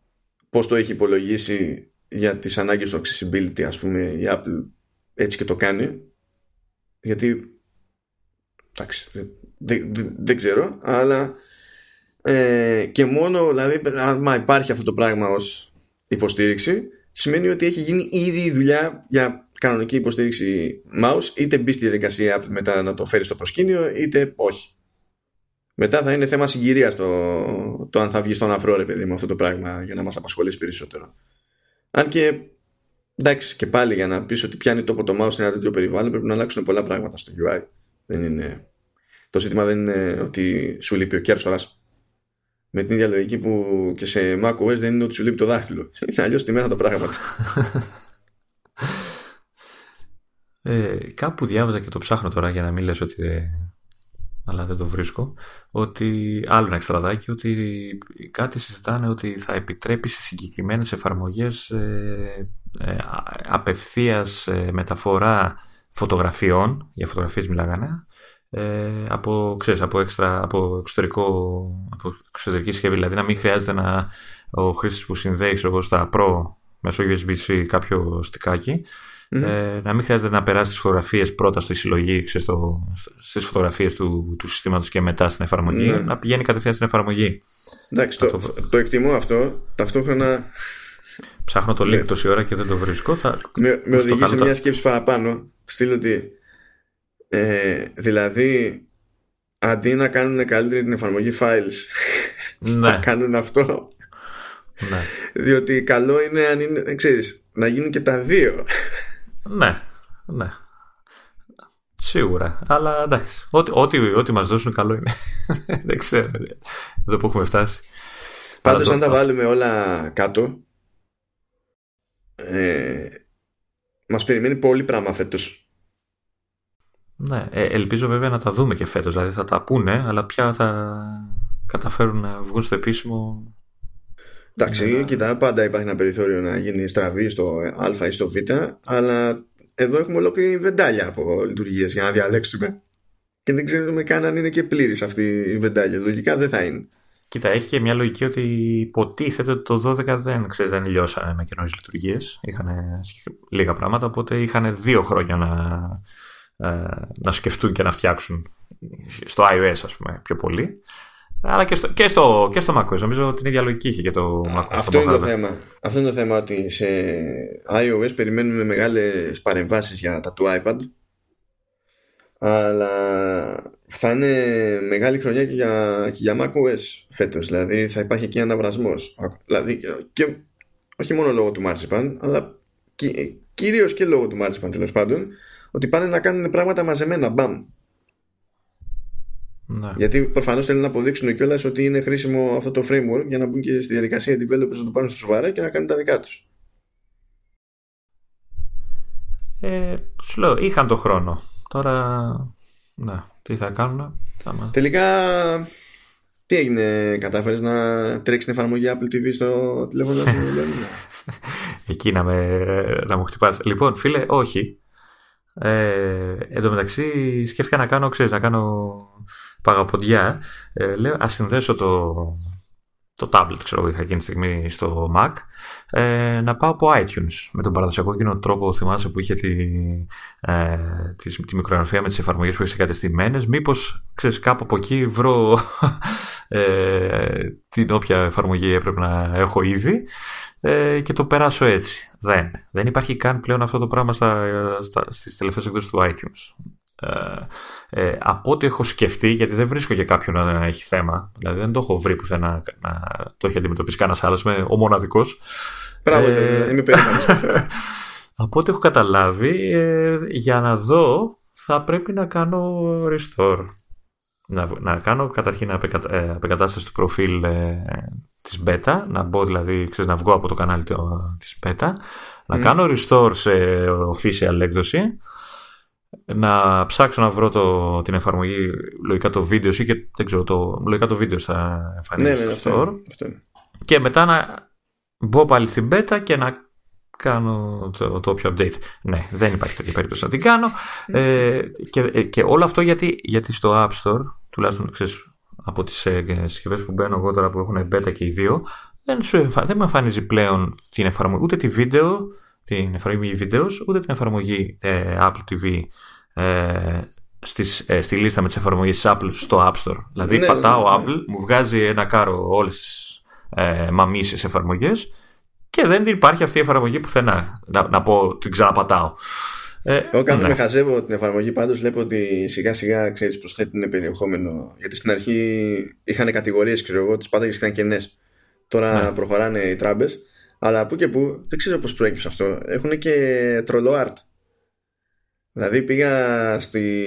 πώς το έχει υπολογίσει για τις ανάγκες του accessibility ας πούμε η Apple έτσι και το κάνει. Γιατί εντάξει δεν, δεν, ξέρω αλλά ε, και μόνο δηλαδή αν υπάρχει αυτό το πράγμα ως υποστήριξη σημαίνει ότι έχει γίνει ήδη η δουλειά για κανονική υποστήριξη mouse είτε μπει στη διαδικασία μετά να το φέρει στο προσκήνιο είτε όχι. Μετά θα είναι θέμα συγκυρίας το, το αν θα βγει στον αφρό ρε παιδί με αυτό το πράγμα για να μας απασχολήσει περισσότερο αν και εντάξει και πάλι για να πεις ότι πιάνει τόπο το mouse σε ένα τέτοιο περιβάλλον πρέπει να αλλάξουν πολλά πράγματα στο UI. Δεν είναι... Το ζήτημα δεν είναι ότι σου λείπει ο κέρσορας. Με την ίδια λογική που και σε macOS δεν είναι ότι σου λείπει το δάχτυλο. [laughs] Είναι αλλιώς μέρα τα πράγματα. [laughs] Ε, κάπου διάβαζα και το ψάχνω τώρα για να μην λες ότι αλλά δεν το βρίσκω, ότι άλλο ένα εξτραδάκι, ότι κάτι συζητάνε ότι θα επιτρέπει σε συγκεκριμένες εφαρμογές ε, ε, απευθείας ε, μεταφορά φωτογραφιών, για φωτογραφίες μιλάγανε, ε, από, ξέρεις, από, έξτρα, από, εξωτερικό, από εξωτερική συσκευή, δηλαδή να μην χρειάζεται να, ο χρήστης που συνδέει ξέρω, στα Pro μέσω USB-C κάποιο στικάκι ε, να μην χρειάζεται να περάσει τις φωτογραφίες πρώτα στη συλλογή, στις φωτογραφίες του, του συστήματος και μετά στην εφαρμογή, ναι. να πηγαίνει κατευθείαν στην εφαρμογή. Εντάξει, το, το, εκτιμώ αυτό. Ταυτόχρονα. Ψάχνω το link ναι. τόση ώρα και δεν το βρίσκω. Θα... Με, με οδηγεί σε μια σκέψη παραπάνω. Στείλω ότι. Ε, δηλαδή, αντί να κάνουν καλύτερη την εφαρμογή files, ναι. θα κάνουν αυτό. Ναι. Διότι καλό είναι αν είναι, ξέρεις, να γίνουν και τα δύο. Ναι, ναι. Σίγουρα. Αλλά εντάξει. Ό,τι, ό,τι, ό,τι μας δώσουν καλό είναι. [laughs] Δεν ξέρω. Εδώ που έχουμε φτάσει. Πάντως, αν τα βάλουμε όλα κάτω, ε, μας περιμένει πολύ πράγμα φέτος. Ναι, ε, ελπίζω βέβαια να τα δούμε και φέτος. Δηλαδή θα τα πούνε, αλλά πια θα καταφέρουν να βγουν στο επίσημο. Εντάξει, ναι. κοίτα, πάντα υπάρχει ένα περιθώριο να γίνει στραβή στο Α ή στο Β, αλλά εδώ έχουμε ολόκληρη βεντάλια από λειτουργίες για να διαλέξουμε. Και δεν ξέρουμε καν αν είναι και πλήρης αυτή η βεντάλια. Λογικά δεν θα είναι. Κοίτα, έχει και μια λογική ότι υποτίθεται ότι το 12 δεν, ξέρεις, δεν λιώσανε με καινούριες λειτουργίες. Είχαν λίγα πράγματα, οπότε είχαν δύο χρόνια να, ε, να σκεφτούν και να φτιάξουν στο iOS, ας πούμε, πιο πολύ. Αλλά και στο, και στο, και στο macOS. Νομίζω την ίδια λογική είχε και το macOS. Αυτό είναι το θέμα. Αυτό είναι το θέμα ότι σε iOS περιμένουμε μεγάλες παρεμβάσεις για τα του iPad αλλά θα είναι μεγάλη χρονιά και για, και για macOS φέτος. Δηλαδή θα υπάρχει και αναβρασμός. Δηλαδή και, όχι μόνο λόγω του Marzipan αλλά κυρίω κυρίως και λόγω του Marzipan τέλος πάντων ότι πάνε να κάνουν πράγματα μαζεμένα. Μπαμ. Ναι. Γιατί προφανώς θέλουν να αποδείξουν κιόλας ότι είναι χρήσιμο αυτό το framework για να μπουν και στη διαδικασία developers να το πάρουν στο σοβαρά και να κάνουν τα δικά τους. Ε, σου λέω, είχαν το χρόνο. Τώρα, ναι, τι θα κάνουν. Θα... Τελικά, τι έγινε, κατάφερες να τρέξεις την εφαρμογή Apple TV στο τηλέφωνο σου, [laughs] Εκεί να, με, να μου χτυπάς. Λοιπόν, φίλε, όχι. Ε, εν τω μεταξύ, σκέφτηκα να κάνω, ξέρεις, να κάνω παγαποντιά, ε, λέω ας συνδέσω το, το tablet ξέρω που είχα εκείνη τη στιγμή στο Mac ε, να πάω από iTunes με τον παραδοσιακό εκείνο τρόπο θυμάσαι που είχε τη, ε, τη, τη μικρογραφία με τις εφαρμογές που είχες εγκατεστημένες μήπως ξέρεις κάπου από εκεί βρω ε, την όποια εφαρμογή έπρεπε να έχω ήδη ε, και το περάσω έτσι. Δεν, δεν υπάρχει καν πλέον αυτό το πράγμα στα, στα, στις τελευταίες εκδόσεις του iTunes ε, ε, από ό,τι έχω σκεφτεί, γιατί δεν βρίσκω και κάποιον να έχει θέμα, δηλαδή δεν το έχω βρει πουθενά να, να το έχει αντιμετωπίσει κανένας άλλος, είμαι ο μοναδικός. Μπράβο, ε, είμαι [laughs] Από ό,τι έχω καταλάβει, ε, για να δω θα πρέπει να κάνω restore. Να, να κάνω καταρχήν απεκατα, ε, απεκατάσταση του προφίλ ε, της beta, να μπω δηλαδή, ξέρεις, να βγω από το κανάλι το, της beta, να κάνω restore σε official έκδοση, να ψάξω να βρω το, την εφαρμογή λογικά το βίντεο ή και δεν ξέρω το, λογικά το βίντεο θα εμφανίσει ναι, στο ναι, store. αυτό, και μετά να μπω πάλι στην beta και να κάνω το, το όποιο update. Ναι δεν υπάρχει τέτοια περίπτωση να την κάνω. Ε, και, ε, και όλο αυτό γιατί, γιατί στο App Store τουλάχιστον ξέρεις, από τις ε, συσκευές που μπαίνω εγώ τώρα που έχουν beta και οι δύο δεν, σου, δεν μου εμφανίζει πλέον την εφαρμογή ούτε τη βίντεο την εφαρμογή βίντεο ούτε την εφαρμογή ε, Apple TV ε, στις, ε, στη λίστα με τις εφαρμογές Apple στο App Store. Δηλαδή ναι, πατάω ναι, ναι. Apple, μου βγάζει ένα κάρο όλες τις ε, μαμίσες εφαρμογές και δεν υπάρχει αυτή η εφαρμογή πουθενά. Να, να πω την ξαναπατάω. Ε, Εγώ κάθομαι ναι. χαζεύω την εφαρμογή πάντως βλέπω ότι σιγά σιγά ξέρεις προσθέτουν περιεχόμενο γιατί στην αρχή είχαν κατηγορίες ξέρω εγώ τις πάταγες ήταν κενές τώρα ναι. προχωράνε οι τράμπες αλλά που και που δεν ξέρω πώς προέκυψε αυτό. Έχουν και τρολό art. Δηλαδή πήγα στη,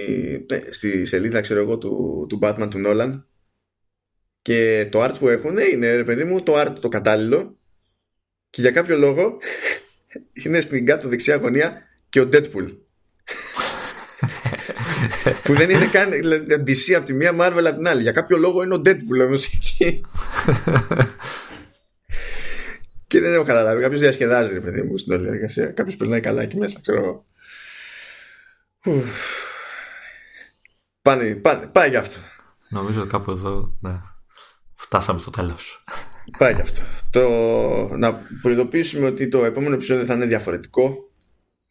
ναι, στη σελίδα ξέρω εγώ του, του Batman του Nolan και το art που έχουν είναι ρε παιδί μου το art το κατάλληλο. Και για κάποιο λόγο [laughs] είναι στην κάτω δεξιά γωνία και ο Deadpool. [laughs] Που δεν είναι καν DC από τη μία Marvel από την άλλη. Για κάποιο λόγο είναι ο Deadpool όμως εκεί [laughs] και δεν έχω καταλάβει κάποιος διασκεδάζει ρε παιδί μου στην όλη διαδικασία κάποιος περνάει καλά εκεί μέσα ξέρω εγώ Πάνε, πάνε, πάει γι' αυτό. Νομίζω κάπου εδώ ναι. φτάσαμε στο τέλος. πάει και αυτό. Το... Να προειδοποιήσουμε ότι το επόμενο επεισόδιο θα είναι διαφορετικό.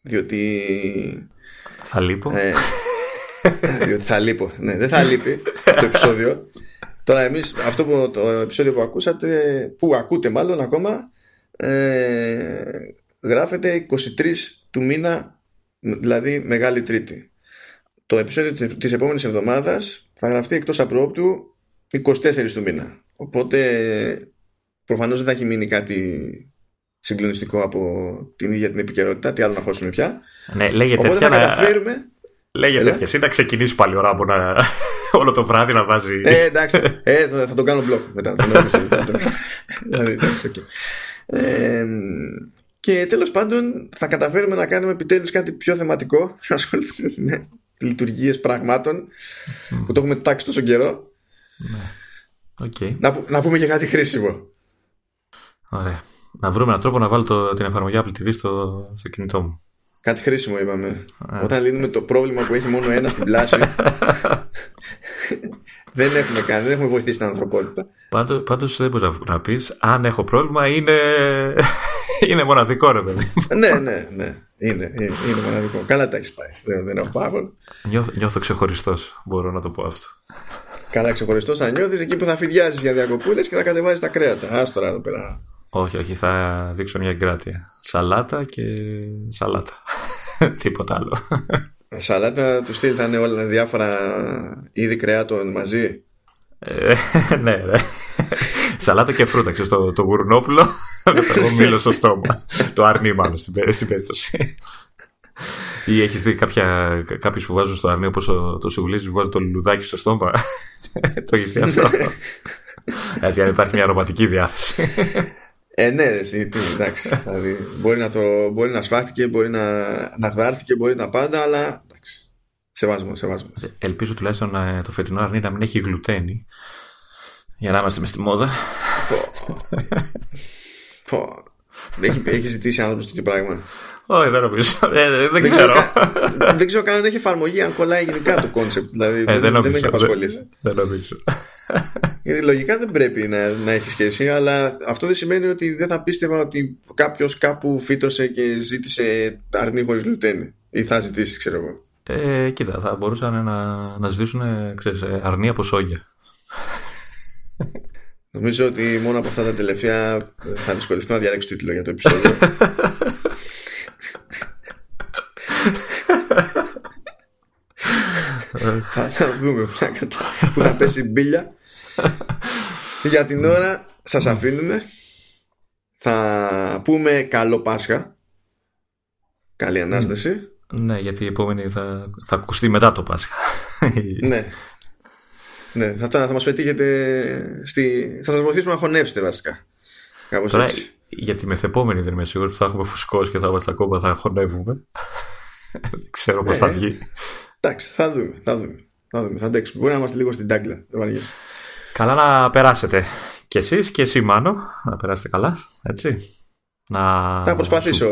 Διότι. Θα λείπω. Ε, διότι θα λείπω. Ναι, δεν θα λείπει το επεισόδιο. Τώρα εμείς αυτό που, το επεισόδιο που ακούσατε, που ακούτε μάλλον ακόμα, ε, γράφεται 23 του μήνα, δηλαδή Μεγάλη Τρίτη. Το επεισόδιο της επόμενης εβδομάδας θα γραφτεί εκτός απρόπτου 24 του μήνα. Οπότε προφανώς δεν θα έχει μείνει κάτι συγκλονιστικό από την ίδια την επικαιρότητα, τι άλλο να χώσουμε πια. Ναι, λέγεται Οπότε θα καταφέρουμε... Λέγεται και εσύ να ξεκινήσεις πάλι ώρα από να... [laughs] όλο το βράδυ να βάζει. Ε, εντάξει. Ε, θα τον κάνω μπλοκ μετά. [laughs] Δηλαδή, ε, και τέλος πάντων θα καταφέρουμε να κάνουμε επιτέλους κάτι πιο θεματικό να [laughs] ασχοληθούμε με λειτουργίες πραγμάτων που το έχουμε τάξει τόσο καιρό ναι. Okay. να, να πούμε και κάτι χρήσιμο Ωραία. Να βρούμε έναν τρόπο να βάλω το, την εφαρμογή Apple TV στο, στο κινητό μου. Κάτι χρήσιμο είπαμε. Όταν λύνουμε το πρόβλημα που έχει μόνο ένας στην πλάση. [laughs] δεν έχουμε κάνει, δεν έχουμε βοηθήσει την ανθρωπότητα. Πάντως πάντως δεν μπορείς να, να πεις αν έχω πρόβλημα είναι, [laughs] είναι μοναδικό ρε παιδί. ναι, ναι, ναι. Είναι, είναι, είναι μοναδικό. Καλά τα έχεις πάει. Δεν, δεν έχω πάρα Νιώθω, νιώθω ξεχωριστός, μπορώ να το πω αυτό. Καλά ξεχωριστός θα νιώθεις εκεί που θα φιδιάζεις για διακοπούλες και θα κατεβάζεις τα κρέατα. Α τώρα εδώ πέρα. Όχι, όχι, θα δείξω μια εγκράτεια. Σαλάτα και σαλάτα. [laughs] Τίποτα άλλο. Σαλάτα τους στυλ θα είναι όλα διάφορα είδη κρεάτων μαζί. Ε, ναι, ναι. Σαλάτα και φρούτα. Ξέρεις, το, το γουρνόπουλο με το μήλο στο στόμα. το αρνί μάλλον στην, στην περίπτωση. Ή έχεις δει κάποιους που βάζουν στο αρνί όπως το σουβλίζι που βάζουν το λουλουδάκι στο στόμα. το έχεις δει αυτό; [laughs] Έτσι, αν υπάρχει μια αρωματική διάθεση. Ε, ναι, εσύ, τι, εντάξει. [laughs] δηλαδή, μπορεί, να το, μπορεί να σφάχτηκε, μπορεί να, να γδάρθηκε, μπορεί να πάντα, αλλά εντάξει. Σεβασμό, σεβασμό. Ελπίζω τουλάχιστον να, το φετινό αρνί να μην έχει γλουτένη. Για να είμαστε μες στη μόδα. Πω. Έχει, έχει ζητήσει άνθρωπος τέτοιο πράγμα. Όχι, δεν νομίζω. Ε, δεν, ξέρω. δεν ξέρω καν αν έχει εφαρμογή, αν κολλάει γενικά το concept. Δηλαδή, ε, δεν, δεν, με έχει απασχολήσει. Δεν, νομίζω. Γιατί λογικά δεν πρέπει να, να έχει σχέση, αλλά αυτό δεν σημαίνει ότι δεν θα πίστευα ότι κάποιος κάπου φύτρωσε και ζήτησε αρνί χωρίς γλουτένη. Ή θα ζητήσει, ξέρω εγώ. Ε, κοίτα, θα μπορούσαν να, να ζητήσουν ξέρεις, αρνί από σόγια. Νομίζω ότι μόνο από αυτά τα τελευταία θα δυσκολευτώ να διαλέξω τίτλο για το επεισόδιο. [laughs] θα δούμε που θα πέσει μπίλια. [laughs] Για την ώρα σας αφήνουμε. Θα πούμε καλό Πάσχα. Καλή Ανάσταση. Ναι, γιατί η επόμενη θα, θα ακουστεί μετά το Πάσχα. [laughs] ναι. Ναι, θα, θα μας πετύχετε στη... Θα σας βοηθήσουμε να χωνέψετε βασικά. Κάπως Τώρα, έτσι. Για τη μεθεπόμενη δεν είμαι σίγουρος που θα έχουμε φουσκώσεις και θα είμαστε ακόμα θα χωνεύουμε. [laughs] δεν ξέρω πώς θα ε, βγει. Εντάξει, θα δούμε. Θα δούμε. Θα, δούμε, θα αντέξουμε. Μπορεί να είμαστε λίγο στην τάγκλα. Καλά να περάσετε. Και εσείς και εσύ Μάνο. Να περάσετε καλά. Έτσι. Να... Θα προσπαθήσω.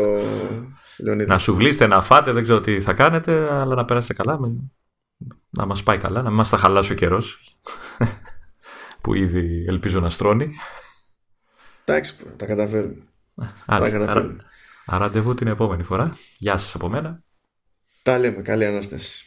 Λεωνίδη. Να σου βλύσετε, να φάτε. Δεν ξέρω τι θα κάνετε. Αλλά να περάσετε καλά. Να μας πάει καλά. Να μην μας τα χαλάσει ο καιρός. [laughs] που ήδη ελπίζω να στρώνει. Εντάξει, τα καταφέρουμε. Άρα, τα καταφέρουμε. Άρα, ραντεβού την επόμενη φορά. Γεια σας από μένα. Τα λέμε. Καλή Ανάσταση.